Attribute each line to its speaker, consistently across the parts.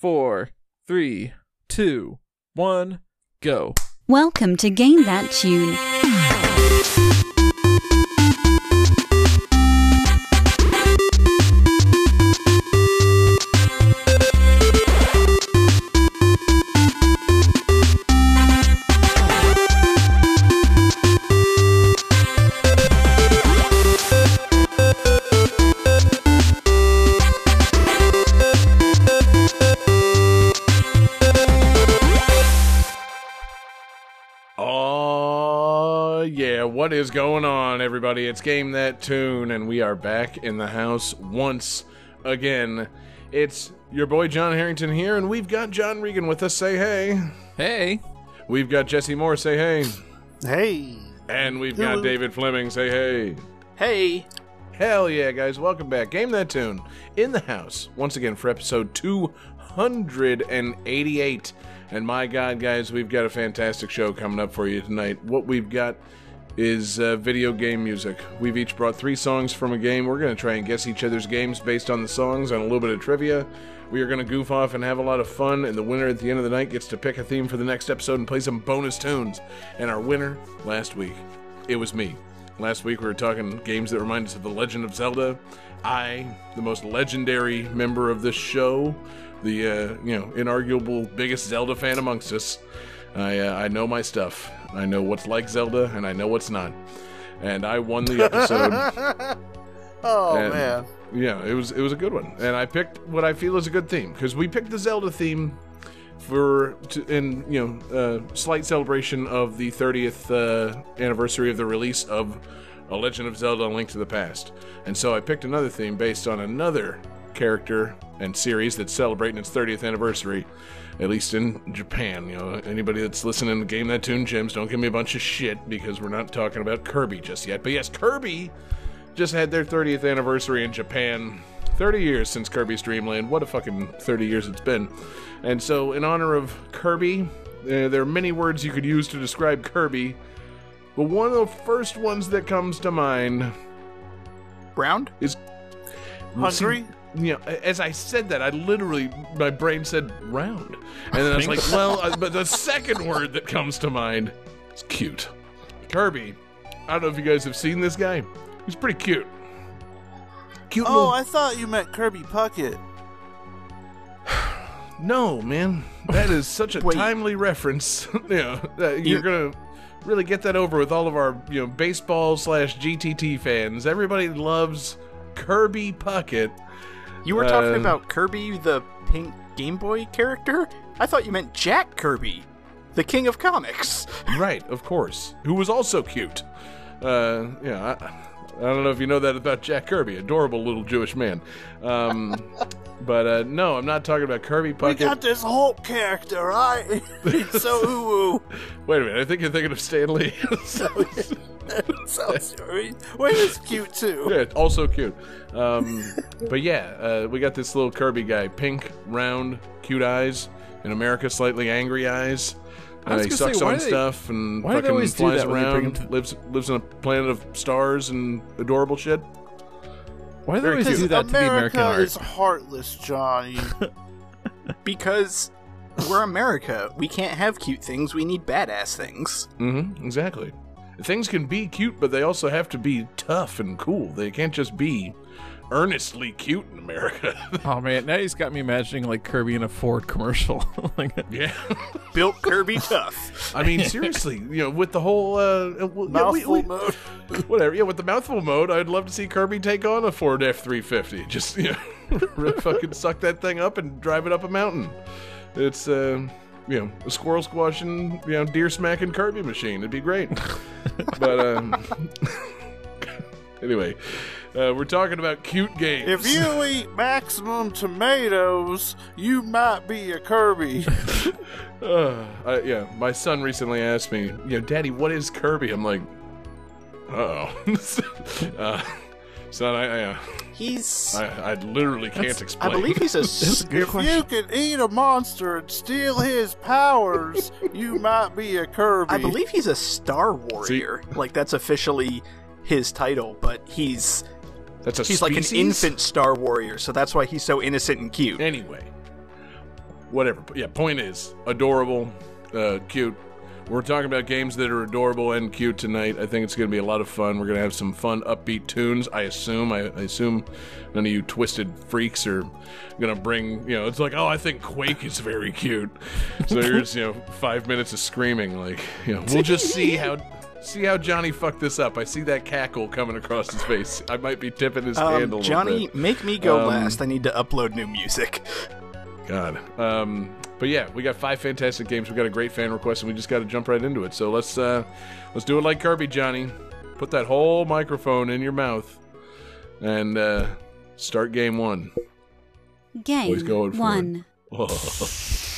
Speaker 1: four, three, two, one, go.
Speaker 2: Welcome to Game That Tune.
Speaker 3: What is going on, everybody? It's Game That Tune, and we are back in the house once again. It's your boy John Harrington here, and we've got John Regan with us. Say hey.
Speaker 1: Hey,
Speaker 3: We've got Jesse Moore. Say hey.
Speaker 4: Hey.
Speaker 3: And we've
Speaker 4: Hello.
Speaker 3: got David Fleming. Say hey.
Speaker 4: Hey.
Speaker 3: Hell yeah, guys. Welcome back. Game That Tune in the house once again for episode 288. And my God, guys, we've got a fantastic show coming up for you tonight. What we've got is uh, video game music. We've each brought three songs from a game. We're going to try and guess each other's games based on the songs and a little bit of trivia. We are going to goof off and have a lot of fun, and the winner at the end of the night gets to pick a theme for the next episode and play some bonus tunes. And our winner last week, it was me. Last week we were talking games that remind us of The Legend of Zelda. I, the most legendary member of this show, the uh, you know inarguable biggest Zelda fan amongst us, I uh, I know my stuff. I know what's like Zelda and I know what's not. And I won the episode.
Speaker 4: Oh
Speaker 3: And-
Speaker 4: man.
Speaker 3: yeah, it was it was a good one, and I picked what I feel is a good theme because we picked the Zelda theme for to, in you know uh, slight celebration of the 30th uh, anniversary of the release of A Legend of Zelda: A Link to the Past, and so I picked another theme based on another character and series that's celebrating its 30th anniversary. At least in Japan, you know, anybody that's listening to Game That Tune Gems, don't give me a bunch of shit because we're not talking about Kirby just yet. But yes, Kirby just had their 30th anniversary in Japan. 30 years since Kirby's Dream Land. What a fucking 30 years it's been. And so, in honor of Kirby, uh, there are many words you could use to describe Kirby. But one of the first ones that comes to mind
Speaker 4: Round?
Speaker 3: is.
Speaker 4: Hungry?
Speaker 3: See, you know, as I said that, I literally, my brain said round. And then I was like, well, uh, but the second word that comes to mind is cute. Kirby. I don't know if you guys have seen this guy. He's pretty cute. Cute
Speaker 4: Oh,
Speaker 3: little
Speaker 4: I thought you meant Kirby Puckett.
Speaker 3: No, man, that is such a timely reference. you know, that you're gonna really get that over with all of our you know baseball slash GTT fans. Everybody loves Kirby Puckett.
Speaker 5: You were talking
Speaker 3: Um,
Speaker 5: about Kirby, the pink Game Boy character? I thought you meant Jack Kirby, the king of comics.
Speaker 3: right? Of course, who was also cute. Uh, yeah, I, I don't know if you know that about Jack Kirby, adorable little Jewish man. Um, but uh, no, I'm not talking about Kirby
Speaker 4: We got this Hulk character, right? So ooh
Speaker 3: Wait a minute, I think you're thinking of Stanley.
Speaker 4: So sorry. Wait, it's cute too.
Speaker 3: Yeah, also cute. Um, but yeah, uh, we got this little Kirby guy, pink, round, cute eyes. In America, slightly angry eyes.
Speaker 1: I
Speaker 3: Uh, he
Speaker 1: gonna
Speaker 3: sucks
Speaker 1: say, why
Speaker 3: on
Speaker 1: do they-
Speaker 3: stuff and
Speaker 1: why do they
Speaker 3: fucking
Speaker 1: always do
Speaker 3: flies
Speaker 1: that when they bring
Speaker 3: around.
Speaker 1: him to-
Speaker 3: lives lives on a planet of stars and adorable shit.
Speaker 1: why do they
Speaker 3: Very
Speaker 1: always
Speaker 3: cute.
Speaker 1: do that to the American
Speaker 4: America
Speaker 1: art?
Speaker 4: is heartless, Johnny.
Speaker 5: Because we're America. We can't have cute things, we need badass things.
Speaker 3: Mm-hmm. Exactly. Things can be cute, but they also have to be tough and cool. They can't just be earnestly cute in America.
Speaker 1: Oh man, now he's got me imagining like Kirby in a Ford commercial. like,
Speaker 3: yeah.
Speaker 5: Built Kirby tough.
Speaker 3: I mean, seriously, you know, with the whole uh, well, yeah,
Speaker 4: Mouthful
Speaker 3: we- we-
Speaker 4: mode.
Speaker 3: whatever. Yeah, with the mouthful mode, I'd love to see Kirby take on a Ford F three fifty. Just you know, really fucking suck that thing up and drive it up a mountain. It's uh, you know, a squirrel squashing, you know, deer smacking Kirby machine. It'd be great. but um, anyway, uh, we're talking about cute games.
Speaker 4: If you eat maximum tomatoes, you might be a Kirby.
Speaker 3: Uh, I, yeah, my son recently asked me, you know, Daddy, what is Kirby? I'm like, uh-oh. uh Son, I, I, uh,
Speaker 5: He's.
Speaker 3: I, I literally can't explain.
Speaker 5: I believe he's a. s-
Speaker 4: if you can eat a monster and steal his powers, you might be a Kirby.
Speaker 5: I believe he's a Star Warrior. Like, that's officially his title, but he's.
Speaker 3: That's a
Speaker 5: He's like an infant Star Warrior, so that's why he's so innocent and cute.
Speaker 3: Anyway, whatever. Yeah, point is adorable, uh, cute. We're talking about games that are adorable and cute tonight. I think it's going to be a lot of fun. We're going to have some fun, upbeat tunes. I assume. I, I assume none of you twisted freaks are going to bring. You know, it's like, oh, I think Quake is very cute. So here's you know five minutes of screaming. Like, you know, we'll just see how. See how Johnny fucked this up. I see that cackle coming across his face. I might be tipping his hand a
Speaker 5: Um,
Speaker 3: little
Speaker 5: Johnny, make me go
Speaker 3: Um,
Speaker 5: last. I need to upload new music.
Speaker 3: God. Um, but yeah, we got five fantastic games. We got a great fan request, and we just got to jump right into it. So let's uh, let's do it like Kirby, Johnny. Put that whole microphone in your mouth, and uh, start game one.
Speaker 2: Game
Speaker 3: Always going for it.
Speaker 2: one.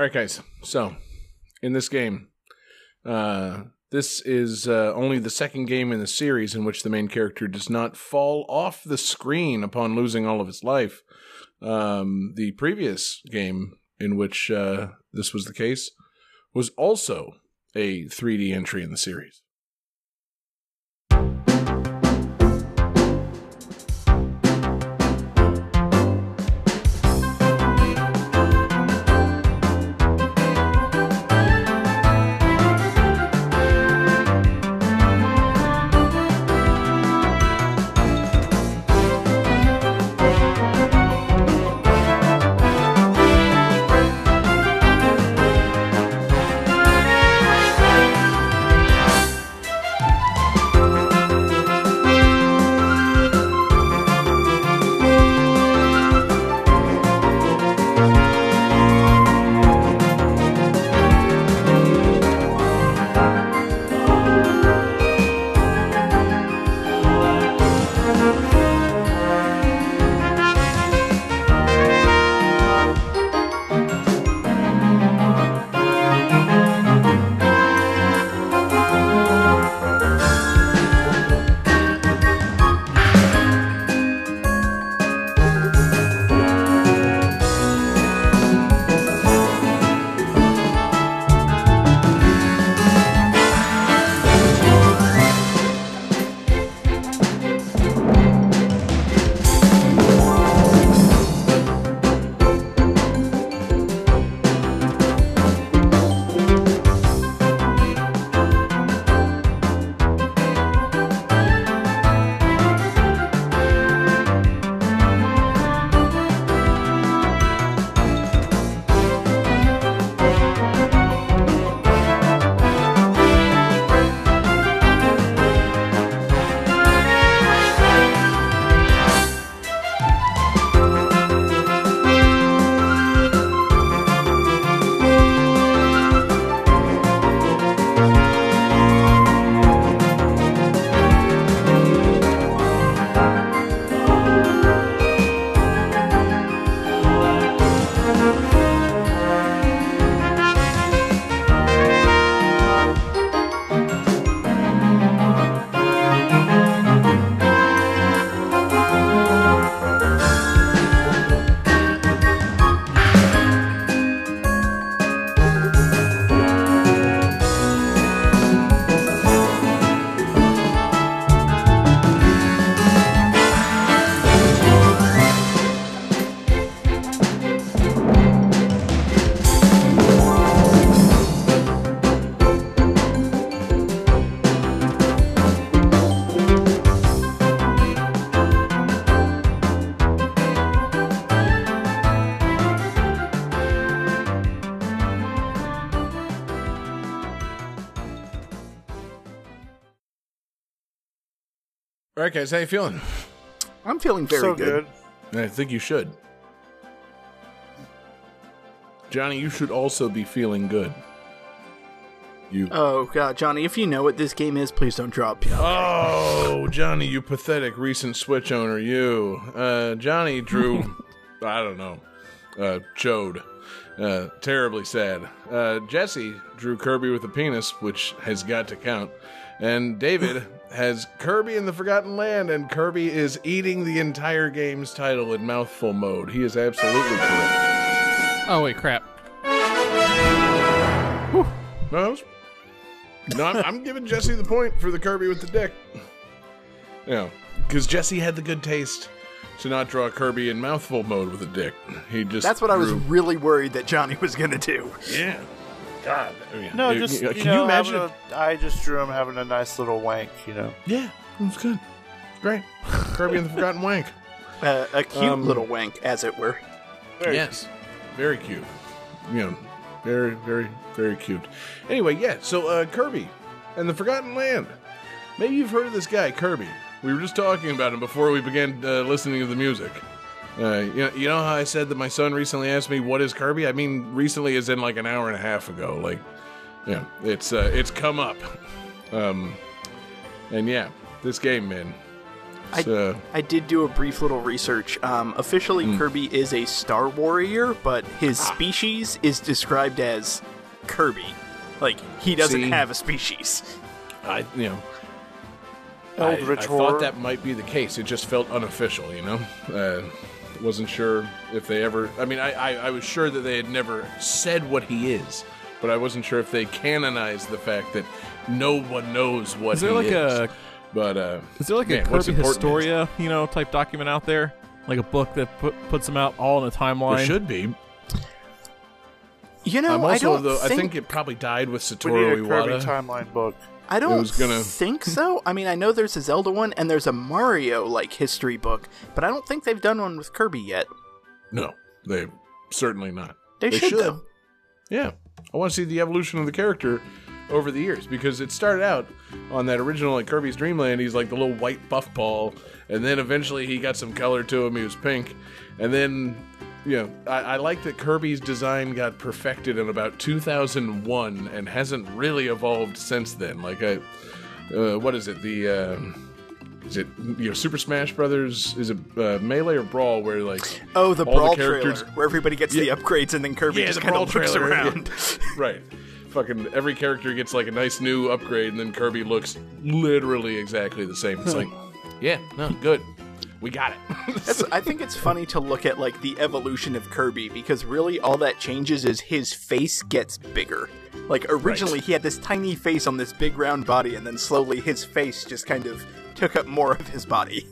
Speaker 3: All right, guys. So, in this game, uh, this is uh, only the second game in the series in which the main character does not fall off the screen upon losing all of his life. Um, the previous game in which uh, this was the case was also a 3D entry in the series. All right, guys, how you feeling?
Speaker 5: I'm feeling very
Speaker 4: so
Speaker 5: good.
Speaker 4: good.
Speaker 3: I think you should. Johnny, you should also be feeling good. You.
Speaker 5: Oh god, Johnny, if you know what this game is, please don't drop me.
Speaker 3: Oh, Johnny, you pathetic recent Switch owner, you. Uh, Johnny drew, I don't know, uh, Chode. Uh, terribly sad. Uh, Jesse drew Kirby with a penis, which has got to count. And David has Kirby in the Forgotten Land, and Kirby is eating the entire game's title in mouthful mode. He is absolutely correct.
Speaker 1: Oh wait, crap.
Speaker 3: No, was- no I'm, I'm giving Jesse the point for the Kirby with the dick. Yeah, because Jesse had the good taste to not draw Kirby in mouthful mode with a dick. He just
Speaker 5: That's what I was really worried that Johnny was gonna do.
Speaker 3: Yeah. God. I mean,
Speaker 4: No,
Speaker 3: you-
Speaker 4: just
Speaker 3: you-
Speaker 4: you,
Speaker 3: can you imagine?
Speaker 4: having
Speaker 3: if-
Speaker 4: a- I just drew him having a nice little wank. You know.
Speaker 3: yeah, it was good. Great. Kirby and the Forgotten Wank.
Speaker 5: Uh, a cute
Speaker 3: Um,
Speaker 5: little wank, as it were.
Speaker 4: Very
Speaker 3: yes. Very cute. You know, very, very, very cute. Anyway, yeah, so uh, Kirby and the Forgotten Land. Maybe you've heard of this guy, Kirby. We were just talking about him before we began uh, listening to the music. Uh, you, know, you know how I said that my son recently asked me, what is Kirby? I mean, recently is in like an hour and a half ago. Like, yeah, it's, uh, it's come up. Um, and yeah, this game, man.
Speaker 5: I,
Speaker 3: So-
Speaker 5: I did do a brief little research. Um, officially,
Speaker 3: Hmm.
Speaker 5: Kirby is a Star Warrior, but his
Speaker 3: Ah.
Speaker 5: species is described as Kirby. Like, he doesn't
Speaker 3: See?
Speaker 5: have a species.
Speaker 3: I you know. I,
Speaker 4: Eldritch
Speaker 3: I
Speaker 4: horror.
Speaker 3: thought that might be the case. It just felt unofficial, you know. Uh, wasn't sure if they ever. I mean, I, I I was sure that they had never said what he is, but I wasn't sure if they canonized the fact that no one knows what
Speaker 1: Is there
Speaker 3: he
Speaker 1: like
Speaker 3: is.
Speaker 1: a
Speaker 3: But uh,
Speaker 1: is there like
Speaker 3: man,
Speaker 1: a
Speaker 3: what's
Speaker 1: Kirby
Speaker 3: important is-
Speaker 1: Historia, you know, type document out there? Like a book that put, puts them out all in a timeline.
Speaker 3: There should be.
Speaker 5: You know,
Speaker 3: I'm
Speaker 5: I don't
Speaker 3: though.
Speaker 5: think,
Speaker 3: I think it probably died with Satoru
Speaker 4: We need
Speaker 3: Satoru
Speaker 4: a Kirby
Speaker 3: Iwata.
Speaker 4: timeline book.
Speaker 5: I don't
Speaker 3: was gonna-
Speaker 5: think so. I mean, I know there's a Zelda one and there's a Mario like history book, but I don't think they've done one with Kirby yet.
Speaker 3: No, they certainly not.
Speaker 5: They, should, though.
Speaker 3: Yeah, I want to see the evolution of the character over the years because it started out on that original like Kirby's Dream Land. He's like the little white buff ball, and then eventually he got some color to him. He was pink, and then know I, I like that Kirby's design got perfected in about 2001 and hasn't really evolved since then. Like I, uh, what is it the. Uh, is it you know Super Smash Brothers? Is it uh, Melee or Brawl? Where like
Speaker 5: Oh, the
Speaker 3: all the
Speaker 5: Brawl
Speaker 3: characters-
Speaker 5: trailer where everybody gets
Speaker 3: Yeah.
Speaker 5: the upgrades and then Kirby
Speaker 3: Yeah,
Speaker 5: just
Speaker 3: the
Speaker 5: kind of looks
Speaker 3: trailer.
Speaker 5: around.
Speaker 3: right. Fucking every character gets like a nice new upgrade, and then Kirby looks literally exactly the same. It's like, yeah, no, good. We got it.
Speaker 5: I think it's funny to look at like the evolution of Kirby because really all that changes is his face gets bigger. Like originally he had this tiny face on this big round body, and then slowly his face just kind of took up more of his body.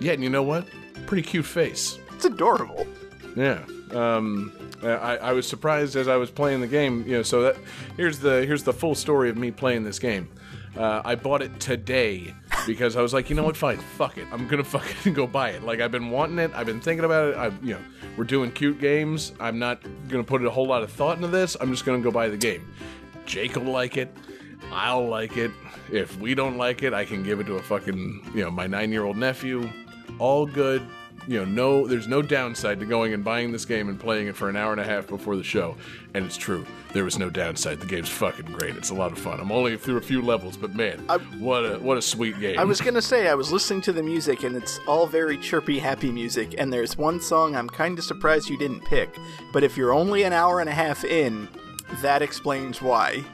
Speaker 3: yeah, and you know what? Pretty cute face.
Speaker 5: It's adorable.
Speaker 3: Yeah. Um, I, I was surprised as I was playing the game. You know, so that here's the here's the full story of me playing this game. Uh, I bought it today because I was like, you know what, fine, fuck it, I'm gonna fucking go buy it. Like I've been wanting it, I've been thinking about it. I, you know, we're doing cute games. I'm not gonna put a whole lot of thought into this. I'm just gonna go buy the game. Jake will like it. I'll like it. If we don't like it, I can give it to a fucking you know my nine year old nephew. All good you know, no, there's no downside to going and buying this game and playing it for an hour and a half before the show. And it's true, there was no downside. The game's fucking great. It's a lot of fun. I'm only through a few levels, but man, what a what a sweet game.
Speaker 5: I was gonna say I was listening to the music and it's all very chirpy, happy music. And there's one song I'm kind of surprised you didn't pick. But if you're only an hour and a half in, that explains why.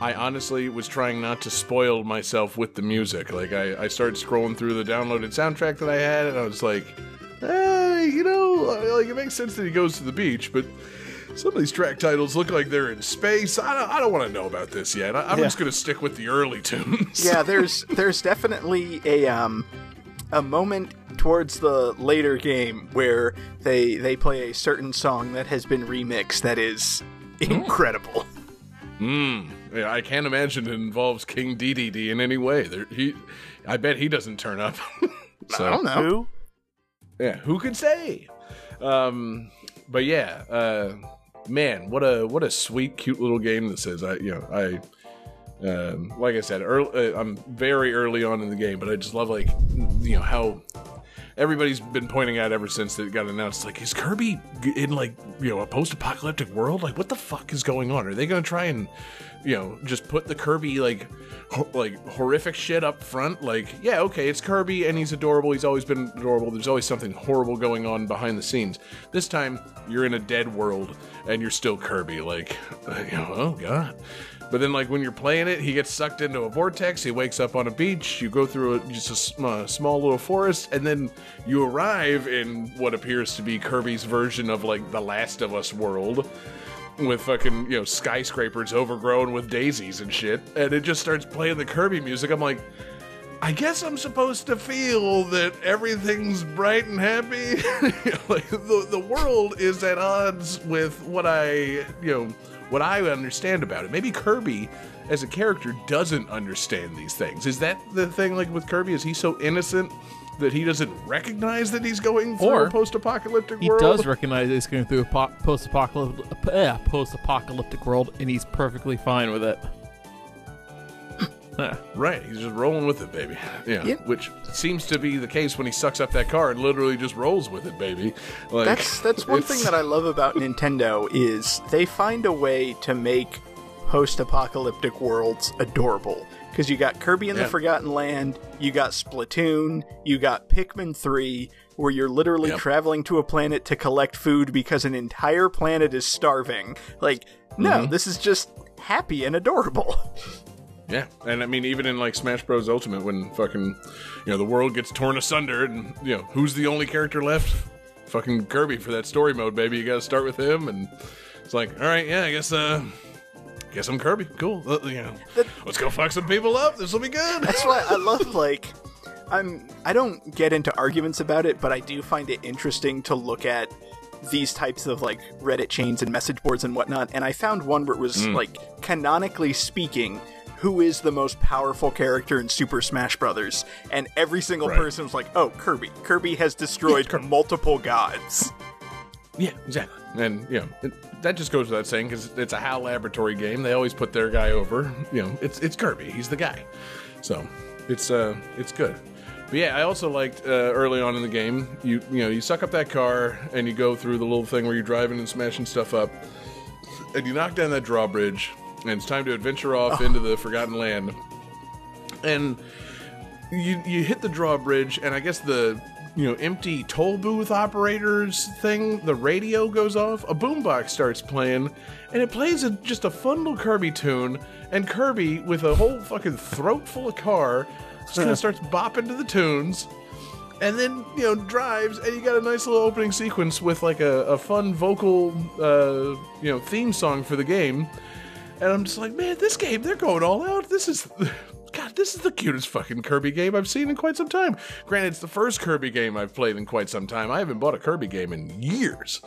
Speaker 3: I honestly was trying not to spoil myself with the music. Like I, I started scrolling through the downloaded soundtrack that I had, and I was like, eh, you know, like it makes sense that he goes to the beach, but some of these track titles look like they're in space. I don't, I don't want to know about this yet. I, I'm
Speaker 4: Yeah.
Speaker 3: just gonna stick with the early tunes.
Speaker 5: Yeah, there's there's definitely a um a moment towards the later game where they they play a certain song that has been remixed that is incredible.
Speaker 3: Mm, yeah, I can't imagine it involves King Dedede in any way. There, he, I bet he doesn't turn up. so,
Speaker 5: I don't know.
Speaker 4: Who?
Speaker 3: Yeah, who could say? Um, but yeah, uh, man, what a what a sweet, cute little game this is. I, you know, I, um, like I said, early, uh, I'm very early on in the game, but I just love like, you know, how everybody's been pointing out ever since it got announced. Like, is Kirby in like you know a post-apocalyptic world? Like, what the fuck is going on? Are they gonna try and you know just put the Kirby like ho- like horrific shit up front? Like, yeah, okay, it's Kirby and he's adorable. He's always been adorable. There's always something horrible going on behind the scenes. This time, you're in a dead world and you're still Kirby. Like, you know, oh god. But then, like when you're playing it, he gets sucked into a vortex. He wakes up on a beach. You go through a, just a sm- uh, small little forest, and then you arrive in what appears to be Kirby's version of like the Last of Us world, with fucking you know skyscrapers overgrown with daisies and shit. And it just starts playing the Kirby music. I'm like, I guess I'm supposed to feel that everything's bright and happy. like the the world is at odds with what I you know what I understand about it. Maybe Kirby as a character doesn't understand these things. Is that the thing like with Kirby? Is he so innocent that he doesn't recognize that he's going through
Speaker 1: Or
Speaker 3: a post-apocalyptic
Speaker 1: He
Speaker 3: world?
Speaker 1: He does recognize he's going through a po- post-apocalyptic, uh, post-apocalyptic world, and he's perfectly fine with it. Yeah.
Speaker 3: Right, he's just rolling with it, baby. Yeah,
Speaker 5: Yep.
Speaker 3: which seems to be the case when he sucks up that car and literally just rolls with it, baby. Like
Speaker 5: That's that's one thing that I love about Nintendo is they find a way to make post-apocalyptic worlds adorable because you got Kirby in the Forgotten Land, you got Splatoon, you got Pikmin 3 where you're literally
Speaker 3: Yep.
Speaker 5: traveling to a planet to collect food because an entire planet is starving. Like, no,
Speaker 3: Mm-hmm.
Speaker 5: this is just happy and adorable.
Speaker 3: Yeah, and I mean, even in like Smash Bros. Ultimate, when fucking, you know, the world gets torn asunder, and you know, who's the only character left? Fucking Kirby for that story mode, baby. You got to start with him, and it's like, all right, yeah, I guess, uh, guess I'm Kirby. Cool, uh, you know, let's go fuck some people up. This will be good.
Speaker 5: That's why I love like I'm I don't get into arguments about it, but I do find it interesting to look at these types of like Reddit chains and message boards and whatnot. And I found one where it was like canonically speaking, who is the most powerful character in Super Smash Brothers? And every single
Speaker 3: Right.
Speaker 5: person was like, "Oh, Kirby! Kirby has destroyed multiple gods."
Speaker 3: Yeah, exactly. And you know, it, that just goes without saying because it's a HAL Laboratory game. They always put their guy over. You know, it's it's Kirby. He's the guy. So it's uh it's good. But yeah, I also liked uh, early on in the game. You you know you suck up that car and you go through the little thing where you're driving and smashing stuff up, and you knock down that drawbridge, and it's time to adventure off into the Forgotten Land. And you you hit the drawbridge, and I guess the you know empty toll booth operators thing, the radio goes off, a boombox starts playing, and it plays a, just a fun little Kirby tune, and Kirby with a whole fucking throat full of car just kind of starts bopping to the tunes. And then you know drives, and you got a nice little opening sequence with like a, a fun vocal, uh, you know, theme song for the game. And I'm just like, man, this game, they're going all out. This is, God, this is the cutest fucking Kirby game I've seen in quite some time. Granted, it's the first Kirby game I've played in quite some time. I haven't bought a Kirby game in years.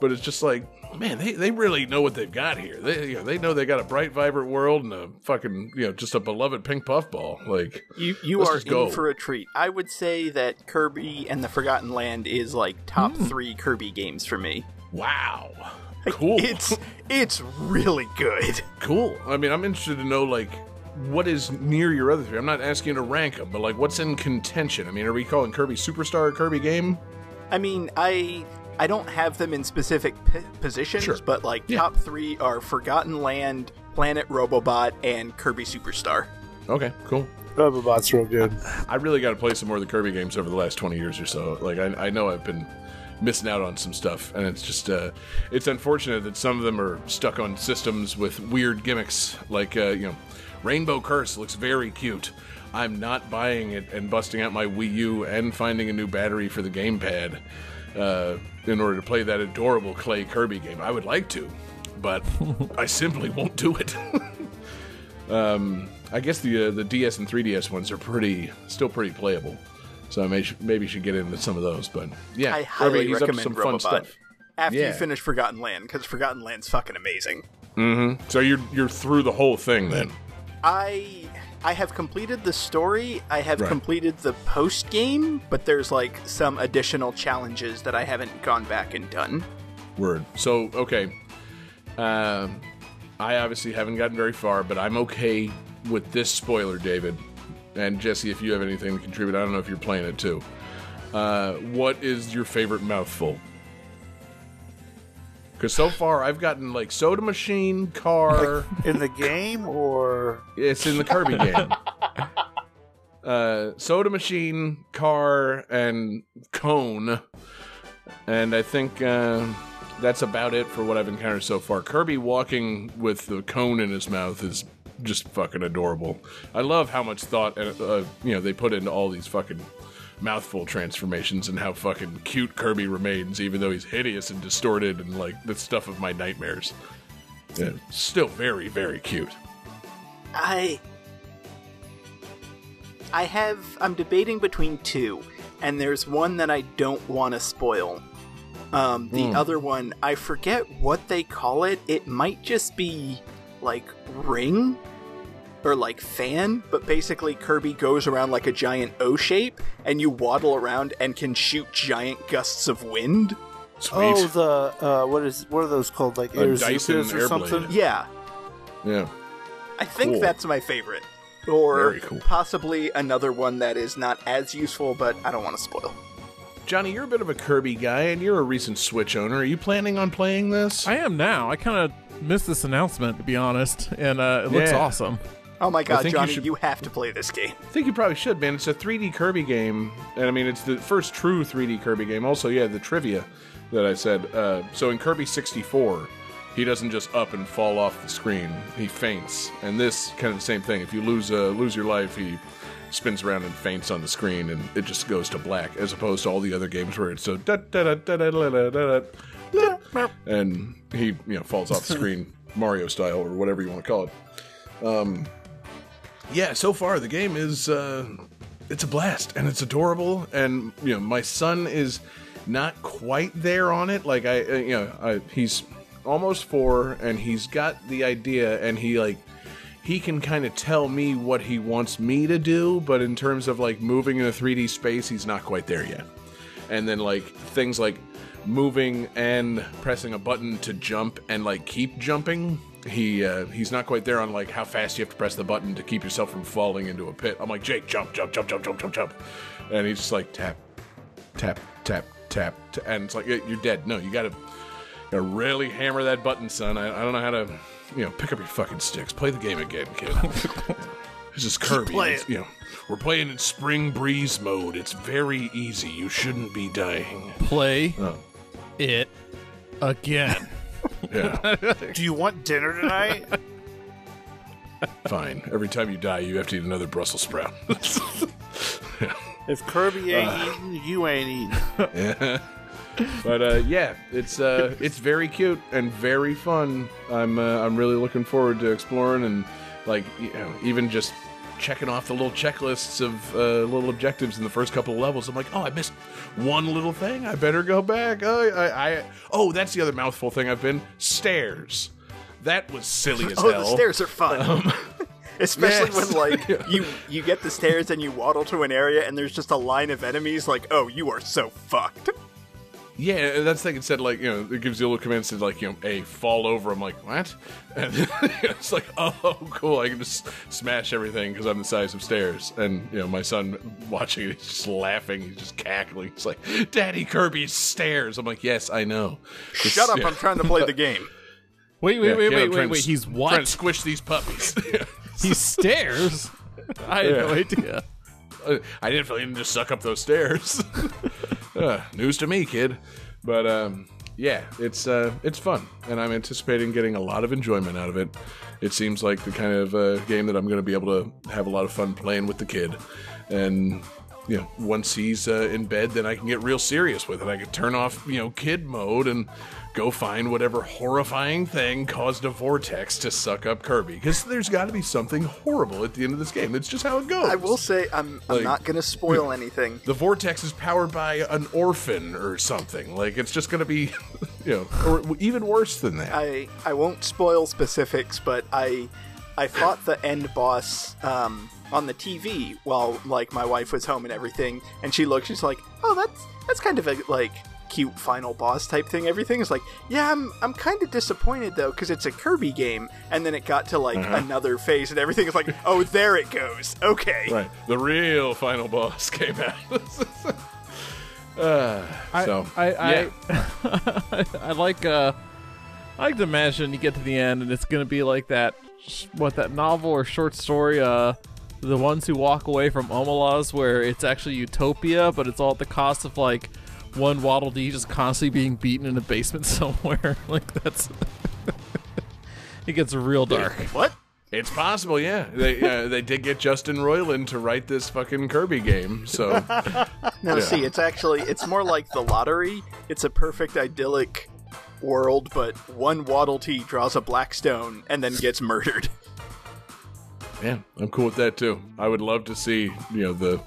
Speaker 3: But it's just like, man, they, they really know what they've got here. They, you know, they know they got a bright, vibrant world and a fucking, you know, just a beloved pink puffball. Like,
Speaker 5: You you are in for a treat. I would say that Kirby and the Forgotten Land is like top hmm. three Kirby games for me.
Speaker 3: wow. Cool.
Speaker 5: It's it's really good.
Speaker 3: Cool. I mean, I'm interested to know like what is near your other three. I'm not asking you to rank them, but like what's in contention. I mean, are we calling Kirby Superstar a Kirby game?
Speaker 5: I mean, I I don't have them in specific p- positions,
Speaker 3: Sure.
Speaker 5: but like
Speaker 3: Yeah.
Speaker 5: top three are Forgotten Land, Planet Robobot, and Kirby Superstar.
Speaker 3: Okay, cool.
Speaker 4: Robobot's real good.
Speaker 3: I really got to play some more of the Kirby games over the last 20 years or so. Like, I, I know I've been missing out on some stuff, and it's just, uh, it's unfortunate that some of them are stuck on systems with weird gimmicks. Like, uh, you know, Rainbow Curse looks very cute. I'm not buying it and busting out my Wii U and finding a new battery for the gamepad uh, in order to play that adorable Clay Kirby game. I would like to, but I simply won't do it. Um, I guess the uh, the DS and 3DS ones are pretty, still pretty playable. So I may maybe should get into some of those. But yeah,
Speaker 5: I highly
Speaker 3: Kirby, he's up to
Speaker 5: recommend
Speaker 3: some fun stuff.
Speaker 5: After you finish Forgotten Land, because Forgotten Land's fucking amazing. Mm-hmm.
Speaker 3: So you're you're through the whole thing then.
Speaker 5: I I have completed the story. I have
Speaker 3: Right.
Speaker 5: completed the post game, but there's like some additional challenges that I haven't gone back and done.
Speaker 3: Word. So okay, um, I obviously haven't gotten very far, but I'm okay with this spoiler, David and Jesse. If you have anything to contribute, I don't know if you're playing it too. Uh, what is your favorite mouthful? Because so far I've gotten like soda machine, car.
Speaker 4: In the game or
Speaker 3: It's in the Kirby game. Uh, soda machine, car, and cone, and I think uh, that's about it for what I've encountered so far. Kirby walking with the cone in his mouth is just fucking adorable. I love how much thought uh, uh, you know they put into all these fucking mouthful transformations and how fucking cute Kirby remains, even though he's hideous and distorted and like the stuff of my nightmares. Yeah, still very, very cute.
Speaker 5: I I have I'm debating between two, and there's one that I don't want to spoil. Um, the other one, I forget what they call it. It might just be like ring or like fan, but basically Kirby goes around like a giant O shape, and you waddle around and can shoot giant gusts of wind.
Speaker 3: Sweet.
Speaker 4: oh the uh, what is what are those called like
Speaker 3: A Dyson
Speaker 4: or
Speaker 3: Airblade.
Speaker 4: something?
Speaker 5: Yeah,
Speaker 3: yeah.
Speaker 5: I think
Speaker 3: Cool.
Speaker 5: that's my favorite. Or
Speaker 3: Very cool.
Speaker 5: possibly another one that is not as useful, but I don't want to spoil.
Speaker 3: Johnny, you're a bit of a Kirby guy, and you're a recent Switch owner. Are you planning on playing this?
Speaker 1: I am now. I kind of missed this announcement to be honest, and uh, it looks
Speaker 3: Yeah.
Speaker 1: awesome.
Speaker 5: Oh my god,
Speaker 3: think you
Speaker 5: Johnny,
Speaker 3: should-
Speaker 5: you have to play this game.
Speaker 3: I think you probably should, man. It's a 3D Kirby game, and I mean, it's the first true 3D Kirby game. Also, yeah, the trivia that I said. Uh, so in Kirby 64, he doesn't just up and fall off the screen; he faints. And this kind of the same thing. If you lose uh, lose your life, he spins around and faints on the screen, and it just goes to black, as opposed to all the other games where it's so da da da da da da da, da, and he you know falls off the screen Mario style or whatever you want to call it. Um, yeah, so far the game is uh, it's a blast and it's adorable, and you know my son is not quite there on it. Like I, uh, you know, I, he's almost four, and he's got the idea, and he like he can kind of tell me what he wants me to do, but in terms of like moving in a 3D space, he's not quite there yet. And then like things like moving and pressing a button to jump and like keep jumping. He uh, he's not quite there on like how fast you have to press the button to keep yourself from falling into a pit. I'm like Jake, jump, jump, jump, jump, jump, jump, jump, and he's just like tap, tap, tap, tap, t- and it's like you're dead. No, you gotta gotta really hammer that button, son. I, I don't know how to, you know, pick up your fucking sticks. Play the game again, kid. this is Kirby. It's, you know, we're playing in spring breeze mode. It's very easy. You shouldn't be dying.
Speaker 1: Play
Speaker 3: Oh.
Speaker 1: it again.
Speaker 3: Yeah,
Speaker 4: Do you want dinner tonight?
Speaker 3: fine. Every time you die, you have to eat another Brussels sprout.
Speaker 4: if Kirby ain't eating, you ain't eating. Yeah.
Speaker 3: But uh, yeah, it's uh, it's very cute and very fun. I'm uh, I'm really looking forward to exploring and like you know even just checking off the little checklists of uh, little objectives in the first couple of levels. I'm like, oh, I missed one little thing. I better go back. Oh, I, I oh, that's the other mouthful thing I've been stairs. That was silly as
Speaker 5: Oh,
Speaker 3: hell.
Speaker 5: the stairs are fun. Especially
Speaker 3: yes.
Speaker 5: when like you you get the stairs and you waddle to an area and there's just a line of enemies like, "Oh, you are so fucked."
Speaker 3: Yeah, that's the thing. It said like you know it gives you a little command said like you know a fall over. I'm like what? And it's like oh cool. I can just smash everything because I'm the size of stairs. And you know my son watching it, he's just laughing. He's just cackling. He's like, Daddy Kirby's stairs. I'm like, yes, I know. Just-
Speaker 5: Shut up,
Speaker 3: yeah.
Speaker 5: I'm trying to play the game.
Speaker 1: Wait, wait,
Speaker 3: Yeah,
Speaker 1: wait,
Speaker 3: yeah,
Speaker 1: wait, wait, wait.
Speaker 3: s-
Speaker 1: He's
Speaker 3: Trying to squish these puppies.
Speaker 1: He's stairs. I had no idea.
Speaker 3: I didn't feel him to suck up those stairs. uh, news to me, kid. But um, yeah, it's uh, it's fun, and I'm anticipating getting a lot of enjoyment out of it. It seems like the kind of uh, game that I'm going to be able to have a lot of fun playing with the kid, and you know, once he's uh, in bed, then I can get real serious with it. I can turn off you know kid mode and go find whatever horrifying thing caused a vortex to suck up Kirby, because there's got to be something horrible at the end of this game. It's just how it goes.
Speaker 5: I will say I'm I'm
Speaker 3: Like-
Speaker 5: not gonna spoil anything.
Speaker 3: the vortex is powered by an orphan or something. Like it's just going to be, you know, or even worse than that.
Speaker 5: I I won't spoil specifics, but I I fought the end boss um, on the TV while like my wife was home and everything, and she looked, she's like, "Oh, that's that's kind of a like cute final boss type thing." Everything is like, "Yeah, I'm I'm kind of disappointed though because it's a Kirby game," and then it got to like another phase, and everything is like, "Oh, there it goes." Okay,
Speaker 3: right, the real final boss came out. uh,
Speaker 1: I,
Speaker 3: so
Speaker 1: I,
Speaker 3: yeah.
Speaker 1: I, I like uh, I like to imagine you get to the end and it's gonna be like that, what that novel or short story, uh, the ones who walk away from Omelas, where it's actually utopia, but it's all at the cost of like one Waddle Dee just constantly being beaten in a basement somewhere. like that's, it gets real dark.
Speaker 5: what?
Speaker 3: it's possible. Yeah, they uh, they did get Justin Roiland to write this fucking Kirby game. So
Speaker 5: No, see, it's actually it's more like the lottery. It's a perfect idyllic world, but one Waddle Dee draws a black stone and then gets murdered.
Speaker 3: yeah, I'm cool with that too. I would love to see you know the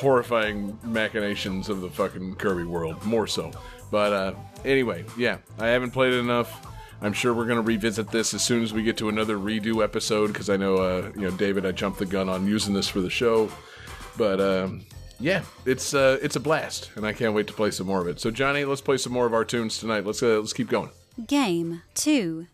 Speaker 3: horrifying machinations of the fucking Kirby world more so. But uh, anyway, yeah, I haven't played it enough. I'm sure we're to revisit this as soon as we get to another redo episode because I know, uh, you know, David, I jumped the gun on using this for the show, but um, yeah, it's uh, it's a blast, and I can't wait to play some more of it. So, Johnny, let's play some more of our tunes tonight. Let's uh, let's keep going.
Speaker 2: Game 2.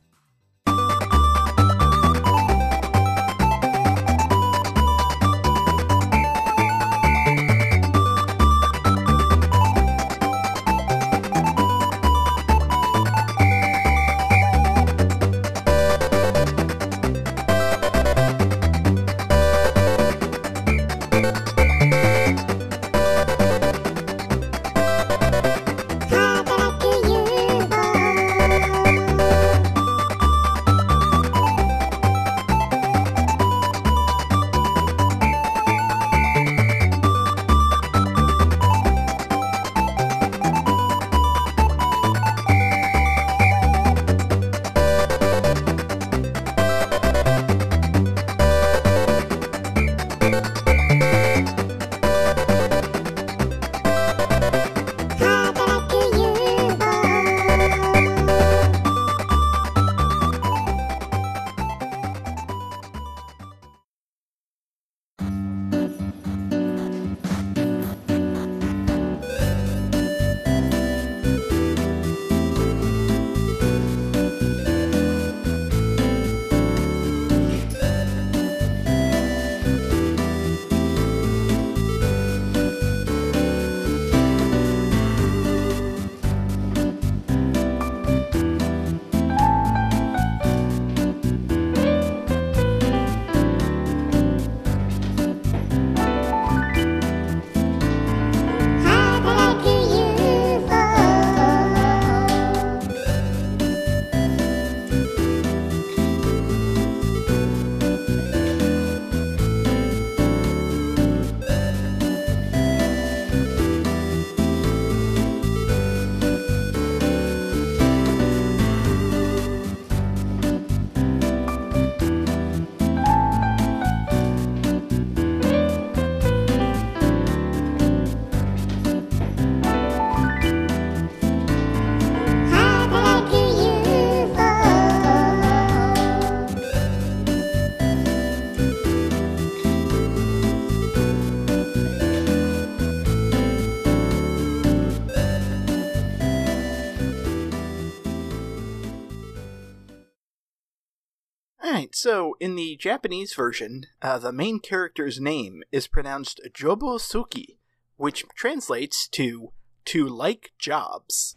Speaker 5: So, in the Japanese version, uh, the main character's name is pronounced Jobosuki, which translates to to like jobs.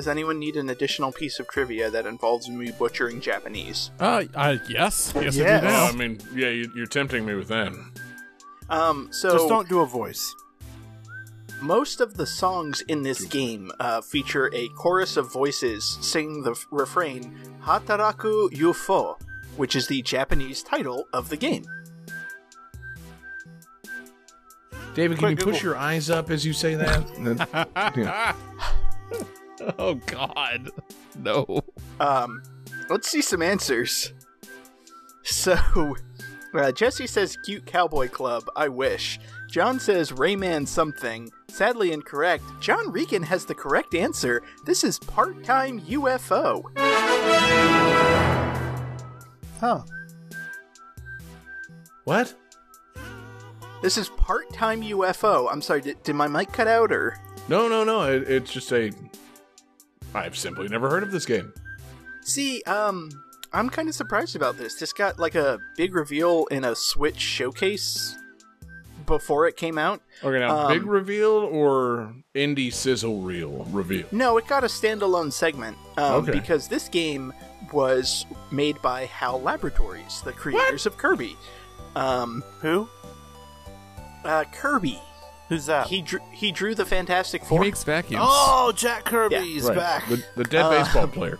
Speaker 5: Does anyone need an additional piece of trivia that involves me butchering Japanese?
Speaker 1: Uh, uh yes, yes,
Speaker 5: Yeah.
Speaker 1: I do
Speaker 3: Well,
Speaker 1: now.
Speaker 3: I mean, yeah, you, you're tempting me with that.
Speaker 5: Um, so
Speaker 4: Just don't do a voice.
Speaker 5: most of the songs in this game uh, feature a chorus of voices singing the f- refrain "Hataraku Yufo," which is the Japanese title of the game.
Speaker 3: David, can
Speaker 4: Quick
Speaker 3: you push
Speaker 4: Google.
Speaker 3: your eyes up as you say that? That- yeah.
Speaker 1: oh God, no.
Speaker 5: Um, let's see some answers. So, uh, Jesse says cute cowboy club. I wish. John says Rayman something. Sadly incorrect. John Regan has the correct answer. This is part-time UFO.
Speaker 4: Huh.
Speaker 3: What?
Speaker 5: This is part-time UFO. I'm sorry. Did, did my mic cut out or?
Speaker 3: No, no, no. It, it's just a. I've simply never heard of this game.
Speaker 5: See, um, I'm kind of surprised about this. This got like a big reveal in a Switch showcase before it came out.
Speaker 3: Okay, now
Speaker 5: Um,
Speaker 3: big reveal or indie sizzle reel reveal?
Speaker 5: No, it got a standalone segment um,
Speaker 3: Okay.
Speaker 5: because this game was made by HAL Laboratories, the creators of Kirby. Um,
Speaker 4: Who?
Speaker 5: uh, Kirby.
Speaker 4: Who's that?
Speaker 5: He drew, he drew the Fantastic Four.
Speaker 1: He
Speaker 5: Four.
Speaker 1: makes vacuums.
Speaker 4: oh, Jack Kirby
Speaker 5: Yeah.
Speaker 4: is
Speaker 3: Right.
Speaker 4: back.
Speaker 3: The, the dead
Speaker 5: Uh,
Speaker 3: baseball player.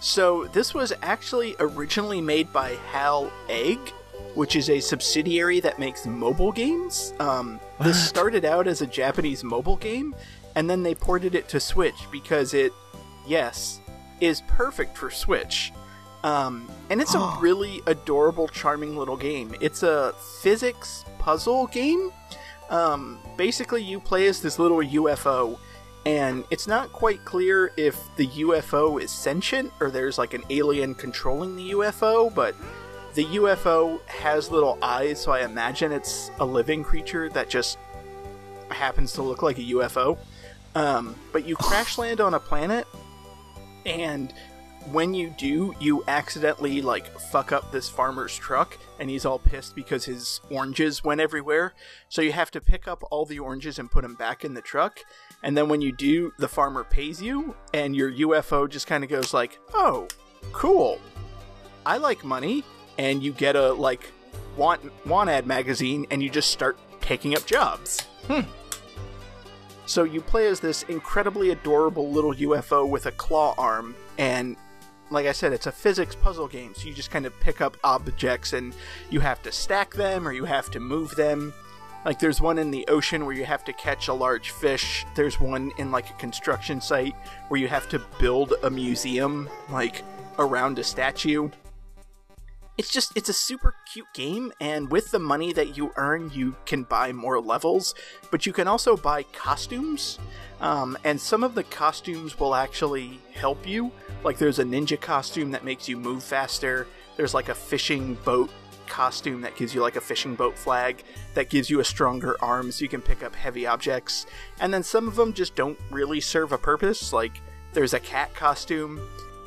Speaker 5: So this was actually originally made by HAL Egg, which is a subsidiary that makes mobile games. Um, this started out as a Japanese mobile game, and then they ported it to Switch because it, yes, is perfect for Switch. Um, and it's a really adorable, charming little game. It's a physics puzzle game. Um, basically, you play as this little UFO, and it's not quite clear if the UFO is sentient or there's like an alien controlling the UFO, but the UFO has little eyes, so I imagine it's a living creature that just happens to look like a UFO. Um, but you crash land on a planet, and when you do, you accidentally like fuck up this farmer's truck, and he's all pissed because his oranges went everywhere. So you have to pick up all the oranges and put them back in the truck. And then when you do, the farmer pays you, and your UFO just kind of goes like, "Oh, cool. I like money." And you get a like want want ad magazine, and you just start taking up jobs. Hmm. So you play as this incredibly adorable little UFO with a claw arm, and like I said, it's a physics puzzle game. So you just kind of pick up objects and you have to stack them or you have to move them. Like there's one in the ocean where you have to catch a large fish. There's one in like a construction site where you have to build a museum like around a statue. It's just it's a super cute game and with the money that you earn you can buy more levels but you can also buy costumes um, and some of the costumes will actually help you. Like there's a ninja costume that makes you move faster. There's like a fishing boat costume that gives you like a fishing boat flag that gives you a stronger arm so you can pick up heavy objects. And then some of them just don't really serve a purpose. Like there's a cat costume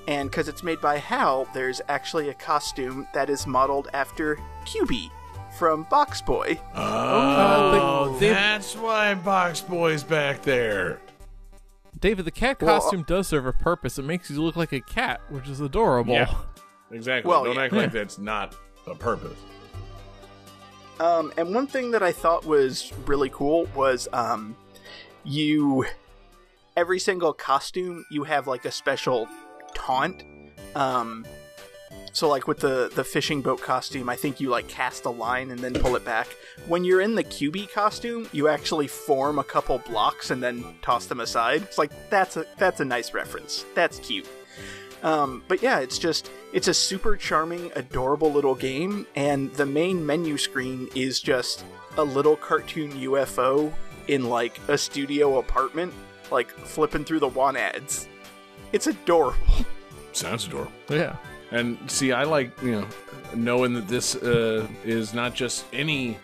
Speaker 5: and because it's made by hal there's actually a costume that is modeled after Qbby from box boy
Speaker 3: Oh,
Speaker 1: they-
Speaker 3: that's why Box Boy's back there.
Speaker 1: David, the cat
Speaker 5: Well,
Speaker 1: costume does serve a purpose. It makes you look like a cat, which is adorable.
Speaker 3: Yeah. Exactly.
Speaker 5: Well,
Speaker 3: Don't
Speaker 5: yeah.
Speaker 3: act like that's not a purpose.
Speaker 5: Um, and one thing that I thought was really cool was um, you every single costume you have like a special taunt. Um, so like with the the fishing boat costume, I think you like cast a line and then pull it back. When you're in the Qbby costume, you actually form a couple blocks and then toss them aside. It's like that's a that's a nice reference. That's cute. Um, but yeah, it's just it's a super charming, adorable little game, and the main menu screen is just a little cartoon UFO in like a studio apartment, like flipping through the one ads. It's adorable.
Speaker 3: Sounds adorable.
Speaker 1: Yeah.
Speaker 3: And see, I like you know knowing that this uh, is not just any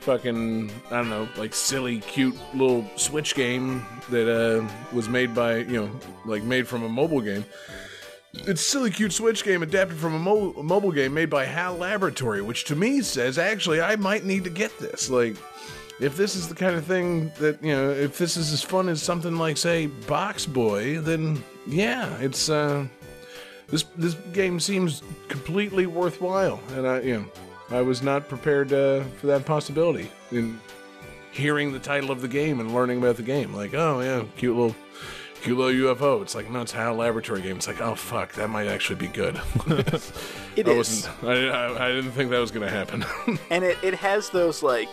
Speaker 3: fucking I don't know like silly cute little Switch game that uh, was made by you know like made from a mobile game. It's a silly cute Switch game adapted from a, mo- a mobile game made by HAL Laboratory, which to me says actually I might need to get this. Like, if this is the kind of thing that you know, if this is as fun as something like say Box Boy, then yeah, it's uh, this this game seems completely worthwhile, and I you know I was not prepared uh, for that possibility in hearing the title of the game and learning about the game. Like, oh yeah, cute little cute little UFO. It's like no, it's a HAL Laboratory game. It's like oh fuck, that might actually be good.
Speaker 5: It
Speaker 3: I
Speaker 5: is.
Speaker 3: wasn't. I, I, I didn't think that was gonna happen.
Speaker 5: and it, it has those like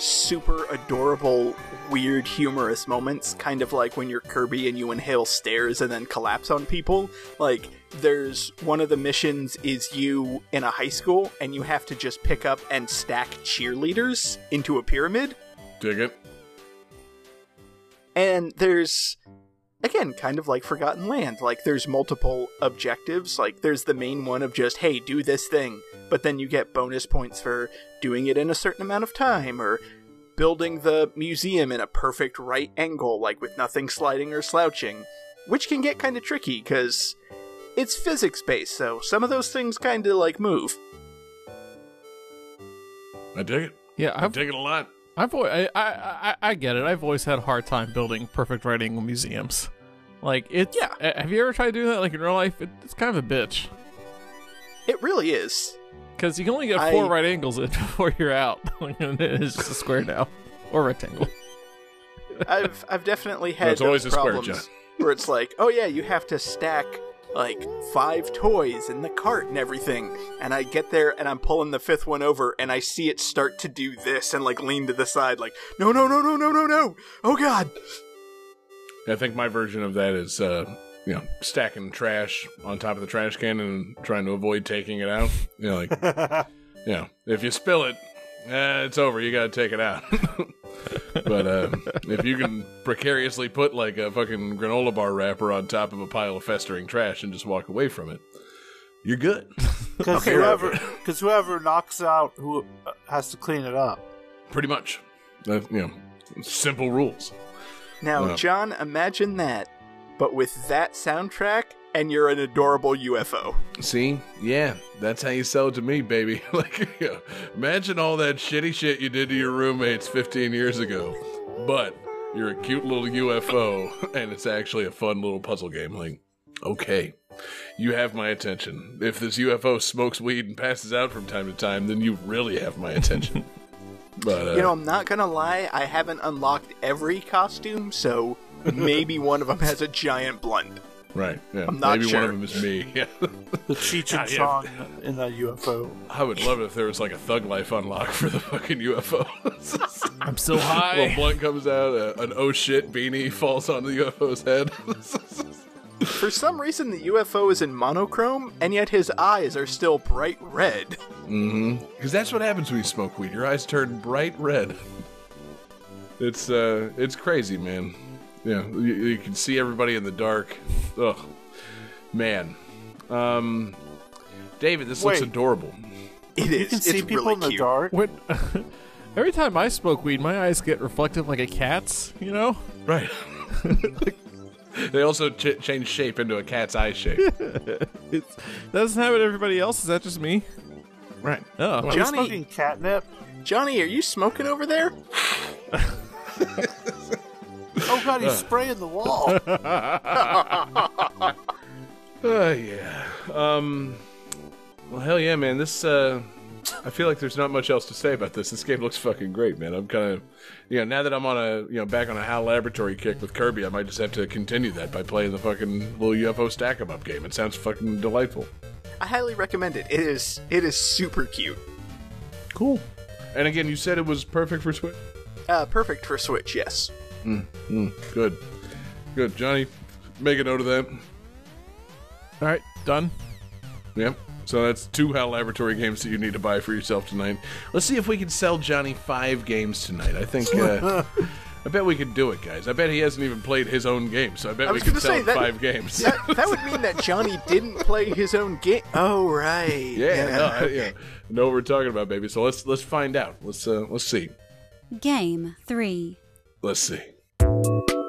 Speaker 5: super adorable weird humorous moments kind of like when you're kirby and you inhale stairs and then collapse on people. Like there's one of the missions is you in a high school and you have to just pick up and stack cheerleaders into a pyramid.
Speaker 3: Dig it.
Speaker 5: and there's again kind of like forgotten land. Like there's multiple objectives. Like there's the main one of just hey do this thing but then you get bonus points for doing it in a certain amount of time or building the museum in a perfect right angle like with nothing sliding or slouching which can get kind of tricky because it's physics based so some of those things kind of like move
Speaker 3: I dig it.
Speaker 1: Yeah,
Speaker 3: I
Speaker 1: I've
Speaker 3: dig it a lot.
Speaker 1: I've al- I, I I I get it. I've always had a hard time building perfect right angle museums. Like it's
Speaker 5: Yeah.
Speaker 1: Have you ever tried doing that? Like in real life, it, it's kind of a bitch
Speaker 5: it really is
Speaker 1: because you can only get four
Speaker 5: I-
Speaker 1: right angles in before you're out. it's just a square now. Or rectangle.
Speaker 5: I've I've definitely had
Speaker 3: it's always
Speaker 5: those
Speaker 3: a square,
Speaker 5: problems where it's like, oh yeah, you have to stack like five toys in the cart and everything, and I get there and I'm pulling the fifth one over and I see it start to do this and like lean to the side, like no no no no no no no, oh god,
Speaker 3: I think my version of that is, uh, you know, stacking trash on top of the trash can and trying to avoid taking it out. You know, like, you know, if you spill it, eh, it's over. You got to take it out. but uh, if you can precariously put like a fucking granola bar wrapper on top of a pile of festering trash and just walk away from it, you're good.
Speaker 4: Because
Speaker 5: Okay,
Speaker 4: whoever, because whoever knocks out who uh, has to clean it up.
Speaker 3: Pretty much. Uh, you know, simple rules.
Speaker 5: Now,
Speaker 3: Yeah.
Speaker 5: John, imagine that, but with that soundtrack, and you're an adorable UFO.
Speaker 3: See, yeah, that's how you sell it to me, baby. like, you know, imagine all that shitty shit you did to your roommates 15 years ago, but you're a cute little UFO, and it's actually a fun little puzzle game. Like, okay, you have my attention. If this UFO smokes weed and passes out from time to time, then you really have my attention. but uh,
Speaker 5: You know, I'm not gonna lie, I haven't unlocked every costume, so maybe one of them has a giant blunt.
Speaker 3: right, yeah,
Speaker 5: I'm not
Speaker 3: maybe
Speaker 5: sure.
Speaker 3: one of them is me. Yeah.
Speaker 4: The Cheech and
Speaker 3: God, yeah.
Speaker 4: Chong in that UFO.
Speaker 3: I would love it if there was like a thug life unlock for the fucking UFO.
Speaker 1: I'm so
Speaker 3: little
Speaker 1: high.
Speaker 3: blunt comes out, uh, an oh shit beanie falls on the UFO's head.
Speaker 5: For some reason, the UFO is in monochrome, and yet his eyes are still bright red. Mm-hmm.
Speaker 3: Because that's what happens when you smoke weed. Your eyes turn bright red. It's uh, it's crazy, man. Yeah, you, you can see everybody in the dark. Ugh, man. Um, David, this looks adorable.
Speaker 5: It is.
Speaker 4: You can
Speaker 5: it's
Speaker 4: see people
Speaker 5: really
Speaker 4: in the
Speaker 5: cute.
Speaker 4: dark.
Speaker 1: When every time I smoke weed, my eyes get reflective like a cat's. You know.
Speaker 3: Right. they also ch- change shape into a cat's eye shape.
Speaker 1: It's doesn't have it. Everybody else is that just me?
Speaker 3: right.
Speaker 1: Oh,
Speaker 4: Are you
Speaker 5: Johnny-
Speaker 4: smoking catnip?
Speaker 5: Johnny, are you smoking over there?
Speaker 4: Oh god, he's spraying the wall.
Speaker 3: Uh, yeah. Um. Well, hell yeah, man. This. Uh, I feel like there's not much else to say about this. This game looks fucking great, man. I'm kind of, you know, now that I'm on a, you know, back on a HAL Laboratory kick with Kirby, I might just have to continue that by playing the fucking little UFO stack 'em up game. It sounds fucking delightful.
Speaker 5: I highly recommend it. It is. It is super cute.
Speaker 3: Cool. And again, you said it was perfect for Switch.
Speaker 5: Uh, perfect for Switch. Yes.
Speaker 3: Good. Good, Johnny. Make a note of that.
Speaker 1: all right, done.
Speaker 3: Yep. So that's two HAL Laboratory games that you need to buy for yourself tonight. Let's see if we can sell Johnny five games tonight. I think. Uh, I bet we could do it, guys. I bet he hasn't even played his own game, so I bet
Speaker 5: I
Speaker 3: we
Speaker 5: was
Speaker 3: could sell
Speaker 5: say that-
Speaker 3: five games.
Speaker 5: That, that would mean that Johnny didn't play his own game. Oh right.
Speaker 3: yeah, no, I, yeah. Know what we're talking about, baby. So let's let's find out. Let's uh, let's see.
Speaker 2: Game 3.
Speaker 3: Let's see.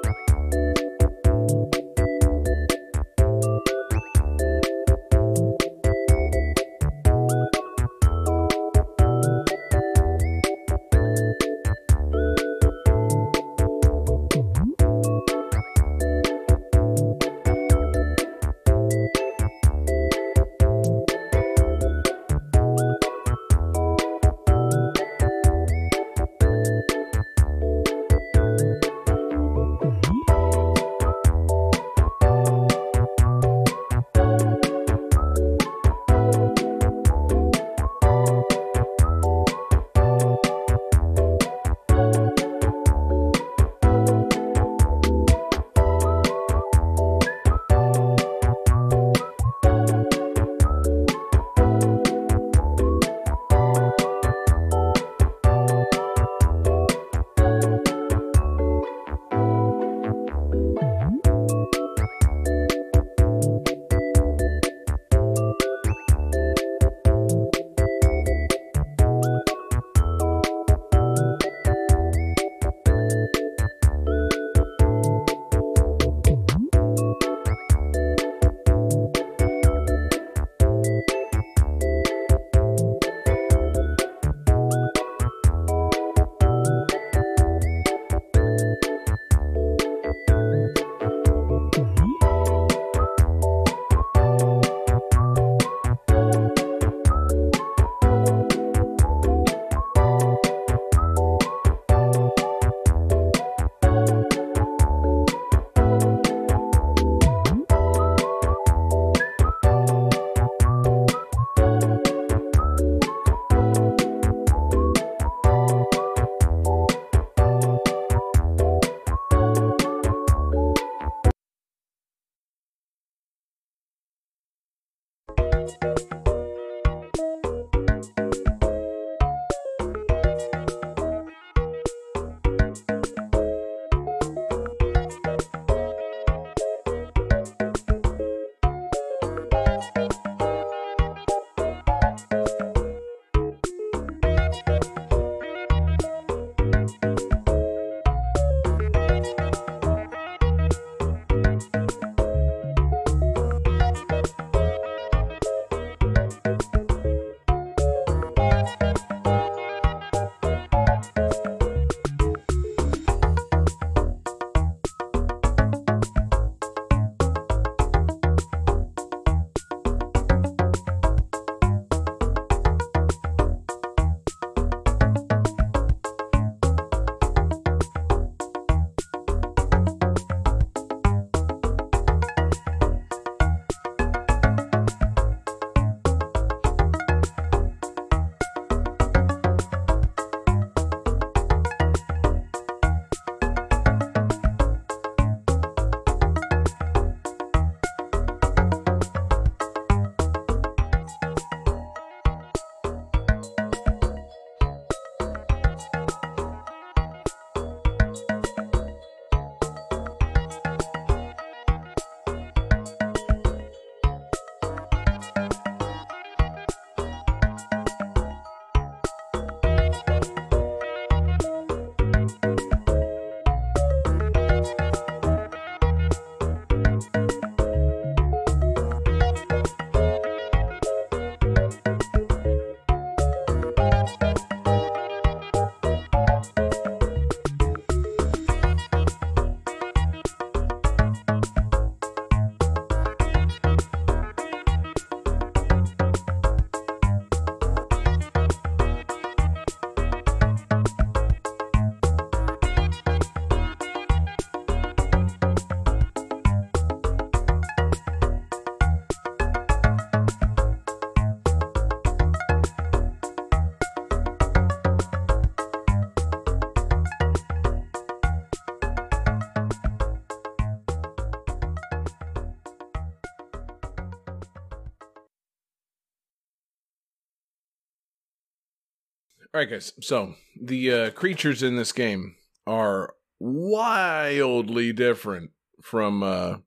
Speaker 3: All right, guys. So the uh, creatures in this game are wildly different from uh,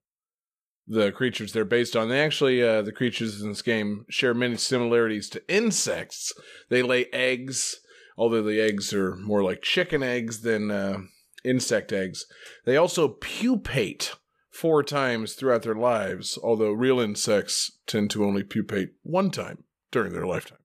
Speaker 3: the creatures they're based on. They actually, uh, the creatures in this game share many similarities to insects. They lay eggs, although the eggs are more like chicken eggs than uh, insect eggs. They also pupate four times throughout their lives, although real insects tend to only pupate one time during their lifetime.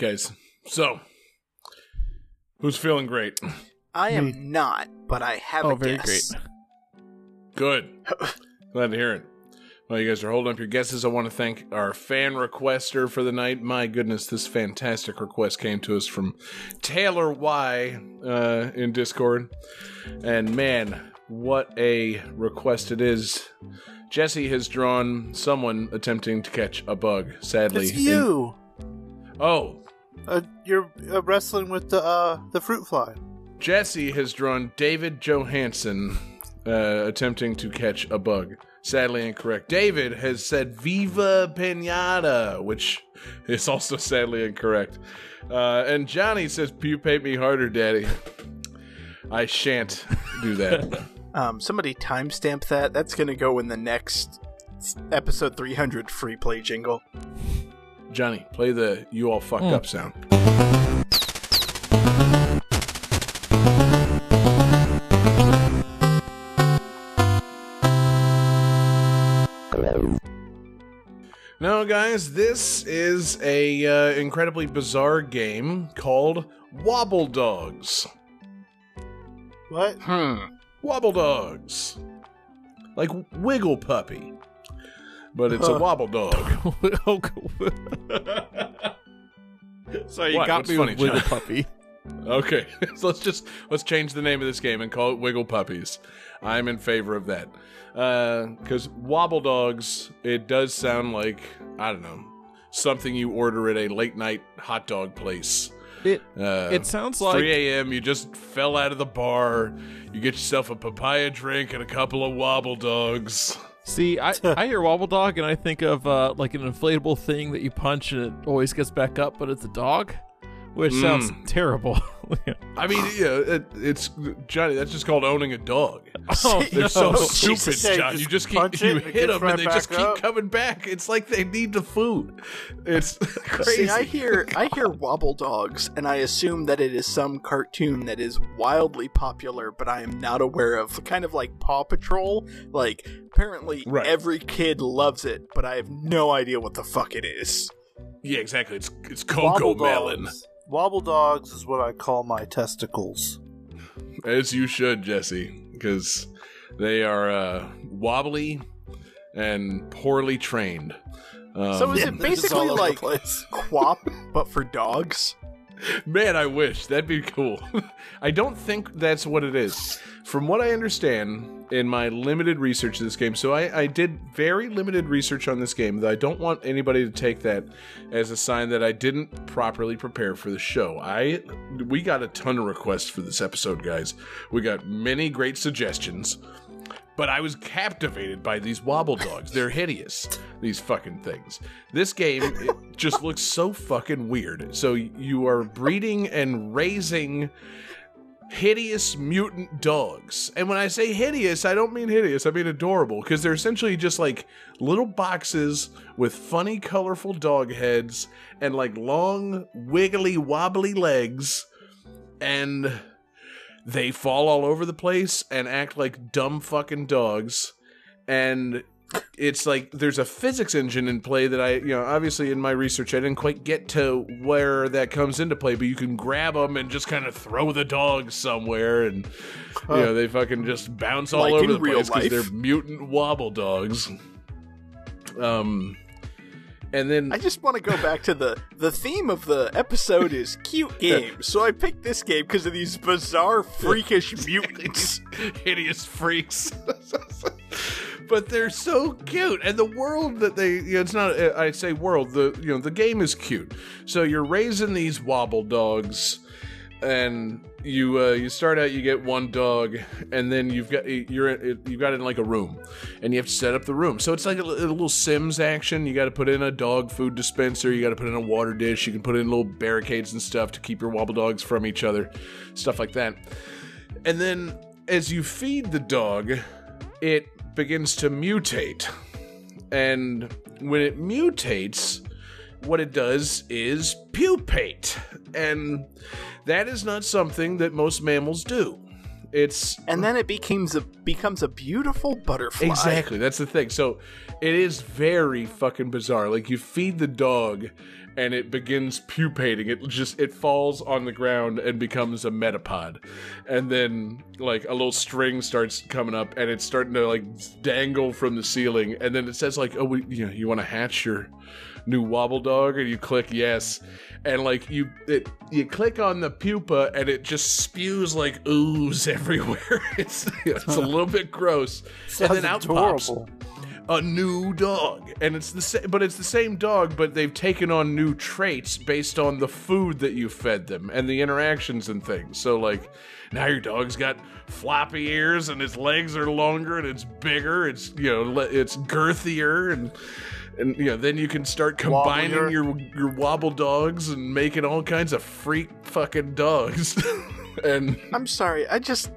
Speaker 3: All right, guys. So, who's feeling great?
Speaker 5: I am not, but I have
Speaker 1: Oh,
Speaker 5: a
Speaker 1: very
Speaker 5: guess.
Speaker 1: great.
Speaker 3: Good. Glad to hear it. Well, you guys are holding up your guesses. I want to thank our fan requester for the night. My goodness, this fantastic request came to us from Taylor Y uh, in Discord. And man, what a request it is. Jesse has drawn someone attempting to catch a bug, sadly.
Speaker 4: It's you.
Speaker 3: oh,
Speaker 4: Uh, you're uh, wrestling with the uh, the fruit fly.
Speaker 3: Jesse has drawn David Johansen uh, attempting to catch a bug. Sadly incorrect. David has said Viva Pinata, which is also sadly incorrect. Uh, and Johnny says, "You Pupate me harder, Daddy. I shan't do that.
Speaker 5: Um, somebody timestamp that. That's gonna go in the next episode 300 free play jingle.
Speaker 3: Johnny, play the you all fucked
Speaker 1: Hmm.
Speaker 3: up sound. No, guys, this is a uh, incredibly bizarre game called Wobble Dogs.
Speaker 4: What?
Speaker 5: Hmm.
Speaker 3: Wobble Dogs, like Wiggle Puppy, but it's a. Wobble Dog.
Speaker 1: Sorry, you
Speaker 3: What?
Speaker 1: got
Speaker 3: What's
Speaker 1: me
Speaker 3: funny,
Speaker 1: with Wiggle
Speaker 3: John?
Speaker 1: Puppy.
Speaker 3: Okay, so let's just let's change the name of this game and call it Wiggle Puppies. I'm in favor of that because Wobble Dogs. It does sound like I don't know something you order at a late night hot dog place.
Speaker 1: It
Speaker 3: Uh,
Speaker 1: it sounds like
Speaker 3: 3 a.m. You just fell out of the bar. You get yourself a papaya drink and a couple of Wobble Dogs.
Speaker 1: See, I, I hear wobble dog and I think of uh, like an inflatable thing that you punch and it always gets back up, but it's a dog, which sounds
Speaker 3: Mm.
Speaker 1: terrible.
Speaker 3: I mean, yeah, it, it's Johnny. That's just called owning a dog.
Speaker 1: oh,
Speaker 3: They're
Speaker 1: no.
Speaker 3: so stupid,
Speaker 4: Yeah, you
Speaker 3: John.
Speaker 4: just
Speaker 3: You just keep
Speaker 4: punch
Speaker 3: you
Speaker 4: it, it
Speaker 3: hit them and they just
Speaker 4: back
Speaker 3: keep coming back. It's like they need the food. It's crazy.
Speaker 5: See, I hear I hear Wobble Dogs, and I assume that it is some cartoon that is wildly popular, but I am not aware of. Kind of like Paw Patrol. Like apparently
Speaker 3: Right.
Speaker 5: every kid loves it, but I have no idea what the fuck it is.
Speaker 3: yeah, exactly. It's it's Cocomelon.
Speaker 4: dogs. Wobble dogs is what I call my testicles.
Speaker 3: As you should, Jesse, because they are uh, wobbly and poorly trained. Um,
Speaker 5: So is it basically
Speaker 4: all over the
Speaker 5: like. Quap, but for dogs?
Speaker 3: Man, I wish that'd be cool. I don't think that's what it is. From what I understand in my limited research of this game, so I, I did very limited research on this game. That I don't want anybody to take that as a sign that I didn't properly prepare for the show. I we got a ton of requests for this episode, guys. We got many great suggestions. But I was captivated by these wobble dogs. They're hideous, these fucking things. This game just looks so fucking weird. So you are breeding and raising hideous mutant dogs. And when I say hideous, I don't mean hideous, I mean adorable because they're essentially just like little boxes with funny colorful dog heads and like long wiggly wobbly legs and they fall all over the place and act like dumb fucking dogs. And it's like there's a physics engine in play that I, you know, obviously in my research I didn't quite get to where that comes into play, but you can grab them and just kind of throw the dogs somewhere, and you know they fucking just bounce all
Speaker 5: Like
Speaker 3: over the place because they're mutant wobble dogs. Um, and then
Speaker 5: I just want to go back to the the theme of the episode is cute games. So I picked this game because of these bizarre, freakish mutants.
Speaker 3: hideous freaks. but they're so cute, and the world that they you know, it's not I say world the you know the game is cute. So you're raising these wobble dogs, and you uh, you start out you get one dog, and then you've got you're you've got it in like a room, and you have to set up the room. So it's like a, a little Sims action. You got to put in a dog food dispenser. You got to put in a water dish. You can put in little barricades and stuff to keep your wobble dogs from each other, stuff like that. And then as you feed the dog, it begins to mutate. And when it mutates, what it does is pupate. And that is not something that most mammals do. It's
Speaker 5: and then it becomes a becomes a beautiful butterfly.
Speaker 3: Exactly, that's the thing. So it is very fucking bizarre. Like you feed the dog and it begins pupating. It just it falls on the ground and becomes a metapod. And then like a little string starts coming up and it's starting to like dangle from the ceiling and then it says like, "Oh, we, you know, you want to hatch your new wobble dog?" and you click yes. And like you it you click on the pupa and it just spews like ooze everywhere. It's it's a little bit gross. and then out pops a new dog and it's the same but it's the same dog but they've taken on new traits based on the food that you fed them and the interactions and things so like now your dog's got floppy ears and its legs are longer and it's bigger it's you know it's girthier and and you know then you can start combining your your wobble dogs and making all kinds of freak fucking dogs. And
Speaker 5: I'm sorry, I just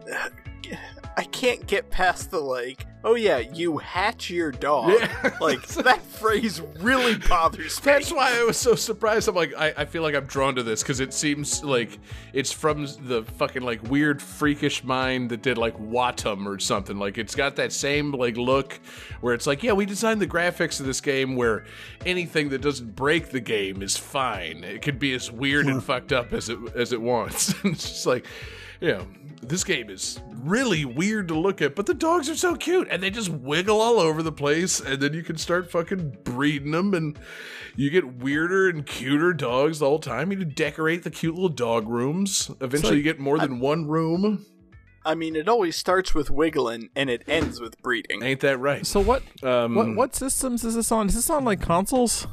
Speaker 5: I can't get past the like, oh yeah, you hatch your dog.
Speaker 3: Yeah.
Speaker 5: Like that phrase really bothers me.
Speaker 3: That's why I was so surprised. I'm like, I, I feel like I'm drawn to this because it seems like it's from the fucking like weird freakish mind that did like Wattam or something. Like it's got that same like look where it's like, yeah, we designed the graphics of this game where anything that doesn't break the game is fine. It could be as weird and fucked up as it as it wants. And it's just like, you know, this game is really weird to look at, but the dogs are so cute and they just wiggle all over the place. And then you can start fucking breeding them, and you get weirder and cuter dogs the whole time. You can decorate the cute little dog rooms. Eventually, you get more than one room.
Speaker 5: I mean, it always starts with wiggling and it ends with breeding.
Speaker 3: Ain't that right?
Speaker 1: So what?
Speaker 3: Um,
Speaker 1: what what systems is this on? Is this on like consoles?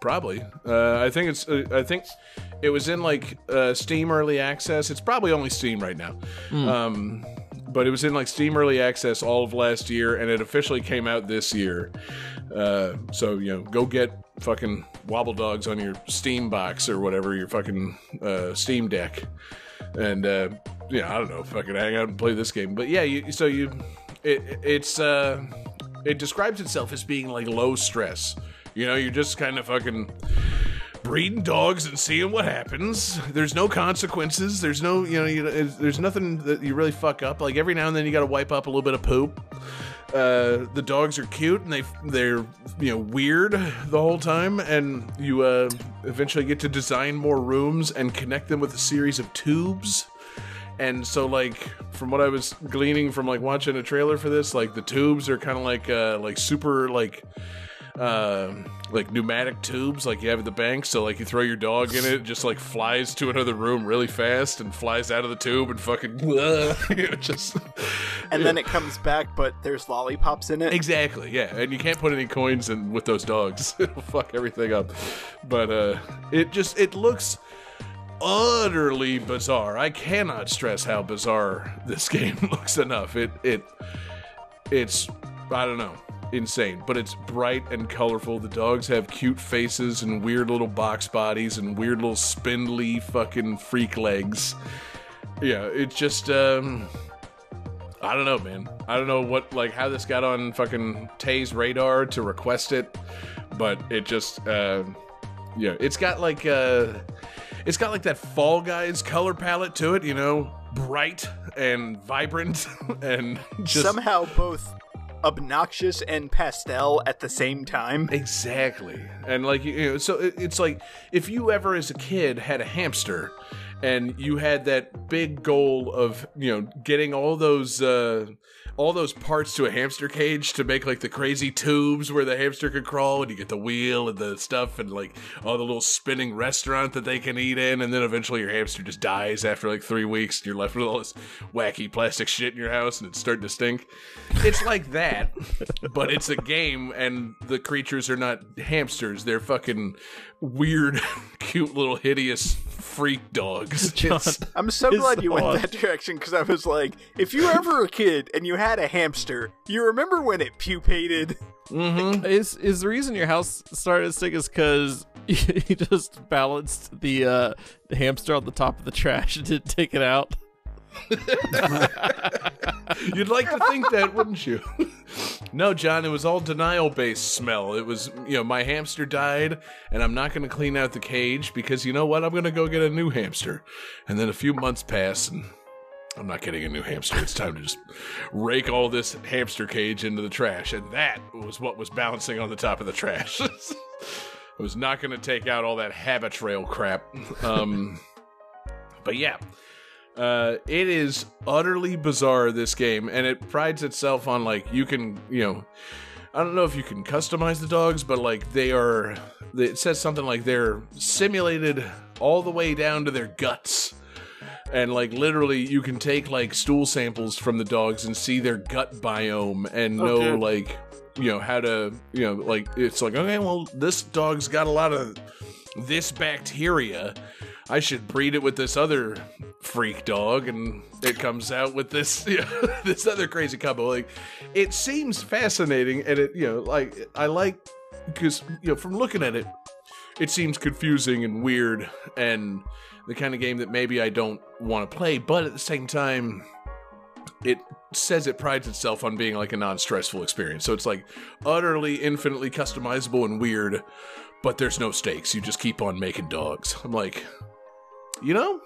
Speaker 3: Probably. Uh, I think it's. Uh, I think it was in like uh, Steam Early Access. It's probably only Steam right now. Um, but it was in like Steam Early Access all of last year, and it officially came out this year. Uh, so you know, go get fucking Wobble Dogs on your Steam box or whatever your fucking uh, Steam Deck, and uh, yeah, I don't know, fucking hang out and play this game. But yeah, you, so you, it, it's uh, it describes itself as being like low stress. You know, you're just kind of fucking breeding dogs and seeing what happens. There's no consequences. There's no, you know, you, there's nothing that you really fuck up. Like every now and then you got to wipe up a little bit of poop. uh, the dogs are cute and they they're you know weird the whole time, and you uh, eventually get to design more rooms and connect them with a series of tubes. And so, like, from what I was gleaning from like watching a trailer for this, like the tubes are kind of like uh, like super like uh, like pneumatic tubes like you have at the bank. So like you throw your dog in it, it just like flies to another room really fast and flies out of the tube and fucking you know, just
Speaker 5: And then it comes back, but there's lollipops in it.
Speaker 3: exactly yeah. And you can't put any coins in with those dogs; it'll fuck everything up. But uh, it just it looks utterly bizarre. I cannot stress how bizarre this game looks enough. It it it's I don't know, insane, but it's bright and colorful. The dogs have cute faces and weird little box bodies and weird little spindly fucking freak legs. Yeah, it's just um I don't know, man. I don't know what like how this got on fucking Tay's radar to request it, but it just uh yeah, it's got like uh it's got like that Fall Guys color palette to it, you know, bright and vibrant and just
Speaker 5: Somehow both obnoxious and pastel at the same time.
Speaker 3: Exactly. And like you know, so it, it's like if you ever as a kid had a hamster and you had that big goal of, you know, getting all those uh all those parts to a hamster cage to make like the crazy tubes where the hamster could crawl and you get the wheel and the stuff and like all the little spinning restaurant that they can eat in and then eventually your hamster just dies after like three weeks and you're left with all this wacky plastic shit in your house and it's starting to stink. It's like that but it's a game and the creatures are not hamsters. They're fucking weird cute little hideous freak dogs It's-
Speaker 5: I'm so
Speaker 1: His
Speaker 5: glad you went that direction because I was like, if you were ever a kid and you had a hamster, you remember when it pupated?
Speaker 1: Is is the reason your house started to stink is because you just balanced the uh, the hamster on the top of the trash and didn't take it out?
Speaker 3: You'd like to think that, wouldn't you? no, John, it was all denial based smell. It was, you know, my hamster died, and I'm not going to clean out the cage because you know what? I'm going to go get a new hamster. And then a few months pass, and I'm not getting a new hamster. It's time to just rake all this hamster cage into the trash. And that was what was balancing on the top of the trash. I was not going to take out all that Habitrail crap. Um, but yeah. Uh, it is utterly bizarre this game, and it prides itself on like you can, you know, I don't know if you can customize the dogs, but like they are. It says something like they're simulated all the way down to their guts, and like literally you can take like stool samples from the dogs and see their gut biome and know
Speaker 4: Okay.
Speaker 3: like you know how to you know like it's like okay well this dog's got a lot of this bacteria i should breed it with this other freak dog and it comes out with this you know, this other crazy combo like it seems fascinating and it you know like i like because you know from looking at it it seems confusing and weird and the kind of game that maybe i don't want to play but at the same time it says it prides itself on being like a non-stressful experience. So it's like utterly infinitely customizable and weird, but there's no stakes. You just keep on making dogs. I'm like, you know,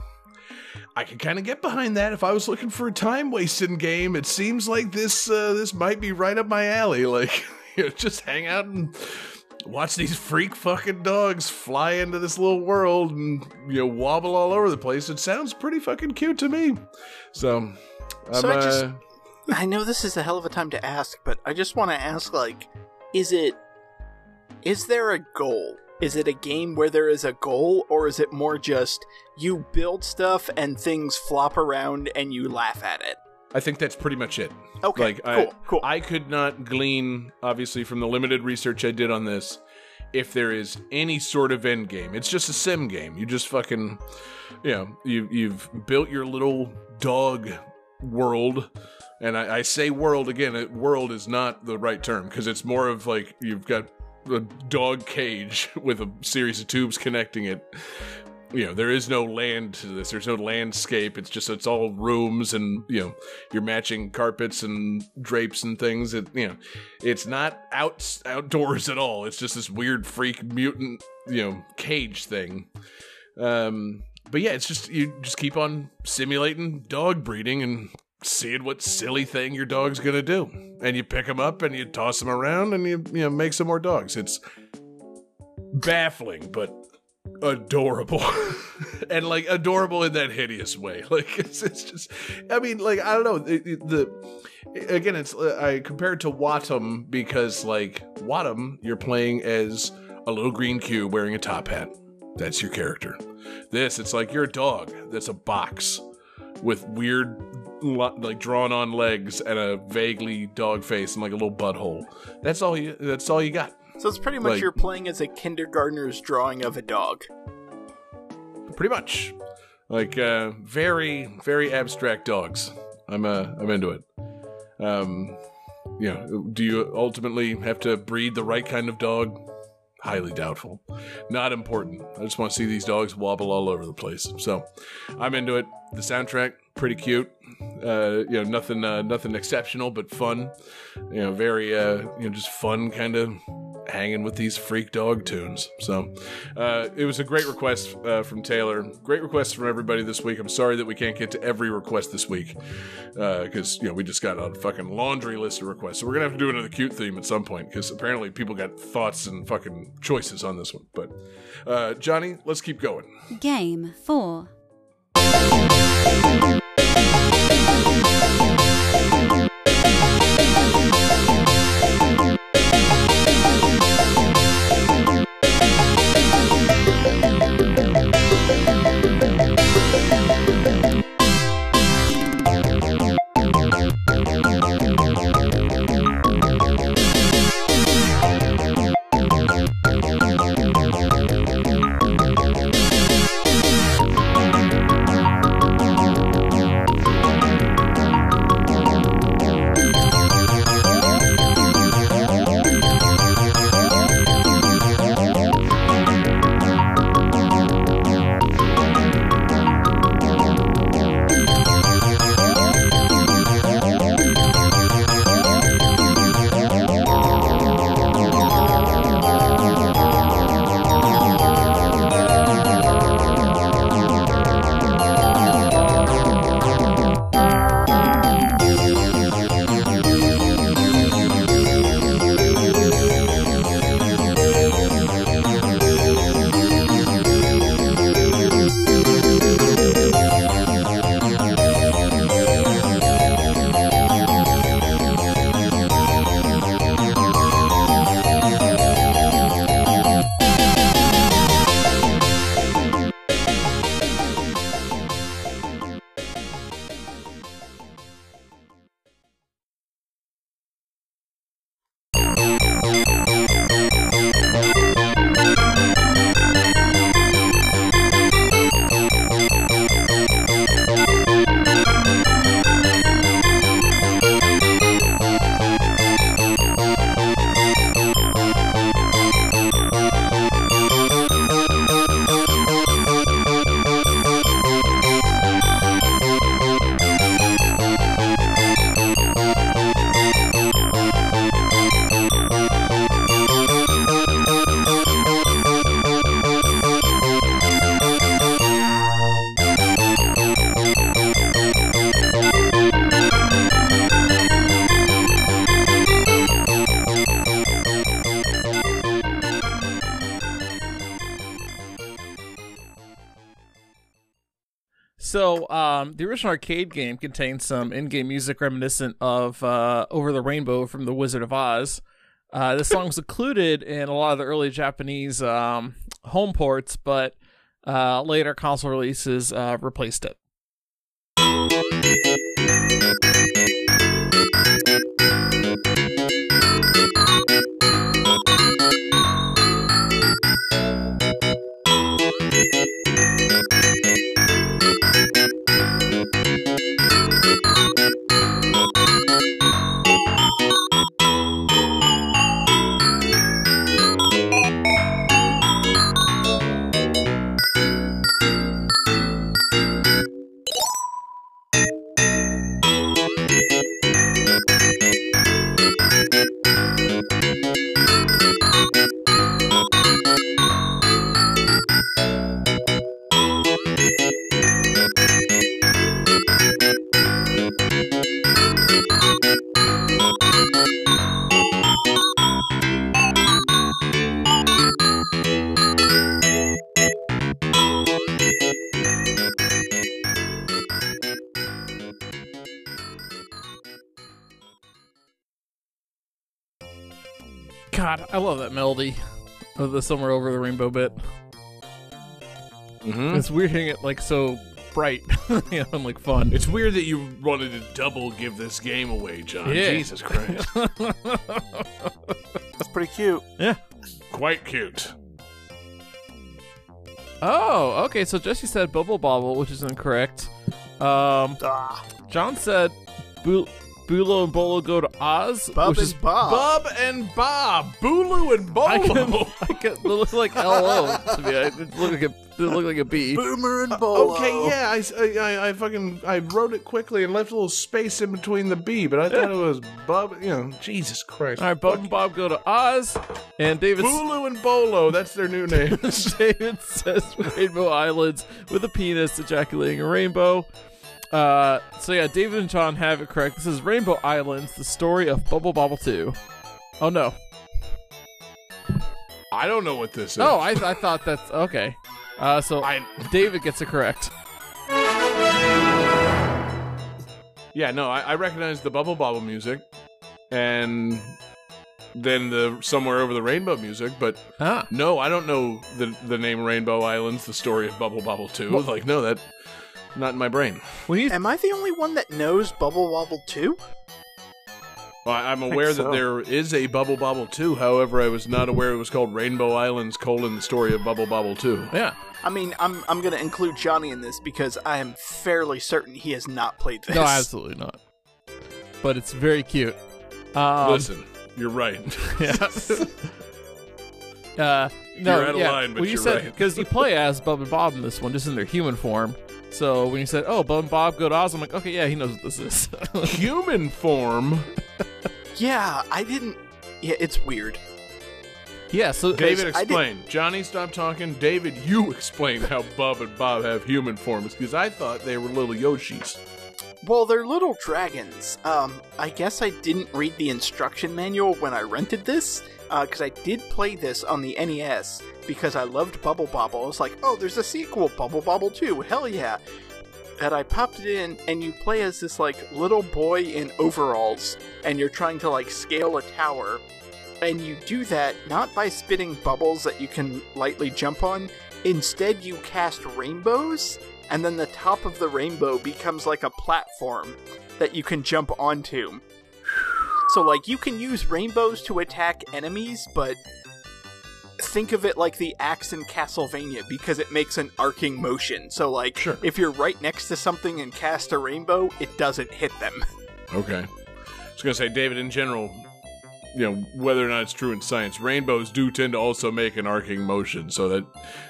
Speaker 3: I can kind of get behind that if I was looking for a time wasting game. It seems like this uh, this might be right up my alley. Like, you know, just hang out and watch these freak fucking dogs fly into this little world and you know wobble all over the place. It sounds pretty fucking cute to me. So, I'm,
Speaker 5: So I just-
Speaker 3: uh,
Speaker 5: I know this is a hell of a time to ask, but I just want to ask like, is it. Is there a goal? Is it a game where there is a goal, or is it more just you build stuff and things flop around and you laugh at it?
Speaker 3: I think that's pretty much it.
Speaker 5: Okay,
Speaker 3: like
Speaker 5: cool,
Speaker 3: I,
Speaker 5: cool.
Speaker 3: I could not glean, obviously, from the limited research I did on this, if there is any sort of end game. It's just a sim game. You just fucking, you know, you you've built your little dog world, and I, I say world again. World is not the right term because it's more of like you've got a dog cage with a series of tubes connecting it. You know there is no land to this. There's no landscape. It's just it's all rooms and you know you're matching carpets and drapes and things. It you know it's not out outdoors at all. It's just this weird freak mutant you know cage thing. Um but yeah it's just you just keep on simulating dog breeding and seeing what silly thing your dog's gonna do, and you pick them up and you toss them around and you you know make some more dogs. It's baffling, but adorable. And like adorable in that hideous way. Like it's, it's just i mean like i don't know. It- the again it's i compared to Wattam because like Wattam you're playing as a little green cube wearing a top hat. That's your character. This it's like you're a dog that's a box with weird like drawn on legs and a vaguely dog face and like a little butthole. That's all you that's all you got.
Speaker 5: So it's pretty much
Speaker 3: Like-
Speaker 5: you're playing as a kindergartner's drawing of a dog.
Speaker 3: pretty much. Like uh very very abstract dogs. I'm uh i'm into it. Um you know do you ultimately have to breed the right kind of dog highly doubtful. Not important. I just want to see these dogs wobble all over the place. So i'm into it. The soundtrack pretty cute. Uh you know nothing uh, nothing exceptional but fun. You know very uh you know just fun kind of hanging with these freak dog tunes. So uh, it was a great request uh, from Taylor. Great request from everybody this week. I'm sorry that we can't get to every request this week because you know we just got a fucking laundry list of requests. So we're gonna have to do another cute theme at some point because apparently people got thoughts and fucking choices on this one. But uh, Johnny, let's keep going.
Speaker 2: Game 4.
Speaker 1: the original arcade game contained some in-game music reminiscent of uh, "Over the Rainbow" from The Wizard of Oz. Uh, this song was included in a lot of the early Japanese um, home ports, but uh, later console releases uh, replaced it. God, I love that melody of the somewhere over the rainbow bit.
Speaker 3: Mm-hmm.
Speaker 1: It's weird hearing it like so bright, you know, and like fun.
Speaker 3: It's weird that you wanted to double give this game away, John.
Speaker 1: Yeah.
Speaker 3: Jesus Christ.
Speaker 4: That's pretty cute.
Speaker 1: yeah.
Speaker 3: Quite cute.
Speaker 1: Oh, okay. So Jesse said Bubble Bobble, which is incorrect. Um,
Speaker 4: Ah,
Speaker 1: John said Bu- Bulo and Bolo go to Oz,
Speaker 5: Bub
Speaker 1: which
Speaker 5: and
Speaker 1: is
Speaker 5: Bob.
Speaker 3: Bub and Bob, Bulu and
Speaker 1: I can,
Speaker 3: Bolo.
Speaker 1: I can it looks like LO to me. It looked like a it looked like a B.
Speaker 4: Boomer and uh, Bolo.
Speaker 3: Okay, yeah, I, I, I, I fucking I wrote it quickly and left a little space in between the B, but I thought it was Bub. You know, Jesus Christ.
Speaker 1: All right, Bub and Bob go to Oz, and David
Speaker 3: Bulu and Bolo. That's their new name.
Speaker 1: David says Rainbow Islands with a penis ejaculating a rainbow. Uh, so yeah, David and John have it correct. This is Rainbow Islands, the story of Bubble Bobble 2. Oh no.
Speaker 3: I don't know what this is.
Speaker 1: Oh, I, I thought that's okay. Uh, so
Speaker 3: I
Speaker 1: David gets it correct.
Speaker 3: yeah, no, I, I recognize the Bubble Bobble music, and then the somewhere over the rainbow music, but
Speaker 1: Ah,
Speaker 3: no, I don't know the the name Rainbow Islands, the story of Bubble Bobble Two. like, no, that not in my brain.
Speaker 1: when you
Speaker 5: Am I the only one that knows Bubble Bobble 2?
Speaker 3: Well, I- I'm aware that
Speaker 4: so.
Speaker 3: there is a Bubble Bobble 2. However, I was not aware it was called Rainbow Islands: colon the story of Bubble Bobble 2.
Speaker 1: yeah,
Speaker 5: I mean, I'm I'm gonna include Johnny in this because I am fairly certain he has not played this.
Speaker 1: no, absolutely not. But it's very cute. Um,
Speaker 3: Listen, you're right.
Speaker 1: Yeah. uh, no,
Speaker 3: You're out of
Speaker 1: yeah.
Speaker 3: line, but
Speaker 1: when you
Speaker 3: you're
Speaker 1: said
Speaker 3: right.
Speaker 1: because you play as Bub and Bob in this one, just in their human form. So when you said, "Oh, Bub and Bob go to Oz," I'm like, "Okay, yeah, he knows what this is."
Speaker 3: Human form.
Speaker 5: Yeah, I didn't. Yeah, it's weird.
Speaker 1: yeah. So
Speaker 3: David, explain. Johnny, stop talking. David, you explain how Bub and Bob have human forms because I thought they were little Yoshis.
Speaker 5: Well, they're little dragons. Um, I guess I didn't read the instruction manual when I rented this, because I did play this on the NES because I loved Bubble Bobble. I was like, oh, there's a sequel, Bubble Bobble 2, hell yeah. And I popped it in, and you play as this, like, little boy in overalls, and you're trying to, like, scale a tower. And you do that not by spitting bubbles that you can lightly jump on, instead, you cast rainbows and then the top of the rainbow becomes like a platform that you can jump onto. So, like, you can use rainbows to attack enemies, but think of it like the axe in Castlevania because it makes an arcing motion. So, like,
Speaker 3: Sure.
Speaker 5: if you're right next to something and cast a rainbow, it doesn't hit them.
Speaker 3: Okay. I was gonna say, David, in general, you know, whether or not it's true in science, rainbows do tend to also make an arcing motion, so that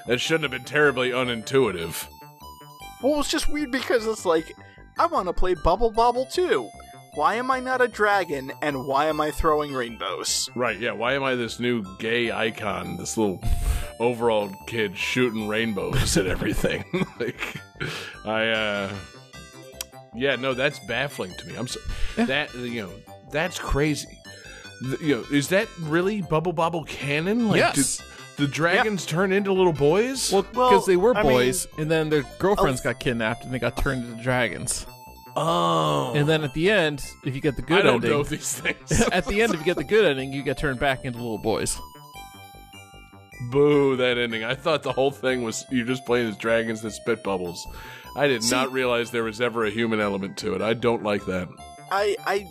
Speaker 3: that shouldn't have been terribly unintuitive.
Speaker 5: Well, it's just weird because it's like, I want to play Bubble Bobble too. Why am I not a dragon, and why am I throwing rainbows?
Speaker 3: Right, yeah, why am I this new gay icon, this little overall kid shooting rainbows at everything? like I uh Yeah, no, that's baffling to me. I'm so that you know, that's crazy. Th- you know, is that really Bubble Bobble canon? Like
Speaker 1: Yes.
Speaker 3: did the dragons turn into little boys?
Speaker 1: well, because
Speaker 4: Well,
Speaker 1: they were
Speaker 4: I mean-
Speaker 1: boys, and then their girlfriends oh. got kidnapped, and they got turned into dragons.
Speaker 3: oh.
Speaker 1: And then at the end, if you get the
Speaker 3: I
Speaker 1: good
Speaker 3: don't
Speaker 1: ending,
Speaker 3: know these things.
Speaker 1: at the end, if you get the good ending, you get turned back into little boys.
Speaker 3: Boo, that ending. I thought the whole thing was you're just playing as dragons that spit bubbles. I did not realize there was ever a human element to it. I don't like that.
Speaker 5: I I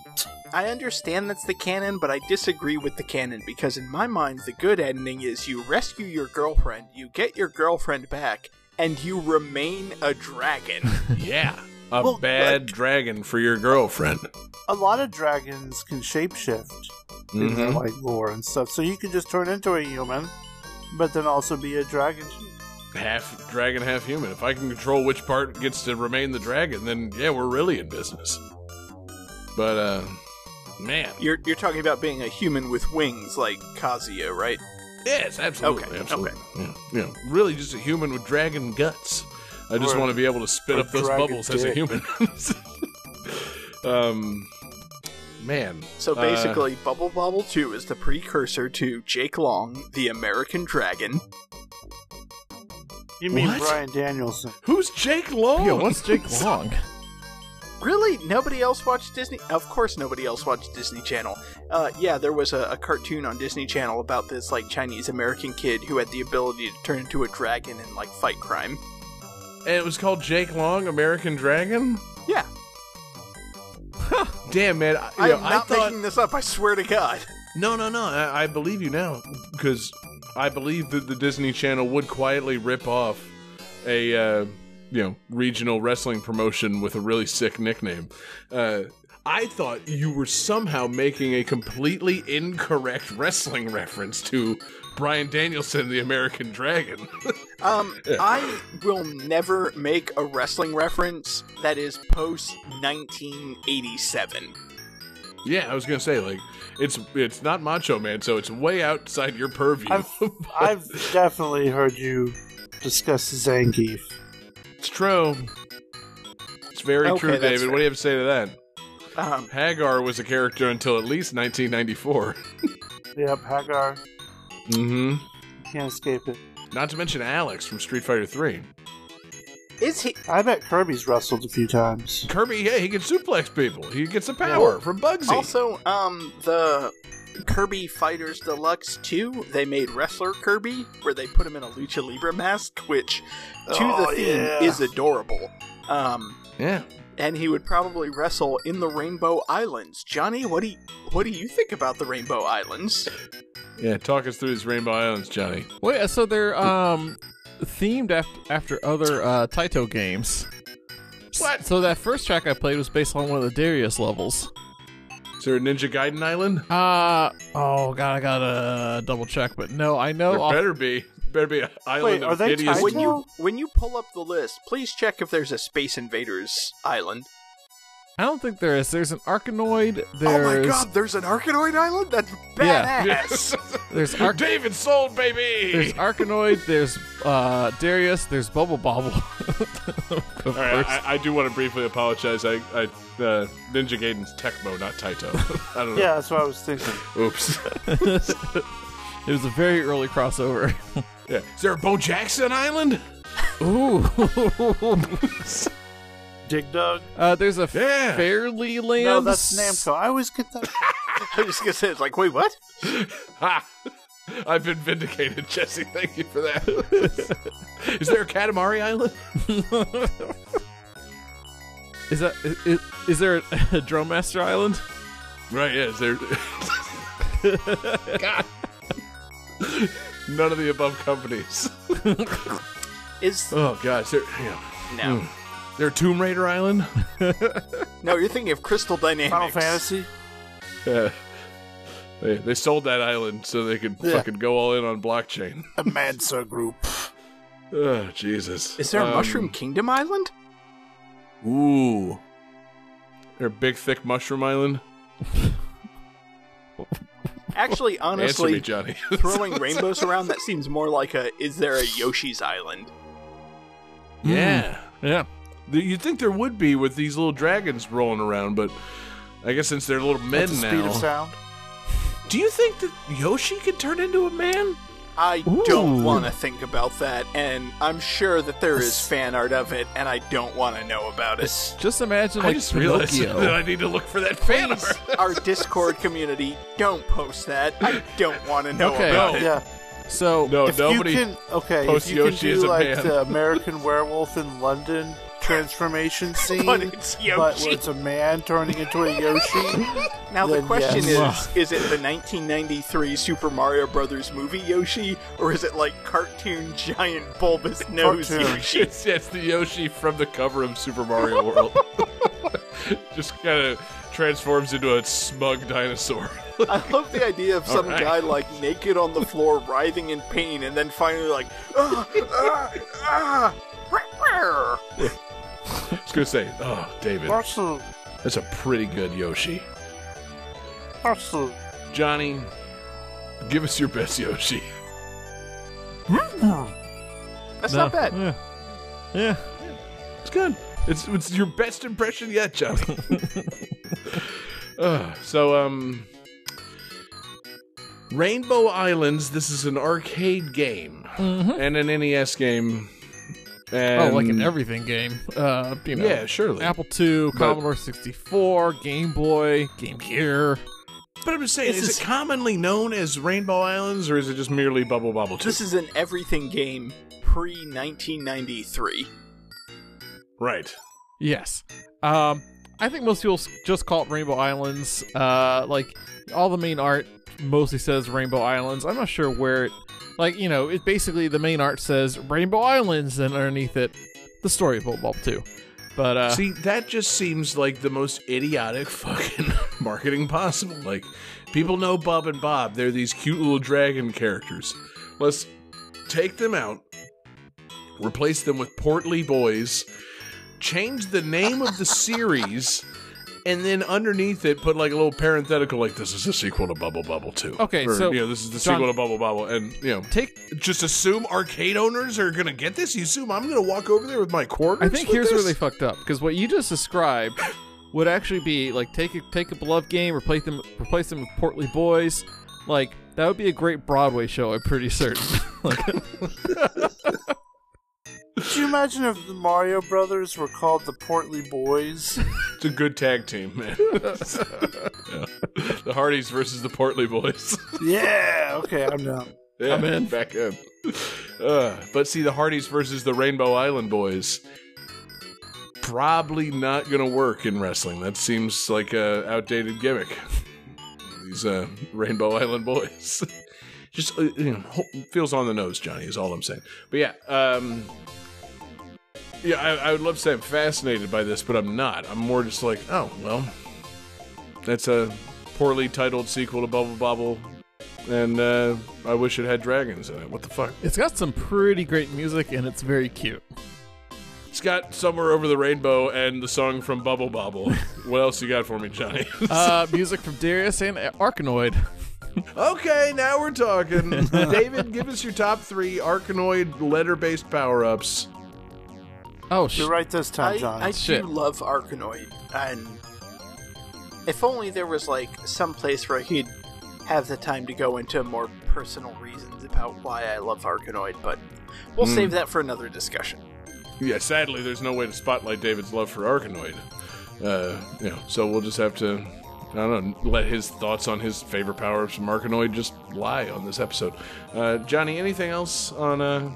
Speaker 5: I understand that's the canon, but I disagree with the canon because in my mind the good ending is you rescue your girlfriend, you get your girlfriend back, and you remain a dragon.
Speaker 3: Yeah. A
Speaker 4: Well,
Speaker 3: bad dragon for your girlfriend.
Speaker 4: A lot of dragons can shapeshift in their
Speaker 3: Mhm.
Speaker 4: like lore and stuff, so you can just turn into a human, but then also be a dragon.
Speaker 3: Half dragon, half human. If I can control which part gets to remain the dragon, then yeah, we're really in business. But uh man.
Speaker 5: you're you're talking about being a human with wings like Kazuya, right?
Speaker 3: Yes, absolutely,
Speaker 5: Okay,
Speaker 3: absolutely. Yeah, yeah, really just a human with dragon guts. I just
Speaker 4: Or-
Speaker 3: want to be able to spit up those
Speaker 4: dragon
Speaker 3: bubbles as a human. um man.
Speaker 5: So
Speaker 3: uh,
Speaker 5: basically, Bubble Bobble 2 is the precursor to Jake Long, the American Dragon.
Speaker 4: You mean
Speaker 3: What?
Speaker 4: Bryan Danielson?
Speaker 3: who's Jake Long?
Speaker 1: Yeah, what's Jake Long?
Speaker 5: Really? Nobody else watched Disney? Of course, nobody else watched Disney Channel. Uh, yeah, there was a, a cartoon on Disney Channel about this like Chinese American kid who had the ability to turn into a dragon and like fight crime.
Speaker 3: And it was called Jake Long, American Dragon.
Speaker 5: Yeah,
Speaker 3: Damn, man. I,
Speaker 5: I
Speaker 3: you know,
Speaker 5: am
Speaker 3: I
Speaker 5: not
Speaker 3: thought
Speaker 5: making this up. I swear to God.
Speaker 3: no, no, no. I, I believe you now because I believe that the Disney Channel would quietly rip off a uh, you know regional wrestling promotion with a really sick nickname. Uh, I thought you were somehow making a completely incorrect wrestling reference to Bryan Danielson, the American Dragon.
Speaker 5: Um, I will never make a wrestling reference that is post 1987.
Speaker 3: yeah, I was gonna say like it's it's not Macho Man, so it's way outside your purview.
Speaker 4: I've, I've definitely heard you discuss Zangief.
Speaker 3: It's true. It's very
Speaker 5: Okay,
Speaker 3: true, David.
Speaker 5: fair.
Speaker 3: What do you have to say to that?
Speaker 5: Um,
Speaker 3: Haggar was a character until at least 1994.
Speaker 4: Yep, Haggar.
Speaker 3: mm-hmm.
Speaker 4: Can't escape it.
Speaker 3: Not to mention Alex from Street Fighter 3.
Speaker 5: is he?
Speaker 4: I bet Kirby's wrestled a few times.
Speaker 3: Kirby, yeah, he can suplex people. He gets the power from Bugzzy.
Speaker 5: Also, um, the Kirby Fighters Deluxe 2, they made Wrestler Kirby, where they put him in a Lucha Libre mask, which, to
Speaker 4: Oh,
Speaker 5: the theme,
Speaker 4: yeah.
Speaker 5: is adorable. Um,
Speaker 3: yeah.
Speaker 5: and he would probably wrestle in the Rainbow Islands. Johnny, what do you, what do you think about the Rainbow Islands?
Speaker 3: Yeah, talk us through these Rainbow Islands, Johnny.
Speaker 1: Wait, so they're um themed after after other uh, Taito games.
Speaker 3: What?
Speaker 1: So that first track I played was based on one of the Darius levels.
Speaker 3: Is there a Ninja Gaiden Island?
Speaker 1: Uh oh god, I gotta double check, but no, I know.
Speaker 3: There
Speaker 1: off-
Speaker 3: better be. Better be an island
Speaker 4: are
Speaker 3: of
Speaker 4: they
Speaker 3: hideous...
Speaker 4: Taito?
Speaker 5: When you when you pull up the list, please check if there's a Space Invaders island.
Speaker 1: I don't think there is. There's an Arkanoid. There's
Speaker 5: Oh my god, there's an Arkanoid island? That's
Speaker 1: Yeah.
Speaker 5: badass!
Speaker 3: Yes.
Speaker 1: there's Ark-
Speaker 3: David sold, baby!
Speaker 1: there's Arkanoid. There's uh Darius. There's Bubble Bobble.
Speaker 3: All right. I, I do want to briefly apologize. I, I uh, Ninja Gaiden's Tecmo, not Taito. I don't know.
Speaker 4: Yeah, that's what I was thinking.
Speaker 3: Oops.
Speaker 1: it was a very early crossover.
Speaker 3: yeah. Is there a Bo Jackson Island?
Speaker 1: Ooh.
Speaker 4: Dig Dug?
Speaker 1: uh, there's a
Speaker 3: Yeah.
Speaker 1: Fairly Land.
Speaker 4: No, that's Namco. I always get that.
Speaker 5: I was just gonna say, it's like, wait, what?
Speaker 3: Ha! I've been vindicated, Jesse. Thank you for that. Is there a Katamari Island?
Speaker 1: Is that is, is there a, Drum Master Island?
Speaker 3: Right, yeah. Is there. God. None of the above companies.
Speaker 5: Is
Speaker 3: Oh, gosh. Is there, yeah.
Speaker 5: no,
Speaker 3: Is there a Tomb Raider Island?
Speaker 5: no, you're thinking of Crystal Dynamics.
Speaker 4: Final Fantasy?
Speaker 3: Yeah. They, they sold that island so they could
Speaker 4: Yeah.
Speaker 3: fucking go all in on blockchain.
Speaker 4: Embracer Group.
Speaker 3: Oh, Jesus.
Speaker 5: Is there a
Speaker 3: Um,
Speaker 5: Mushroom Kingdom Island?
Speaker 3: Ooh. There a big, thick mushroom island?
Speaker 5: Actually,
Speaker 3: Answer me,
Speaker 5: honestly,
Speaker 3: Johnny.
Speaker 5: throwing rainbows around that seems more like a. Is there a Yoshi's Island?
Speaker 3: yeah.
Speaker 1: Yeah.
Speaker 3: The- You'd think there would be with these little dragons rolling around, but I guess since they're little men
Speaker 4: At the speed
Speaker 3: now.
Speaker 4: of sound.
Speaker 3: Do you think that Yoshi could turn into a man?
Speaker 5: I
Speaker 1: Ooh.
Speaker 5: don't want to think about that, and I'm sure that there is fan art of it, and I don't want to know about it.
Speaker 1: Just imagine
Speaker 3: I
Speaker 1: like
Speaker 3: just realized
Speaker 1: Pinocchio.
Speaker 3: that I need to look for that fan
Speaker 5: Please,
Speaker 3: art.
Speaker 5: our Discord community, don't post that. I don't want to know
Speaker 1: Okay.
Speaker 5: about
Speaker 3: No.
Speaker 5: it.
Speaker 4: Yeah.
Speaker 1: So
Speaker 3: No,
Speaker 4: if
Speaker 3: nobody.
Speaker 4: you can, okay,
Speaker 3: post
Speaker 4: if you
Speaker 3: Yoshi
Speaker 4: can
Speaker 3: as
Speaker 4: do
Speaker 3: a
Speaker 4: like
Speaker 3: man.
Speaker 4: the American Werewolf in London transformation scene,
Speaker 5: But it's
Speaker 4: but where it's a man turning into a Yoshi.
Speaker 5: Now the question
Speaker 4: yes.
Speaker 5: is: Is it the 1993 Super Mario Brothers movie Yoshi, or is it like cartoon giant bulbous nose
Speaker 4: Cartoon.
Speaker 5: Yoshi?
Speaker 3: It's, it's the Yoshi from the cover of Super Mario World. Just kind of transforms into a smug dinosaur.
Speaker 5: I love the idea of some
Speaker 3: right.
Speaker 5: guy like naked on the floor, writhing in pain, and then finally like, ah, ah, ah, rah, rah."
Speaker 3: I was gonna say, oh, David,
Speaker 4: Absolute,
Speaker 3: that's a pretty good Yoshi.
Speaker 4: absolute.
Speaker 3: Johnny, give us your best Yoshi.
Speaker 5: That's
Speaker 1: no,
Speaker 5: not bad.
Speaker 1: Yeah. yeah.
Speaker 3: It's good. It's it's your best impression yet, Johnny. uh, so um Rainbow Islands, this is an arcade game and an NES game And,
Speaker 1: oh, like an everything game. Uh, you know,
Speaker 3: Yeah, surely.
Speaker 1: Apple II, Commodore 64, Game Boy, Game Gear.
Speaker 3: But I'm just saying,
Speaker 5: This
Speaker 3: is,
Speaker 5: is-
Speaker 3: it commonly known as Rainbow Islands, or is it just merely Bubble Bobble 2?
Speaker 5: This is an everything game pre 1993.
Speaker 3: right.
Speaker 1: Yes. Um, I think most people just call it Rainbow Islands. Uh, like all the main art mostly says Rainbow Islands. I'm not sure where it, like you know, it basically the main art says Rainbow Islands, and underneath it, the story of Bobble 2. But uh,
Speaker 3: See, that just seems like the most idiotic fucking marketing possible. Like, people know Bub and Bob. They're these cute little dragon characters. Let's take them out, replace them with portly boys, change the name of the series, and then underneath it put like a little parenthetical like this is a sequel to Bubble Bobble 2.
Speaker 1: Okay,
Speaker 3: or,
Speaker 1: so,
Speaker 3: you know, this is the
Speaker 1: John-
Speaker 3: sequel to Bubble Bobble and you know,
Speaker 1: take
Speaker 3: just assume arcade owners are going to get this? You assume I'm going to walk over there with my quarters?
Speaker 1: I think here's where they fucked up because what you just described would actually be like take a take a beloved game, replace them replace them with portly boys. Like that would be a great Broadway show. I'm pretty certain. like,
Speaker 4: Could you imagine if the Mario Brothers were called the Portly Boys?
Speaker 3: It's a good tag team, man. Yeah. The Hardys versus the Portly Boys.
Speaker 4: yeah, okay, I'm down.
Speaker 3: yeah,
Speaker 1: I'm in.
Speaker 3: Back in. Uh, but see, the Hardys versus the Rainbow Island Boys. Probably not going to work in wrestling. That seems like a outdated gimmick. These uh, Rainbow Island Boys. Just uh, you know, feels on the nose, Johnny. Is all I'm saying. But yeah, um, yeah, I, I would love to say I'm fascinated by this, but I'm not. I'm more just like, oh well, that's a poorly titled sequel to Bubble Bobble, and uh, I wish it had dragons in it. What the fuck?
Speaker 1: it's got some pretty great music and it's very cute.
Speaker 3: It's got somewhere over the rainbow and the song from Bubble Bobble. what else you got for me, Johnny?
Speaker 1: Uh, music from Darius and Arkanoid.
Speaker 3: okay, now we're talking. David, give us your top three Arkanoid letter-based power-ups.
Speaker 1: Oh sh-
Speaker 4: You're right this time, John.
Speaker 5: I
Speaker 1: Shit.
Speaker 5: do love Arkanoid, and if only there was like some place where I could have the time to go into more personal reasons about why I love Arkanoid, but we'll
Speaker 3: Hmm.
Speaker 5: save that for another discussion.
Speaker 3: Yeah, sadly, there's no way to spotlight David's love for Arkanoid. Uh, you know, so we'll just have to, I don't know, let his thoughts on his favorite power-ups from Arkanoid just lie on this episode. Uh, Johnny, anything else on uh,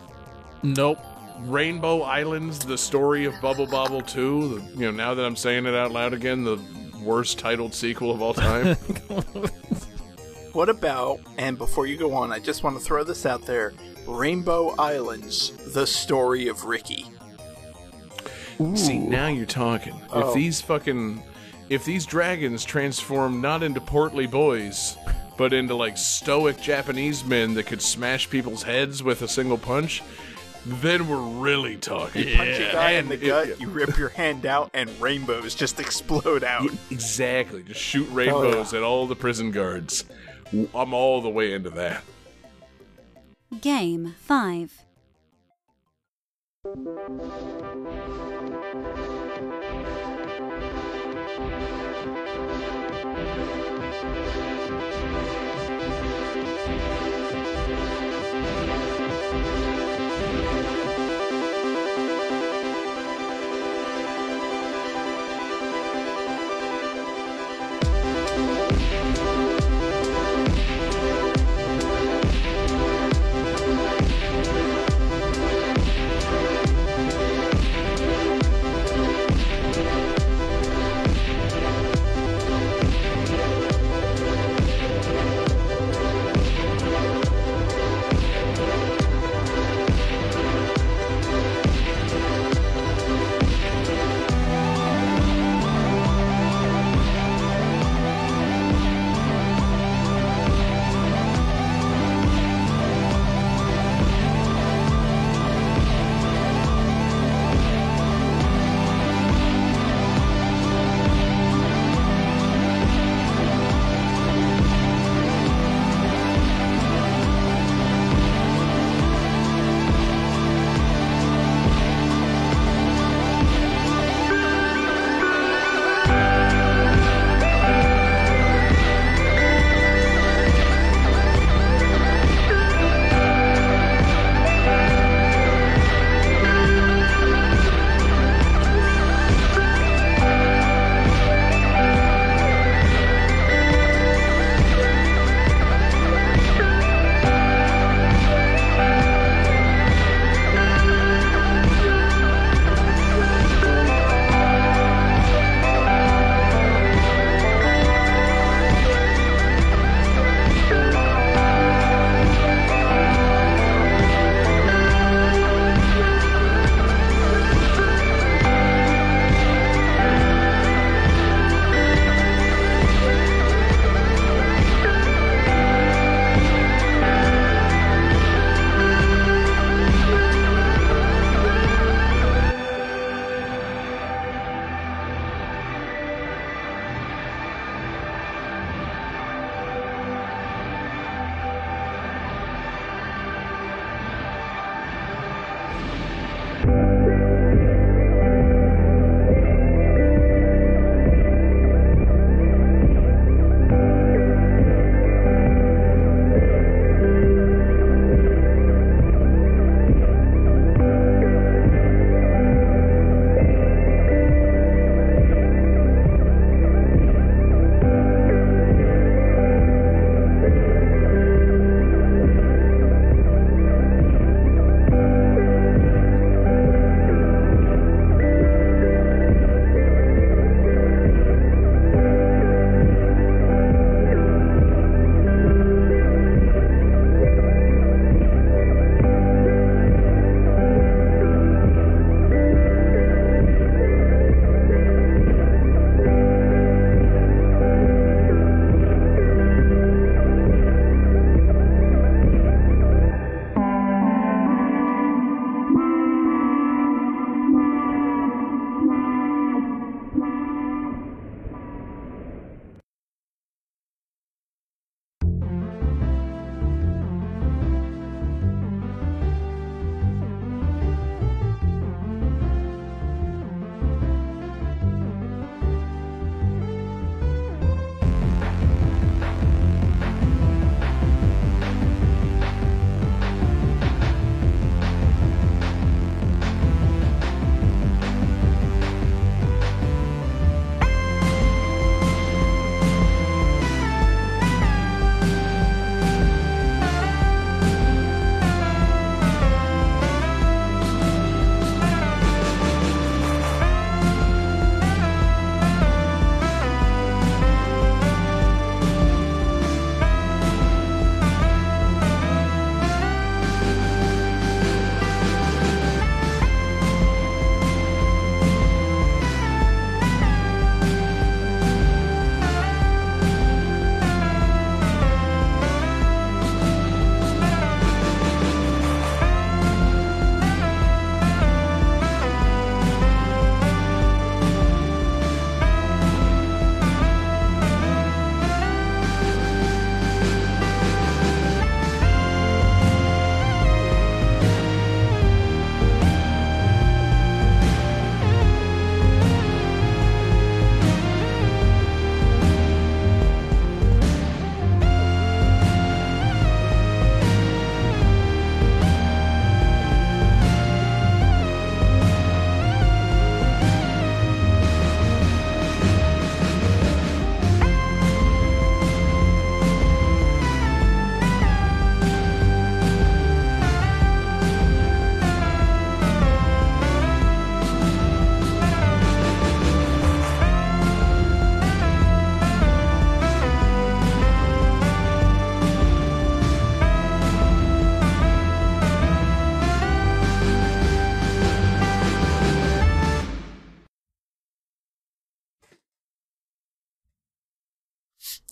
Speaker 1: nope.
Speaker 3: Rainbow Islands, the story of Bubble Bobble 2? The, you know, now that I'm saying it out loud again, the worst titled sequel of all time.
Speaker 5: What about, and before you go on, I just want to throw this out there Rainbow Islands, the story of Ricky.
Speaker 3: See, now you're talking. If
Speaker 5: Oh.
Speaker 3: these fucking, if these dragons transform not into portly boys, but into like stoic Japanese men that could smash people's heads with a single punch, then we're really talking.
Speaker 5: You punch a guy in the gut, you rip your hand out, and rainbows just explode out.
Speaker 3: Exactly. Just shoot rainbows oh, at all the prison guards. I'm all the way into that.
Speaker 2: Game 5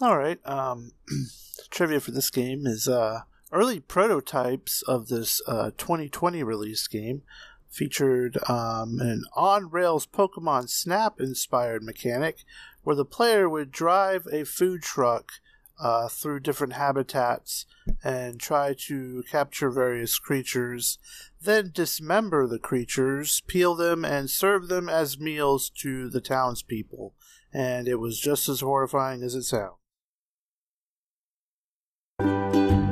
Speaker 4: All right. Um, trivia for this game is uh, early prototypes of this uh, 2020 release game featured um, an on rails Pokemon Snap inspired mechanic where the player would drive a food truck uh, through different habitats and try to capture various creatures, then dismember the creatures, peel them, and serve them as meals to the townspeople. And it was just as horrifying as it sounds. All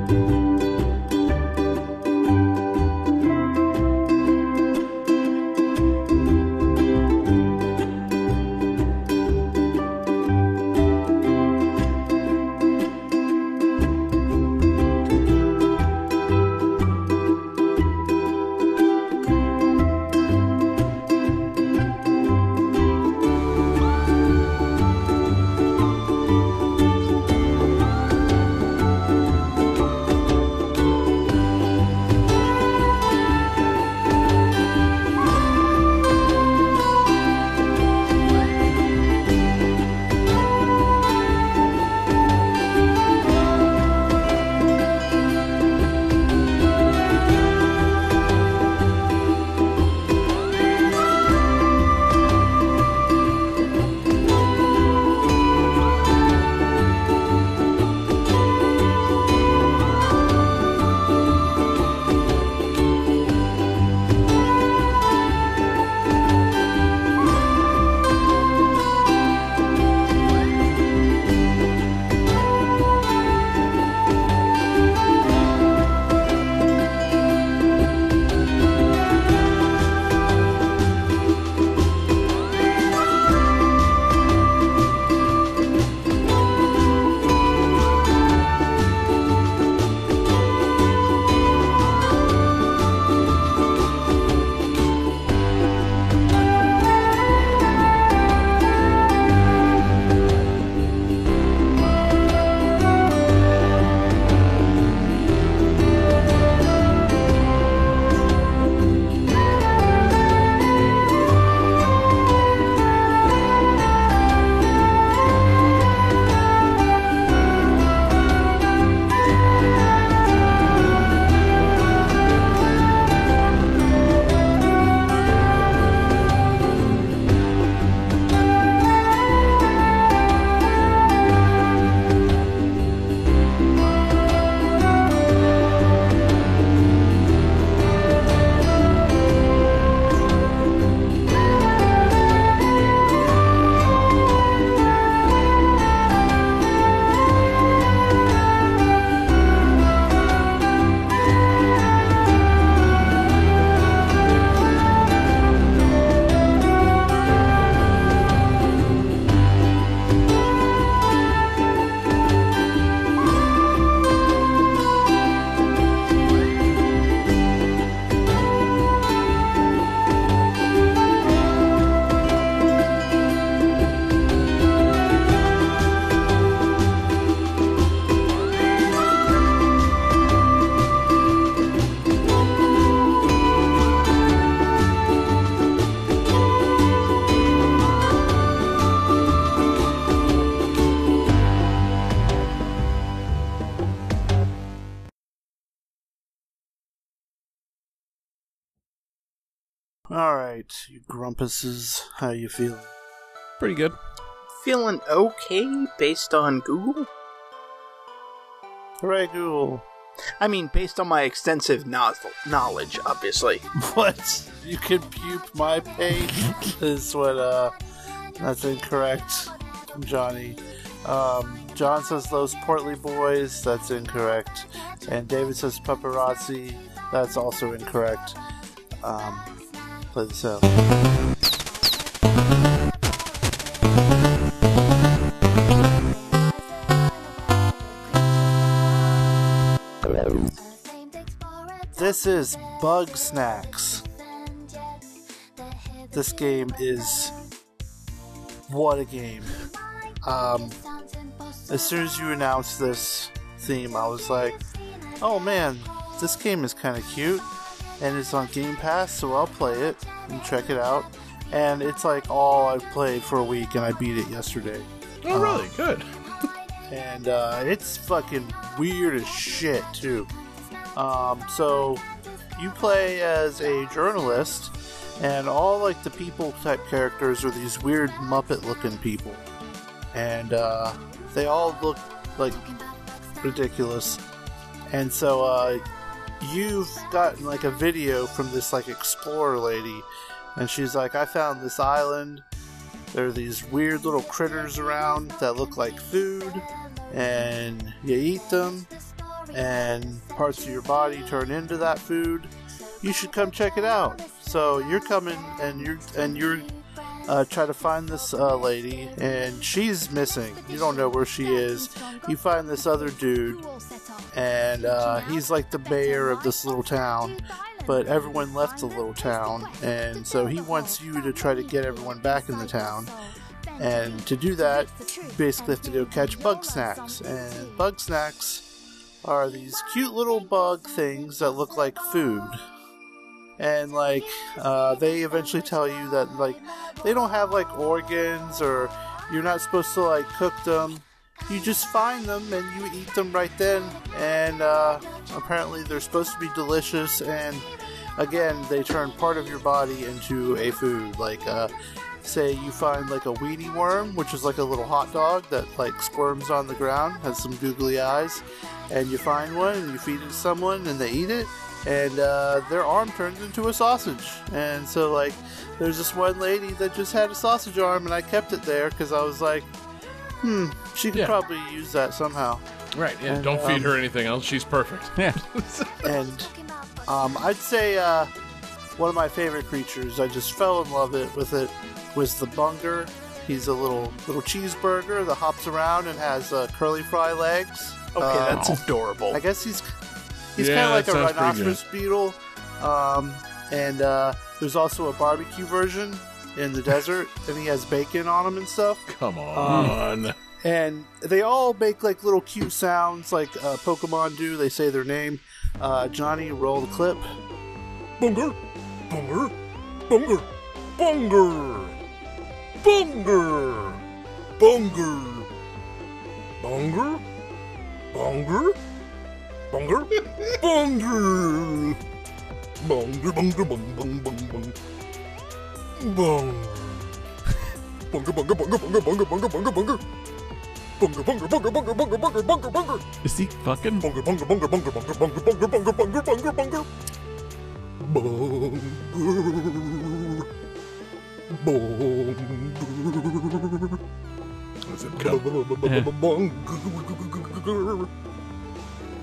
Speaker 4: you grumpuses, how you feeling?
Speaker 1: Pretty good.
Speaker 5: Feeling okay based on Google?
Speaker 4: Hooray, Google!
Speaker 5: I mean, based on my extensive nozzle knowledge, obviously.
Speaker 4: What? You can puke my page? is what, uh, that's incorrect, Johnny. Um, John says those portly boys, that's incorrect. And David says paparazzi, that's also incorrect. Um, play this out. This is Bugsnax. This game is what a game. Um, as soon as you announced this theme, I was like, oh man, this game is kind of cute. And it's on Game Pass, so I'll play it and check it out. And it's like all I've played for a week, and I beat it yesterday.
Speaker 3: Oh, really? Good.
Speaker 4: And uh, it's fucking weird as shit, too. Um, so you play as a journalist, and all like the people type characters are these weird Muppet looking people. And uh, they all look like ridiculous. And so uh, you've gotten like a video from this like explorer lady, and she's like, I found this island. There are these weird little critters around that look like food, and you eat them, and parts of your body turn into that food. You should come check it out. So you're coming, and you're and you're uh, try to find this uh, lady, and she's missing. You don't know where she is. You find this other dude, and uh, he's like the mayor of this little town. But everyone left the little town, and so he wants you to try to get everyone back in the town. And to do that, you basically have to go catch bug snacks. And bug snacks are these cute little bug things that look like food and like uh, they eventually tell you that like they don't have like organs or you're not supposed to like cook them. You just find them and you eat them right then. And uh, apparently they're supposed to be delicious. And again they turn part of your body into a food. Like uh, say you find like a weenie worm which is like a little hot dog that like squirms on the ground has some googly eyes. And you find one and you feed it to someone and they eat it and uh, their arm turns into a sausage. And so, like, there's this one lady that just had a sausage arm, and I kept it there because I was like, hmm, she could
Speaker 1: Yeah.
Speaker 4: probably use that somehow.
Speaker 3: Right. Yeah.
Speaker 4: And,
Speaker 3: Don't feed
Speaker 4: um,
Speaker 3: her anything else. She's perfect.
Speaker 1: Yeah.
Speaker 4: And um, I'd say uh, one of my favorite creatures, I just fell in love it with it, was the bunger. He's a little little cheeseburger that hops around and has uh, curly fry legs.
Speaker 5: Okay,
Speaker 4: Um,
Speaker 5: that's adorable.
Speaker 4: I guess he's He's
Speaker 3: yeah,
Speaker 4: kind of like a rhinoceros beetle. Um, and uh, there's also a barbecue version in the desert, and he has bacon on him and stuff.
Speaker 3: Come um, on.
Speaker 4: Um, and they all make like little cute sounds, like uh, Pokemon do. They say their name. Uh, Johnny, roll the clip.
Speaker 3: Bunger, bunger, bunger, bunger, bunger, bunger, bunger, bunger. Bunger. Bunger. Bunger. Bunger. Bung. Bung. Bung. Bung. Bung. Bunger. Bunger. Bunger. Bunger. Bunger. Bunger. Bunger. Bunger. Bunger. Bunger. Bunger. Bunger. Bunger. Bunger. Bunger. Bunger.
Speaker 1: Is he fucking?
Speaker 3: Bunger, bunger, bunger, bunger, bunger, bunger, bunger, bunger, bunger, bunger, bunger. Bunger. Bunger. Does it come? Bunger.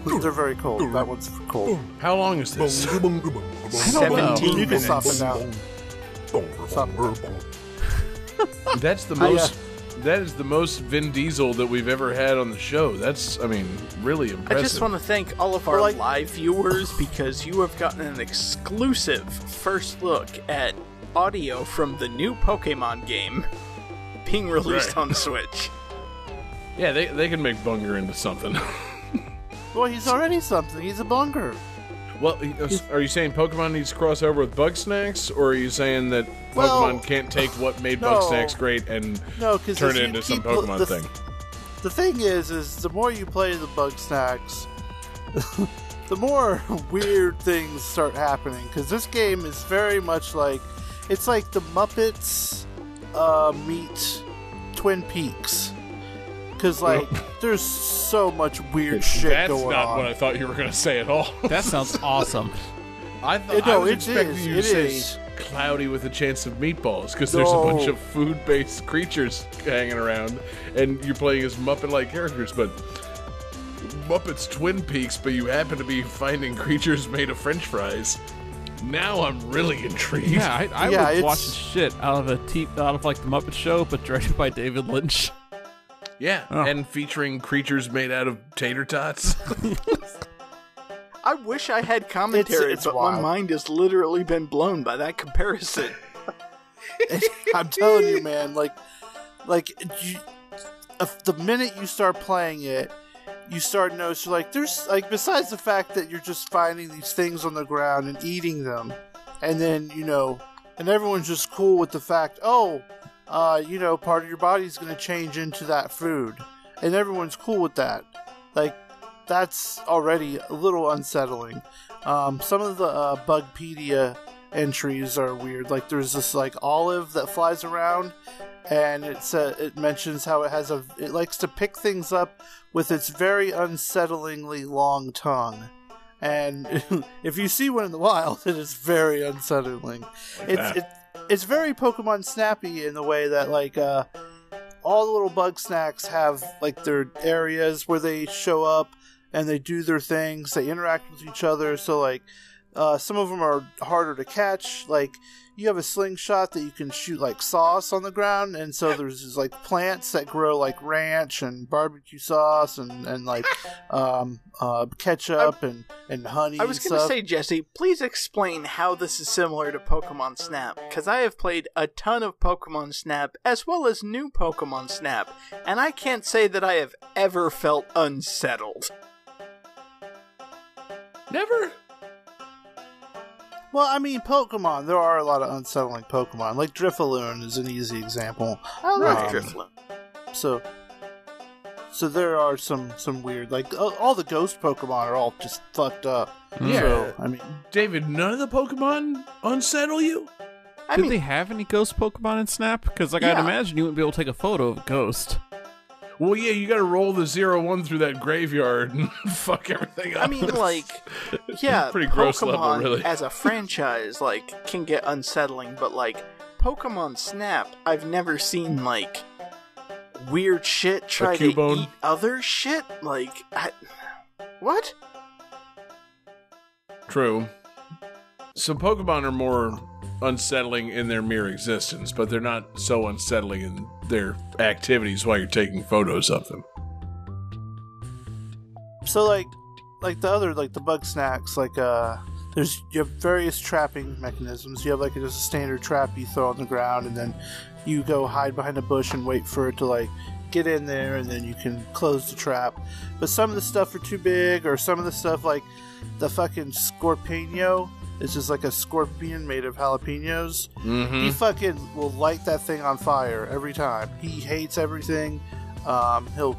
Speaker 4: They're very cold. That one's cold.
Speaker 3: How long is this?
Speaker 1: I don't know.
Speaker 5: 17
Speaker 4: You can
Speaker 5: minutes.
Speaker 4: stop it now.
Speaker 3: That's the
Speaker 4: I, uh,
Speaker 3: most. That is the most Vin Diesel that we've ever had on the show. That's, I mean, really impressive.
Speaker 5: I just want to thank all of our
Speaker 4: like-
Speaker 5: live viewers because you have gotten an exclusive first look at audio from the new Pokemon game being released
Speaker 3: Right.
Speaker 5: on Switch.
Speaker 3: Yeah, they they can make Bunger into something.
Speaker 4: Well, he's already something. He's a bunger.
Speaker 3: well, are you saying Pokemon needs to cross over with Bugsnax, or are you saying that
Speaker 4: Well,
Speaker 3: Pokemon can't take what made Bug
Speaker 4: no.
Speaker 3: Snacks great and
Speaker 4: No,
Speaker 3: turn it into some Pokemon
Speaker 4: the,
Speaker 3: thing?
Speaker 4: The thing is, is the more you play the bug snacks, the more weird things start happening because this game is very much like it's like the Muppets uh, meet Twin Peaks. Because like, there's so much weird shit
Speaker 3: That's
Speaker 4: going
Speaker 3: not
Speaker 4: on.
Speaker 3: what I thought you were going to say at all.
Speaker 1: That sounds awesome.
Speaker 3: I thought
Speaker 4: It- no,
Speaker 3: I was
Speaker 4: it
Speaker 3: expecting
Speaker 4: is,
Speaker 3: you to
Speaker 4: it
Speaker 3: say
Speaker 4: is.
Speaker 3: cloudy with a chance of meatballs because there's a
Speaker 4: No.
Speaker 3: bunch of food-based creatures hanging around, and you're playing as Muppet-like characters. But Muppets Twin Peaks, but you happen to be finding creatures made of French fries. Now I'm really intrigued.
Speaker 1: Yeah, I, I
Speaker 4: Yeah,
Speaker 1: would
Speaker 4: it's-
Speaker 1: watch the shit out of a te- out of like the Muppet Show, but directed by David Lynch.
Speaker 3: Yeah,
Speaker 1: Oh.
Speaker 3: and featuring creatures made out of tater tots.
Speaker 5: I wish I had commentary,
Speaker 4: it's
Speaker 5: but
Speaker 4: wild.
Speaker 5: my mind has literally been blown by that comparison.
Speaker 4: I'm telling you, man. Like, like you, if the minute you start playing it, you start noticing like there's like besides the fact that you're just finding these things on the ground and eating them, and then you know, and everyone's just cool with the fact, oh, uh, you know, part of your body's gonna change into that food, and everyone's cool with that. Like, that's already a little unsettling. Um, some of the uh, Bugpedia entries are weird. Like there's this like olive that flies around, and it's uh, it mentions how it has a it likes to pick things up with its very unsettlingly long tongue. And if you see one in the wild, it is very unsettling. It's it, it's very Pokemon snappy in the way that like uh, all the little bug snacks have like their areas where they show up and they do their things. They interact with each other. So like uh, some of them are harder to catch. Like you have a slingshot that you can shoot like sauce on the ground, and so there's these like plants that grow like ranch and barbecue sauce and and like um, uh, ketchup and and honey.
Speaker 5: I was
Speaker 4: and
Speaker 5: going to
Speaker 4: stuff.
Speaker 5: say, Jesse, please explain how this is similar to Pokemon Snap, because I have played a ton of Pokemon Snap as well as new Pokemon Snap, and I can't say that I have ever felt unsettled.
Speaker 3: Never.
Speaker 4: Well, I mean, Pokemon. There are a lot of unsettling Pokemon. Like Drifloon is an easy example.
Speaker 5: I love
Speaker 4: Um,
Speaker 5: Drifloon.
Speaker 4: So, so there are some some weird like all all the ghost Pokemon are all just fucked up.
Speaker 3: Yeah.
Speaker 4: So, I mean,
Speaker 3: David, none of the Pokemon unsettle you?
Speaker 5: I
Speaker 1: Did
Speaker 5: mean,
Speaker 1: they have any ghost Pokemon in Snap? Because like I'd imagine you wouldn't be able to take a photo of a ghost.
Speaker 3: Well, yeah, you got to roll the zero one through that graveyard and fuck everything up.
Speaker 5: I mean, like, yeah,
Speaker 3: Pretty gross
Speaker 5: Pokemon
Speaker 3: level, really.
Speaker 5: as a franchise, like, can get unsettling, but like, Pokemon Snap, I've never seen like weird shit try to eat other shit. Like, I, what?
Speaker 3: True. So Pokemon are more unsettling in their mere existence, but they're not so unsettling in their activities while you're taking photos of them.
Speaker 4: so like like the other like the bug snacks like uh there's you have various trapping mechanisms. You have like just a standard trap you throw on the ground, and then you go hide behind a bush and wait for it to like get in there, and then you can close the trap. But some of the stuff are too big, or some of the stuff like the fucking Scorpino is just like a scorpion made of jalapenos.
Speaker 3: Mm-hmm.
Speaker 4: He fucking will light that thing on fire every time. He hates everything. Um, he'll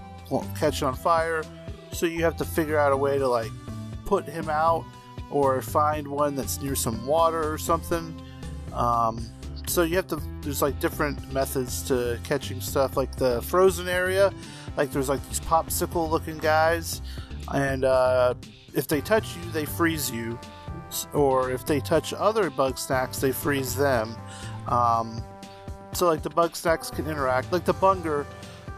Speaker 4: catch it on fire. So you have to figure out a way to like put him out or find one that's near some water or something. Um, so you have to. There's like different methods to catching stuff. Like the frozen area, like there's like these popsicle looking guys, and uh, if they touch you, they freeze you. Or if they touch other bug snacks, they freeze them. Um, so like the bug snacks can interact. Like the bunger,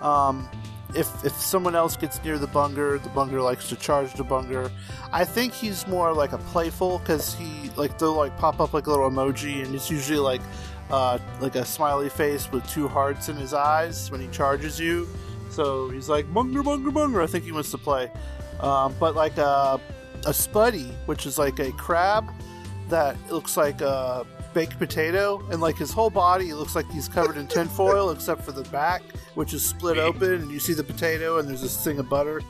Speaker 4: um, if if someone else gets near the bunger, the bunger likes to charge the bunger. I think he's more like a playful because he like they'll like pop up like a little emoji, and it's usually like uh, like a smiley face with two hearts in his eyes when he charges you. So he's like bunger bunger bunger. I think he wants to play. Um, but like a a spuddy, which is like a crab that looks like a baked potato, and like his whole body looks like he's covered in tinfoil except for the back, which is split open, and you see the potato, and there's this thing of butter.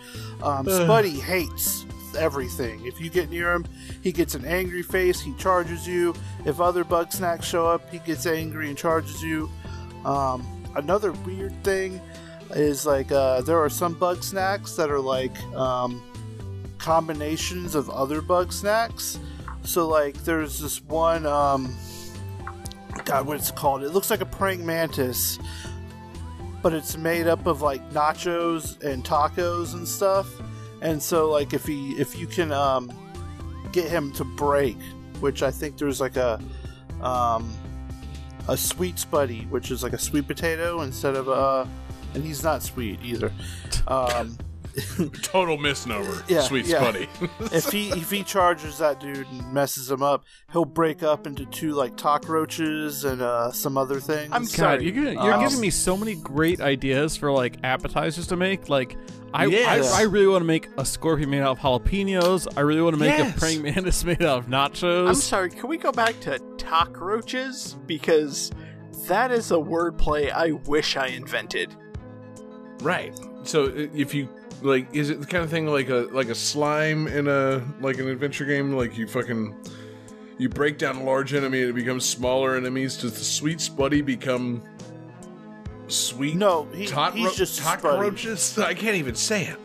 Speaker 4: Um, Spuddy hates everything. If you get near him, he gets an angry face. He charges you. If other bug snacks show up, he gets angry and charges you. Um, another weird thing is like uh, there are some bug snacks that are like um, combinations of other bug snacks. So like there's this one um God what's it called? It looks like a praying mantis, but it's made up of like nachos and tacos and stuff. And so like if he if you can um get him to break, which I think there's like a um a sweet spuddy, which is like a sweet potato instead of uh and he's not sweet either. Um
Speaker 3: Total misnomer.
Speaker 4: Yeah,
Speaker 3: Sweet
Speaker 4: yeah.
Speaker 3: Spuddy.
Speaker 4: if he if he charges that dude and messes him up, he'll break up into two like cockroaches and uh, some other things.
Speaker 5: I'm
Speaker 1: God,
Speaker 5: sorry.
Speaker 1: you're, giving- you're
Speaker 4: Um,
Speaker 1: giving me so many great ideas for like appetizers to make. Like, I
Speaker 3: Yes.
Speaker 1: I, I really want to make a scorpion made out of jalapenos. I really want to make
Speaker 3: Yes.
Speaker 1: a praying mantis made out of nachos.
Speaker 5: I'm sorry, can we go back to cockroaches? Because that is a wordplay I wish I invented.
Speaker 3: right. So if you like, is it the kind of thing like a like a slime in a like an adventure game? Like you fucking you break down a large enemy and it becomes smaller enemies. Does the Sweet Spuddy become sweet?
Speaker 4: No, he-
Speaker 3: tot-
Speaker 4: he's just
Speaker 3: cockroaches. I can't even say it.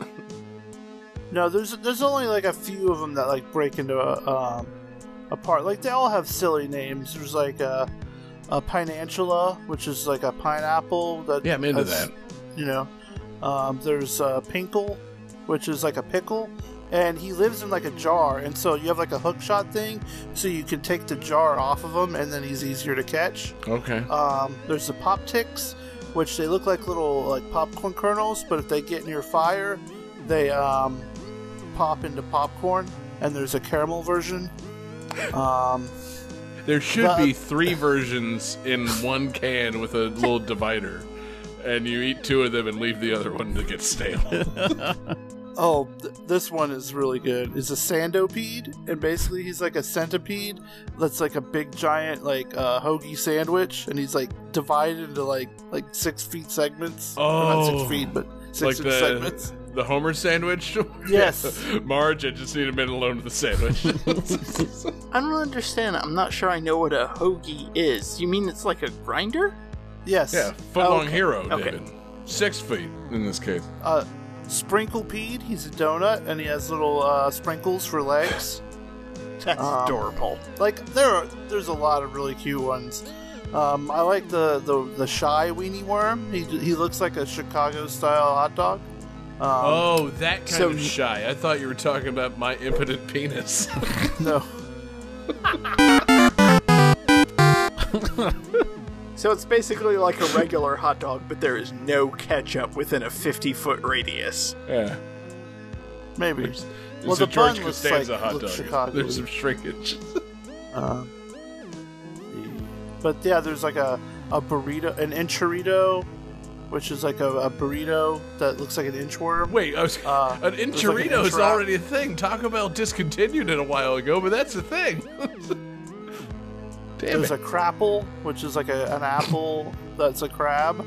Speaker 4: no, there's there's only like a few of them that like break into a, um, apart. Like they all have silly names. There's like a a pinantula, which is like a pineapple. That
Speaker 3: Yeah, I'm into that.
Speaker 4: You know, um, there's uh, Pinkle, which is like a pickle, and he lives in like a jar. And so you have like a hook shot thing, so you can take the jar off of him, and then he's easier to catch.
Speaker 3: Okay.
Speaker 4: Um, there's the pop ticks, which they look like little like popcorn kernels, but if they get near fire, they um, pop into popcorn. And there's a caramel version. Um,
Speaker 3: There should be three versions in one can with a little divider. And you eat two of them and leave the other one to get stale.
Speaker 4: oh, th- this one is really good. It's a sandopede, and basically he's like a centipede that's like a big giant like uh, hoagie sandwich, and he's like divided into like like six feet segments. Or not
Speaker 3: Oh.
Speaker 4: six feet, but six
Speaker 3: like
Speaker 4: inch
Speaker 3: the
Speaker 4: segments.
Speaker 3: the Homer sandwich.
Speaker 4: Yes.
Speaker 3: Marge, I just need a minute alone with the sandwich.
Speaker 5: I don't understand. I'm not sure I know what a hoagie is. You mean it's like a grinder?
Speaker 4: Yes.
Speaker 3: yeah, foot long
Speaker 5: Okay.
Speaker 3: hero,
Speaker 5: Okay.
Speaker 3: David. Six feet in this case.
Speaker 4: uh, Sprinklepede. He's a donut, and he has little uh, sprinkles for legs.
Speaker 5: That's
Speaker 4: Um,
Speaker 5: adorable.
Speaker 4: Like there, are, there's a lot of really cute ones. Um, I like the, the the shy weenie worm. He he looks like a Chicago style hot dog. Um,
Speaker 3: oh, that kind
Speaker 5: so-
Speaker 3: of shy. I thought you were talking about my impotent penis.
Speaker 4: no,
Speaker 5: So it's basically like a regular hot dog, but there is no ketchup within a 50 foot radius.
Speaker 3: yeah.
Speaker 4: maybe.
Speaker 3: There's, there's
Speaker 4: Well,
Speaker 3: a
Speaker 4: the
Speaker 3: George
Speaker 4: bun looks
Speaker 3: Costanza
Speaker 4: like-
Speaker 3: hot
Speaker 4: looks
Speaker 3: dog.
Speaker 4: Chicago.
Speaker 3: There's some shrinkage.
Speaker 4: Um, but yeah, there's like a, a burrito, an enchilito, which is like a, a burrito that looks like an inchworm.
Speaker 3: Wait, I was,
Speaker 4: Uh,
Speaker 3: an
Speaker 4: there's like an
Speaker 3: is already a thing. Taco Bell discontinued it a while ago, but that's a thing. Damn
Speaker 4: There's
Speaker 3: it.
Speaker 4: a crapple, which is like a, an apple that's a crab.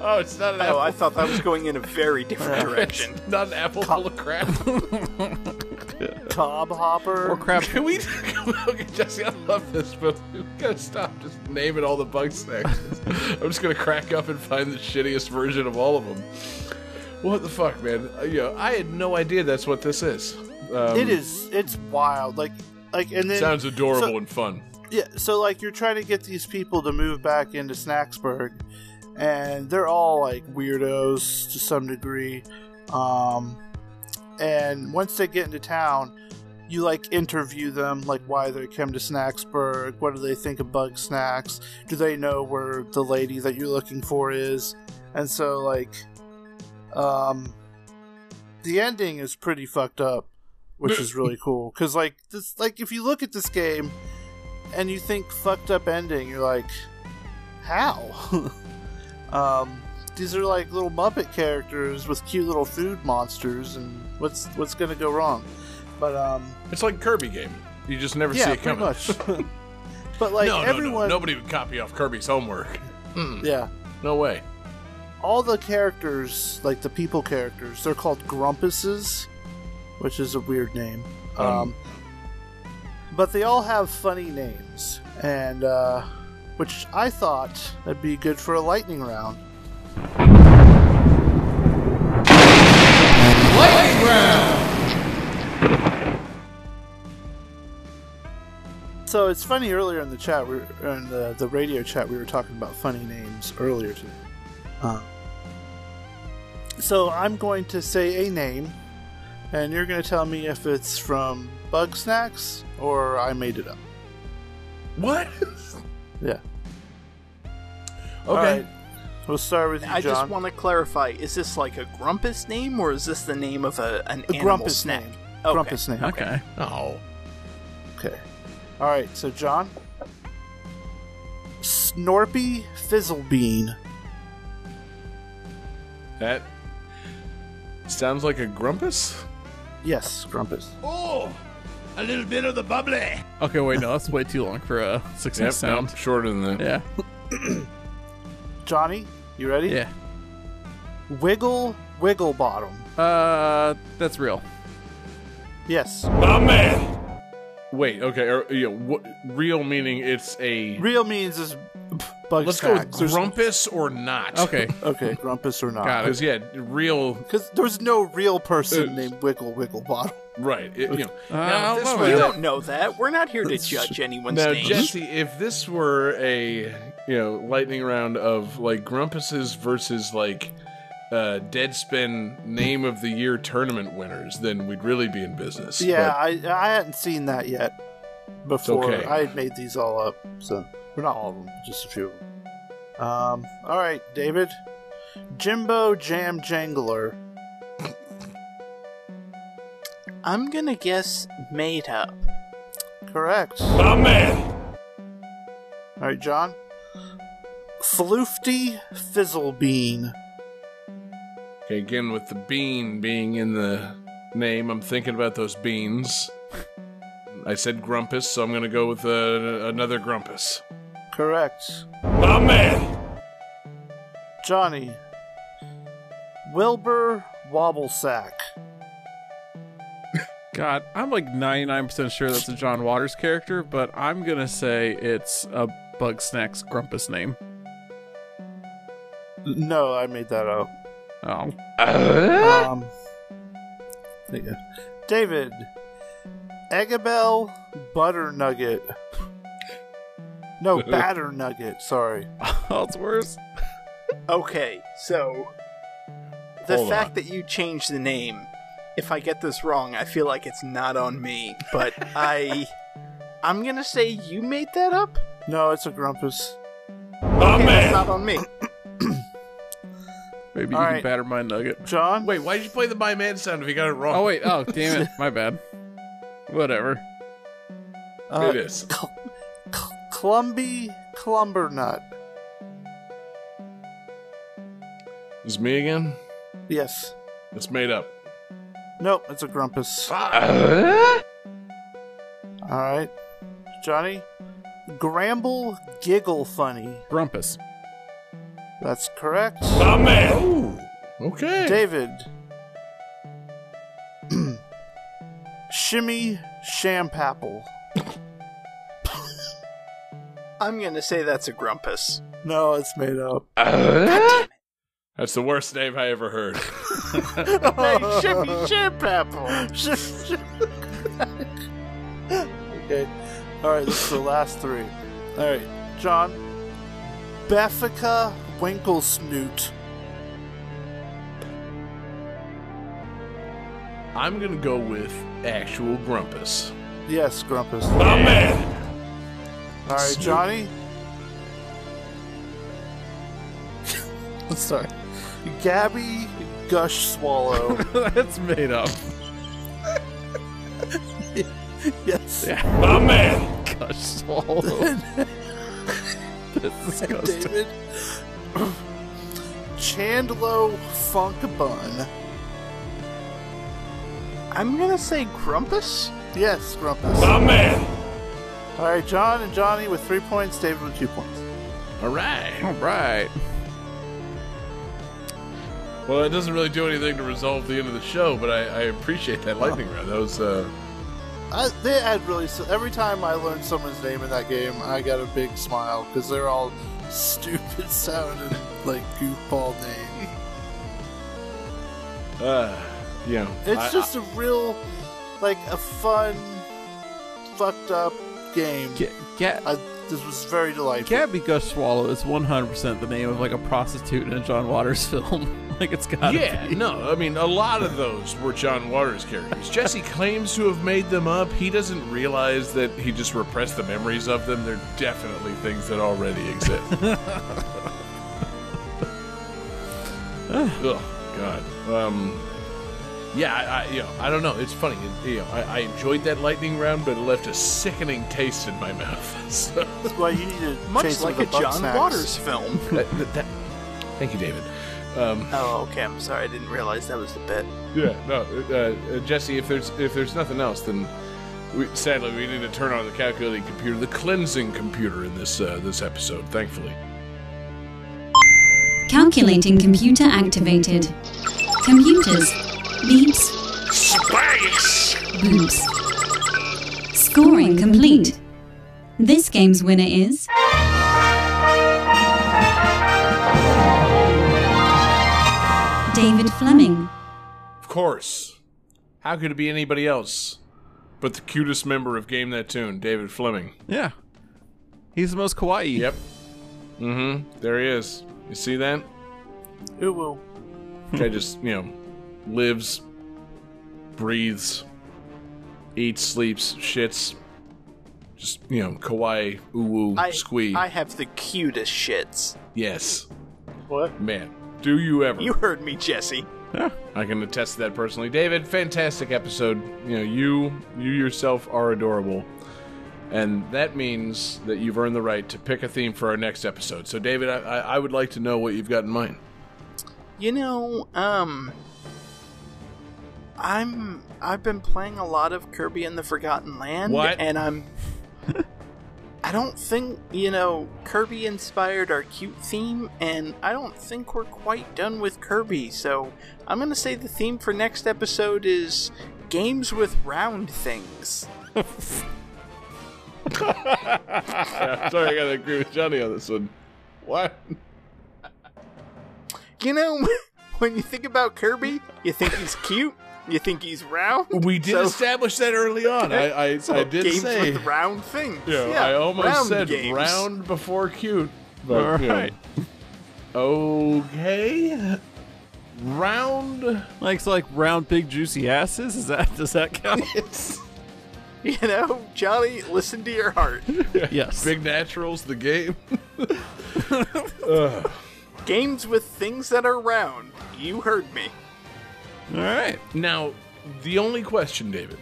Speaker 3: oh, it's not an apple.
Speaker 5: Oh, I thought that was going in a very different direction.
Speaker 3: It's not an apple full of crap.
Speaker 4: Cob hopper.
Speaker 1: or crap.
Speaker 3: Can we? okay, Jesse, I love this, but we gotta stop just naming all the bug snacks. I'm just gonna crack up and find the shittiest version of all of them. What the fuck, man? Uh, you know, I had no idea that's what this is. Um,
Speaker 4: it is. It's wild. Like, like, and then
Speaker 3: Sounds adorable
Speaker 4: so-
Speaker 3: and fun.
Speaker 4: Yeah, so like you're trying to get these people to move back into Snaxburg, and they're all like weirdos to some degree. Um, and once they get into town, you like interview them, like why they came to Snaxburg, what do they think of Bugsnax, do they know where the lady that you're looking for is, and so like, um, the ending is pretty fucked up, which is really cool because like this, like if you look at this game and you think fucked up ending, you're like, how? um, these are like little Muppet characters with cute little food monsters, and what's what's gonna go wrong? But um,
Speaker 3: It's like Kirby game. You just never see
Speaker 4: yeah,
Speaker 3: it
Speaker 4: pretty
Speaker 3: coming.
Speaker 4: much. but like
Speaker 3: no, no, no, nobody would copy off Kirby's homework. Mm,
Speaker 4: yeah,
Speaker 3: no way.
Speaker 4: all the characters, like the people characters, they're called Grumpuses, which is a weird name. Um,
Speaker 3: Um
Speaker 4: but they all have funny names, and uh, which I thought would be good for a lightning round.
Speaker 6: Lightning round.
Speaker 4: So it's funny. Earlier in the chat, we were, in the the radio chat, we were talking about funny names earlier today. Uh, so I'm going to say a name, and you're going to tell me if it's from Bugsnax or I made it up.
Speaker 3: What?
Speaker 4: Yeah.
Speaker 3: Okay.
Speaker 4: All right. We'll start with you,
Speaker 5: I
Speaker 4: John.
Speaker 5: just want to clarify: is this like a Grumpus name, or is this the name of a an
Speaker 4: a
Speaker 5: animal
Speaker 4: Grumpus
Speaker 5: snack?
Speaker 4: name.
Speaker 5: Okay.
Speaker 4: Grumpus name.
Speaker 1: Okay.
Speaker 3: Oh.
Speaker 4: Okay. All right. So John. Snorpy Fizzlebean.
Speaker 3: That sounds like a grumpus.
Speaker 4: Yes, Grumpus.
Speaker 6: Oh, a little bit of the bubbly.
Speaker 1: Okay, wait, no, that's way too long for a success sound.
Speaker 3: nope, shorter than that.
Speaker 1: Yeah.
Speaker 4: Johnny, you ready?
Speaker 1: Yeah.
Speaker 4: Wiggle Wiggle Bottom.
Speaker 1: Uh, that's real.
Speaker 4: Yes.
Speaker 6: My man.
Speaker 3: Wait, okay. Or, yeah, what, real meaning it's a.
Speaker 4: Real means is bug
Speaker 3: Let's go with grumpus or not.
Speaker 1: Okay.
Speaker 4: Okay, Grumpus or not.
Speaker 1: Got.
Speaker 3: Because yeah, real.
Speaker 4: Because there's no real person
Speaker 3: Uh,
Speaker 4: named Wiggle Wiggle Bottom.
Speaker 3: Right. It, you know.
Speaker 1: Uh,
Speaker 3: now, if
Speaker 1: don't
Speaker 3: this
Speaker 1: know
Speaker 3: were
Speaker 5: You don't know that. We're not here to judge anyone's
Speaker 3: Now,
Speaker 5: name.
Speaker 3: Jesse, if this were a you know lightning round of like grumpuses versus like uh, Deadspin name of the year tournament winners, then we'd really be in business.
Speaker 4: Yeah, I I hadn't seen that yet before.
Speaker 3: okay.
Speaker 4: I had made these all up, so well, not all of them, just a few of them. Um, all right, David, Jimbo Jam Jangler.
Speaker 5: I'm gonna guess made up.
Speaker 4: Correct. All
Speaker 6: My man.
Speaker 4: right, John. Floofty Fizzlebean.
Speaker 3: Okay, again with the bean being in the name, I'm thinking about those beans. I said grumpus, so I'm gonna go with uh, another grumpus.
Speaker 4: Correct.
Speaker 6: My man.
Speaker 4: Johnny. Wilbur Wobblesack.
Speaker 1: God, I'm like 99% sure that's a John Waters character, but I'm gonna say it's a Bugsnax Grumpus name.
Speaker 4: No, I made that up.
Speaker 1: Oh.
Speaker 4: Um, yeah. David, Eggabell Butter Nugget. No, Batter Nugget. Sorry.
Speaker 1: Oh, it's worse.
Speaker 5: Okay, so the
Speaker 3: Hold
Speaker 5: fact
Speaker 3: on.
Speaker 5: that you changed the name, if I get this wrong, I feel like it's not on me. But I, I'm gonna say you made that up.
Speaker 4: No, it's a Grumpus.
Speaker 6: My
Speaker 5: Okay, that's not on me.
Speaker 1: Maybe you
Speaker 4: All
Speaker 1: can batter my nugget.
Speaker 4: John.
Speaker 3: Wait, why did you play the my man sound if you got it wrong?
Speaker 1: Oh, wait. Oh, damn it. My bad. Whatever.
Speaker 4: uh,
Speaker 3: it is.
Speaker 4: Cl- Cl- Clumby Clumbernut.
Speaker 3: Is me again?
Speaker 4: Yes.
Speaker 3: It's made up.
Speaker 4: Nope, it's a Grumpus.
Speaker 3: Ah.
Speaker 4: All right. Johnny. Gramble Giggle Funny.
Speaker 1: Grumpus.
Speaker 4: That's correct.
Speaker 6: My man.
Speaker 3: Oh, okay.
Speaker 4: David. Shimmy Shampapple.
Speaker 5: I'm gonna say that's a grumpus.
Speaker 4: No, it's made up.
Speaker 3: That's the worst name I ever heard.
Speaker 5: hey, Shimmy Chip Apple.
Speaker 4: okay. All right, this is the last three. All right, John. Beffica Winklesnoot.
Speaker 3: I'm gonna go with actual grumpus.
Speaker 4: Yes, Grumpus.
Speaker 6: My man.
Speaker 4: All right,
Speaker 3: Snoot.
Speaker 4: Johnny. Sorry. Gabby Gush Swallow.
Speaker 1: that's made up.
Speaker 4: yes.
Speaker 6: My man.
Speaker 1: Gosh, swallow. That's disgusting.
Speaker 4: David. Chandlo Funk Bun.
Speaker 5: I'm gonna say grumpus.
Speaker 4: Yes, Grumpus.
Speaker 6: My man.
Speaker 4: All right, John and Johnny with three points, David with two points.
Speaker 3: Alright, All right.
Speaker 1: All right.
Speaker 3: Well, it doesn't really do anything to resolve the end of the show, but I, I appreciate that lightning round. That was uh,
Speaker 4: I, they had really So every time I learned someone's name in that game, I got a big smile because they're all stupid sounding like goofball name.
Speaker 3: uh, you know,
Speaker 4: It's
Speaker 3: I-
Speaker 4: just a real, like a fun, fucked up game.
Speaker 1: Ga- Ga-
Speaker 4: I, this was very delightful.
Speaker 1: Gabby Gush Swallow is 100% the name of like a prostitute in a John Waters film. Like it's got
Speaker 3: Yeah, no, I mean, a lot of those were John Waters characters. Jesse claims to have made them up. He doesn't realize that he just repressed the memories of them. They're definitely things that already exist. oh, God. Um, yeah, I, I, you know, I don't know. It's funny. It- you know, I, I enjoyed that lightning round, but it left a sickening taste in my mouth. So,
Speaker 4: That's why you need to
Speaker 5: Much like a John
Speaker 4: snacks.
Speaker 5: Waters film.
Speaker 3: that, that, that- thank you, David. Um,
Speaker 5: Oh, okay. I'm sorry. I didn't realize that was the bit.
Speaker 3: Yeah, no, uh, uh, Jesse. If there's if there's nothing else, then we, sadly we need to turn on the calculating computer, the cleansing computer in this uh, this episode. Thankfully,
Speaker 2: Calculating computer activated. Computers. Beeps.
Speaker 6: Space!
Speaker 2: Boops. Scoring complete. This game's winner is. David Fleming.
Speaker 3: of course, how could it be anybody else but the cutest member of Game That Tune, David Fleming?
Speaker 1: Yeah. He's the most kawaii.
Speaker 3: Yep. Mm-hmm. There he is. You see that?
Speaker 4: Ooh, woo.
Speaker 3: Guy just you know lives, breathes, eats, sleeps, shits. Just you know, kawaii, ooh woo,
Speaker 5: I,
Speaker 3: squee.
Speaker 5: I have the cutest shits.
Speaker 3: yes,
Speaker 4: What?
Speaker 3: man. Do you ever?
Speaker 5: You heard me, Jesse.
Speaker 3: Yeah, I can attest to that personally. David, fantastic episode. You know, you you yourself are adorable. And that means that you've earned the right to pick a theme for our next episode. So, David, I, I would like to know what you've got in mind.
Speaker 5: You know, um, I'm I've been playing a lot of Kirby and the Forgotten Land,
Speaker 3: What?
Speaker 5: and I'm. I don't think you know Kirby inspired our cute theme, and I don't think we're quite done with Kirby. So I'm gonna say the theme for next episode is games with round things.
Speaker 3: Sorry, I gotta agree with Johnny on this one. What?
Speaker 5: You know, when you think about Kirby, you think he's cute, you think he's round.
Speaker 3: We did
Speaker 5: so-
Speaker 3: establish that early on. I I, I did
Speaker 5: games
Speaker 3: say.
Speaker 5: with round things.
Speaker 3: Yeah,
Speaker 5: yeah,
Speaker 3: I almost
Speaker 5: round
Speaker 3: said
Speaker 5: games.
Speaker 3: round before cute. But,
Speaker 1: All
Speaker 3: you know. Okay. Round.
Speaker 1: Like so like round big juicy asses? Is that does that count?
Speaker 5: You know, Johnny, listen to your heart.
Speaker 1: yes.
Speaker 3: Big Naturals, the game.
Speaker 5: Games with things that are round. You heard me.
Speaker 1: All right.
Speaker 3: Now, the only question, David,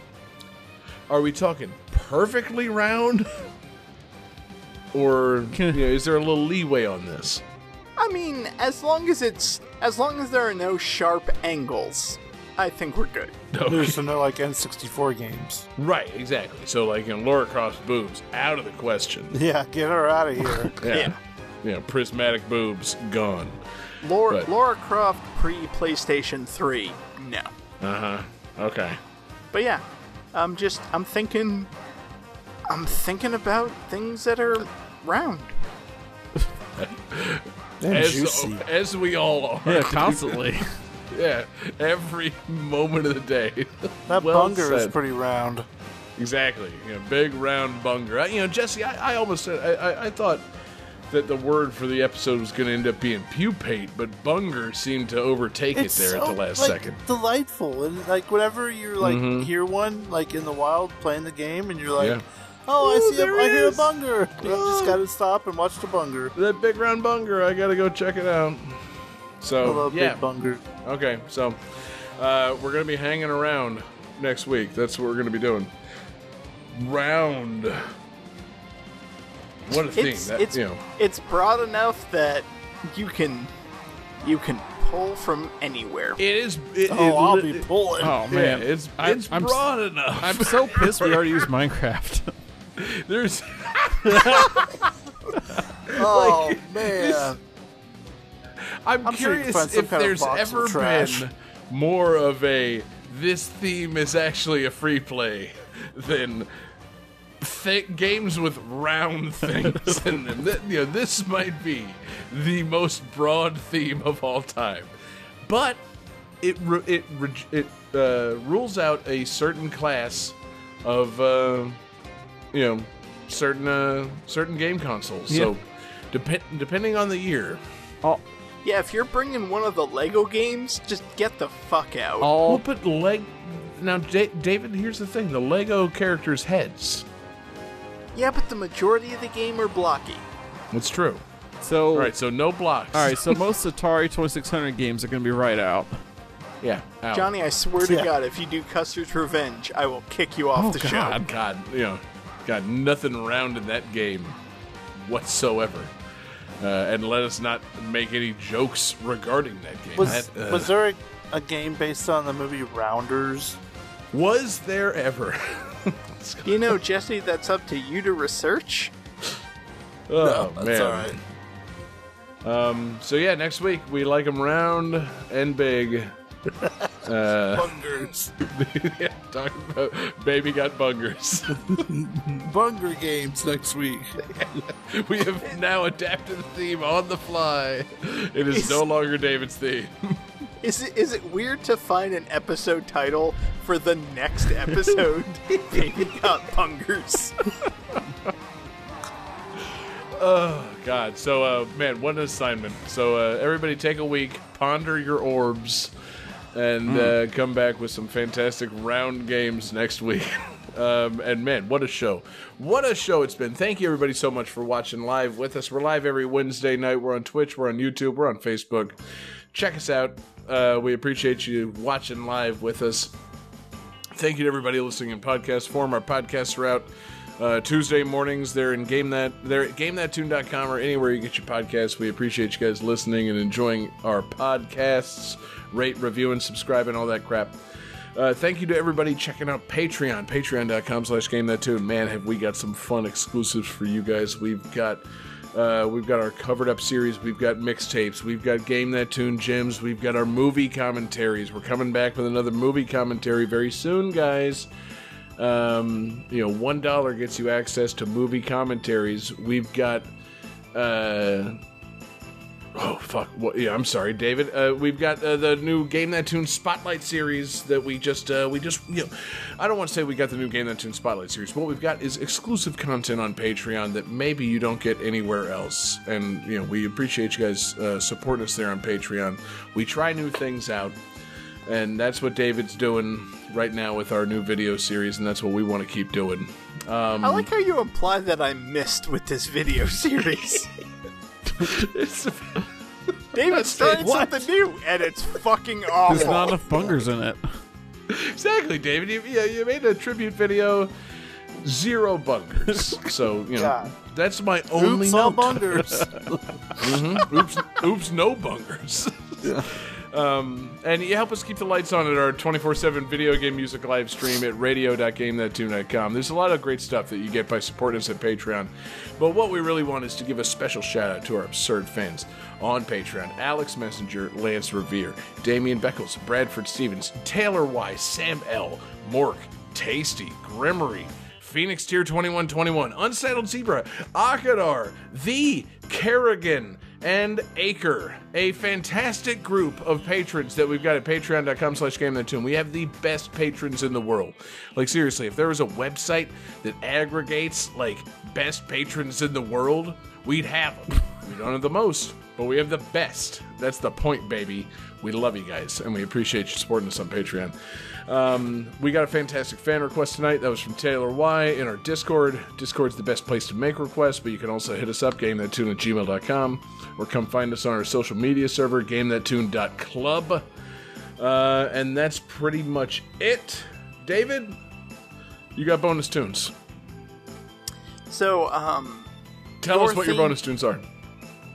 Speaker 3: are we talking perfectly round? Or you know, is there a little leeway on this?
Speaker 5: I mean, as long as it's as long as there are no sharp angles, I think we're good.
Speaker 4: There's no like N64 games.
Speaker 3: Right, exactly. So, like, in know, Laura Croft boobs, out of the question.
Speaker 4: Yeah, get her out of here.
Speaker 3: Yeah.
Speaker 5: Yeah.
Speaker 3: You know, prismatic boobs, gone.
Speaker 5: Laura
Speaker 3: Right.
Speaker 5: Laura Croft pre PlayStation 3. No.
Speaker 3: Uh huh. Okay.
Speaker 5: But yeah, I'm just I'm thinking I'm thinking about things that are round.
Speaker 4: And
Speaker 3: As,
Speaker 4: juicy.
Speaker 3: as we all are.
Speaker 1: Yeah, constantly.
Speaker 3: Yeah, every moment of the day.
Speaker 4: That
Speaker 3: Well
Speaker 4: bunger is pretty round.
Speaker 3: Exactly. You know, big round bunger. I, you know, Jesse, I, I almost said I, I, I thought that the word for the episode was going to end up being pupate, but bunger seemed to overtake
Speaker 4: It's
Speaker 3: it there at the last
Speaker 4: like,
Speaker 3: second.
Speaker 4: Delightful, and like whenever you like hear one like in the wild playing the game, and you're like,
Speaker 3: Yeah.
Speaker 4: "Oh,
Speaker 3: Ooh,
Speaker 4: I see, a, I hear a bunger." You just
Speaker 3: Oh.
Speaker 4: gotta stop and watch the bunger.
Speaker 3: That big round bunger, I got to go check it out. So
Speaker 4: love
Speaker 3: yeah,
Speaker 4: big bunger.
Speaker 3: okay. So uh, we're going to be hanging around next week. That's what we're going to be doing. Round. What a thing!
Speaker 5: It's
Speaker 3: That,
Speaker 5: it's
Speaker 3: you know,
Speaker 5: it's broad enough that you can you can pull from anywhere.
Speaker 3: it is. It,
Speaker 4: Oh,
Speaker 3: it
Speaker 4: I'll
Speaker 3: li-
Speaker 4: be pulling.
Speaker 1: Oh
Speaker 3: Yeah,
Speaker 1: man,
Speaker 3: it's
Speaker 1: I-
Speaker 3: it's
Speaker 1: I'm s-
Speaker 3: broad enough.
Speaker 1: I'm so pissed we already used Minecraft.
Speaker 3: There's
Speaker 4: Oh man,
Speaker 3: I'm,
Speaker 4: I'm sure you can
Speaker 3: curious
Speaker 4: find some
Speaker 3: if there's ever been more of a this theme is actually a free play than th- games with round things in them. Th- you know, this might be the most broad theme of all time, but it ru- it re- it uh, rules out a certain class of uh, you know certain uh, certain game consoles. So, dep- depending on the year,
Speaker 1: All,
Speaker 5: Yeah, if you're bringing one of the Lego games, just get the fuck out.
Speaker 3: we'll
Speaker 1: all
Speaker 3: put leg. Now, Da- David, here's the thing: the Lego characters' heads.
Speaker 5: Yeah, but the majority of the game are blocky.
Speaker 3: It's true.
Speaker 1: so.
Speaker 3: All right, so no blocks.
Speaker 1: All right, so most Atari 2600 games are going to be right out.
Speaker 3: yeah, out.
Speaker 5: Johnny, I swear to
Speaker 4: Yeah.
Speaker 5: God, if you do Custer's Revenge, I will kick you off
Speaker 1: Oh,
Speaker 5: the
Speaker 1: God.
Speaker 5: show.
Speaker 3: God, God, you know, got nothing round in that game whatsoever. Uh, and let us not make any jokes regarding that game.
Speaker 4: Was
Speaker 3: That, uh,
Speaker 4: was there a, a game based on the movie Rounders?
Speaker 3: was there ever?
Speaker 5: You know, Jesse, that's up to you to research.
Speaker 3: oh
Speaker 4: that's
Speaker 3: man.
Speaker 4: all right.
Speaker 3: Um, so yeah, next week we like them round and big. Uh,
Speaker 4: Bungers.
Speaker 3: yeah, talking about baby got bungers.
Speaker 4: Bunger games next week.
Speaker 3: we have now adapted the theme on the fly. It is no longer David's theme.
Speaker 5: Is it is it weird to find an episode title for the next episode? Baby got bungers.
Speaker 3: Oh God! So, uh, man, what an assignment. So, uh, everybody, take a week, ponder your orbs, and uh, come back with some fantastic round games next week. um, and man, what a show! What a show it's been. Thank you, everybody, so much for watching live with us. We're live every Wednesday night. We're on Twitch. We're on YouTube. We're on Facebook. Check us out. Uh, we appreciate you watching live with us. Thank you to everybody listening in podcast form. Our podcasts are out uh, Tuesday mornings. They're in Game That. They're at GameThatTune.com or anywhere you get your podcasts. We appreciate you guys listening and enjoying our podcasts. Rate, review, and subscribe and all that crap. Uh, thank you to everybody checking out Patreon. Patreon.com slash Game That Tune. Man, have we got some fun exclusives for you guys. We've got uh, we've got our covered up series. We've got mixtapes. We've got Game That Tune gems. We've got our movie commentaries. We're coming back with another movie commentary very soon, guys. Um, you know, one dollar gets you access to movie commentaries. We've got, uh, oh fuck, what, yeah, I'm sorry, David. Uh, we've got uh, the new Game That Tune Spotlight series that we just, uh, we just, you know, I don't want to say we got the new Game That Tune Spotlight series. What we've got is exclusive content on Patreon that maybe you don't get anywhere else, and you know, we appreciate you guys uh, supporting us there on Patreon. We try new things out and that's what David's doing right now with our new video series, and that's what we want to keep doing. Um,
Speaker 5: I like how you imply that I missed with this video series.
Speaker 3: It's,
Speaker 5: David's starting
Speaker 3: What?
Speaker 5: something new, and it's fucking awful.
Speaker 1: There's not enough bungers in it.
Speaker 3: exactly, David. You, yeah, you made a tribute video, zero bungers. so you know
Speaker 4: God.
Speaker 3: that's my only
Speaker 4: Oops, all
Speaker 3: note.
Speaker 4: bungers. Mm-hmm.
Speaker 3: oops, oops, no bungers. Um, and you help us keep the lights on at our 24-7 video game music live stream at radio.gamethattune.com. There's a lot of great stuff that you get by supporting us at Patreon. But what we really want is to give a special shout out to our absurd fans on Patreon. Alex Messenger, Lance Revere, Damian Beckles, Bradford Stevens, Taylor Y, Sam L, Mork, Tasty, Grimmery, Phoenix Tier 2121, Unsettled Zebra, Akadar, The Kerrigan, and Acre. A fantastic group of patrons that we've got at patreon.com slash game that tune. We have the best patrons in the world. Like seriously, if there was a website that aggregates like best patrons in the world, we'd have them. We don't have the most, but we have the best. That's the point, baby. We love you guys, and we appreciate you supporting us on Patreon. Um, we got a fantastic fan request tonight. That was from Taylor Y in our Discord. Discord's the best place to make requests, but you can also hit us up, gamethattune at gmail.com, or come find us on our social media server, gamethattune.club. Uh, and that's pretty much it. David, you got bonus tunes.
Speaker 5: So, um,
Speaker 3: Tell us what your bonus tunes are.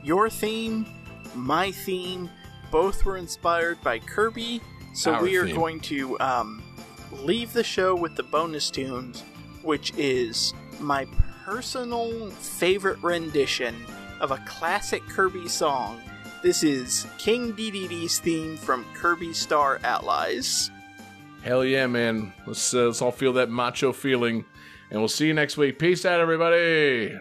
Speaker 5: your theme, my theme, both were inspired by Kirby. So
Speaker 3: Our
Speaker 5: we are
Speaker 3: theme.
Speaker 5: going to um, leave the show with the bonus tunes, which is my personal favorite rendition of a classic Kirby song. This is King Dedede's theme from Kirby Star Allies.
Speaker 3: Hell yeah, man. Let's, uh, let's all feel that macho feeling. And we'll see you next week. Peace out, everybody.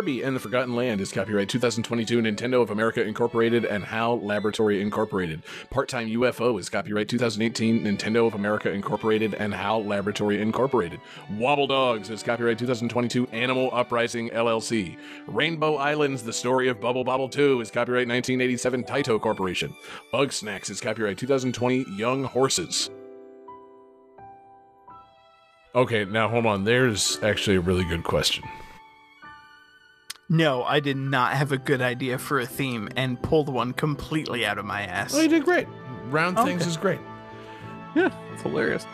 Speaker 3: Kirby and the Forgotten Land is copyright 2022 Nintendo of America Incorporated and HAL Laboratory Incorporated. Part Time UFO is copyright 2018 Nintendo of America Incorporated and HAL Laboratory Incorporated. Wobble Dogs is copyright 2022 Animal Uprising LLC. Rainbow Islands The Story of Bubble Bobble 2 is copyright 1987 Taito Corporation. Bugsnax is copyright 2020 Young Horses. Okay, now hold on. There's actually a really good question.
Speaker 5: No, I did not have a good idea for a theme and pulled one completely out of my ass.
Speaker 3: Oh, you did great. Round
Speaker 5: Okay.
Speaker 3: things is great.
Speaker 1: Yeah, it's hilarious.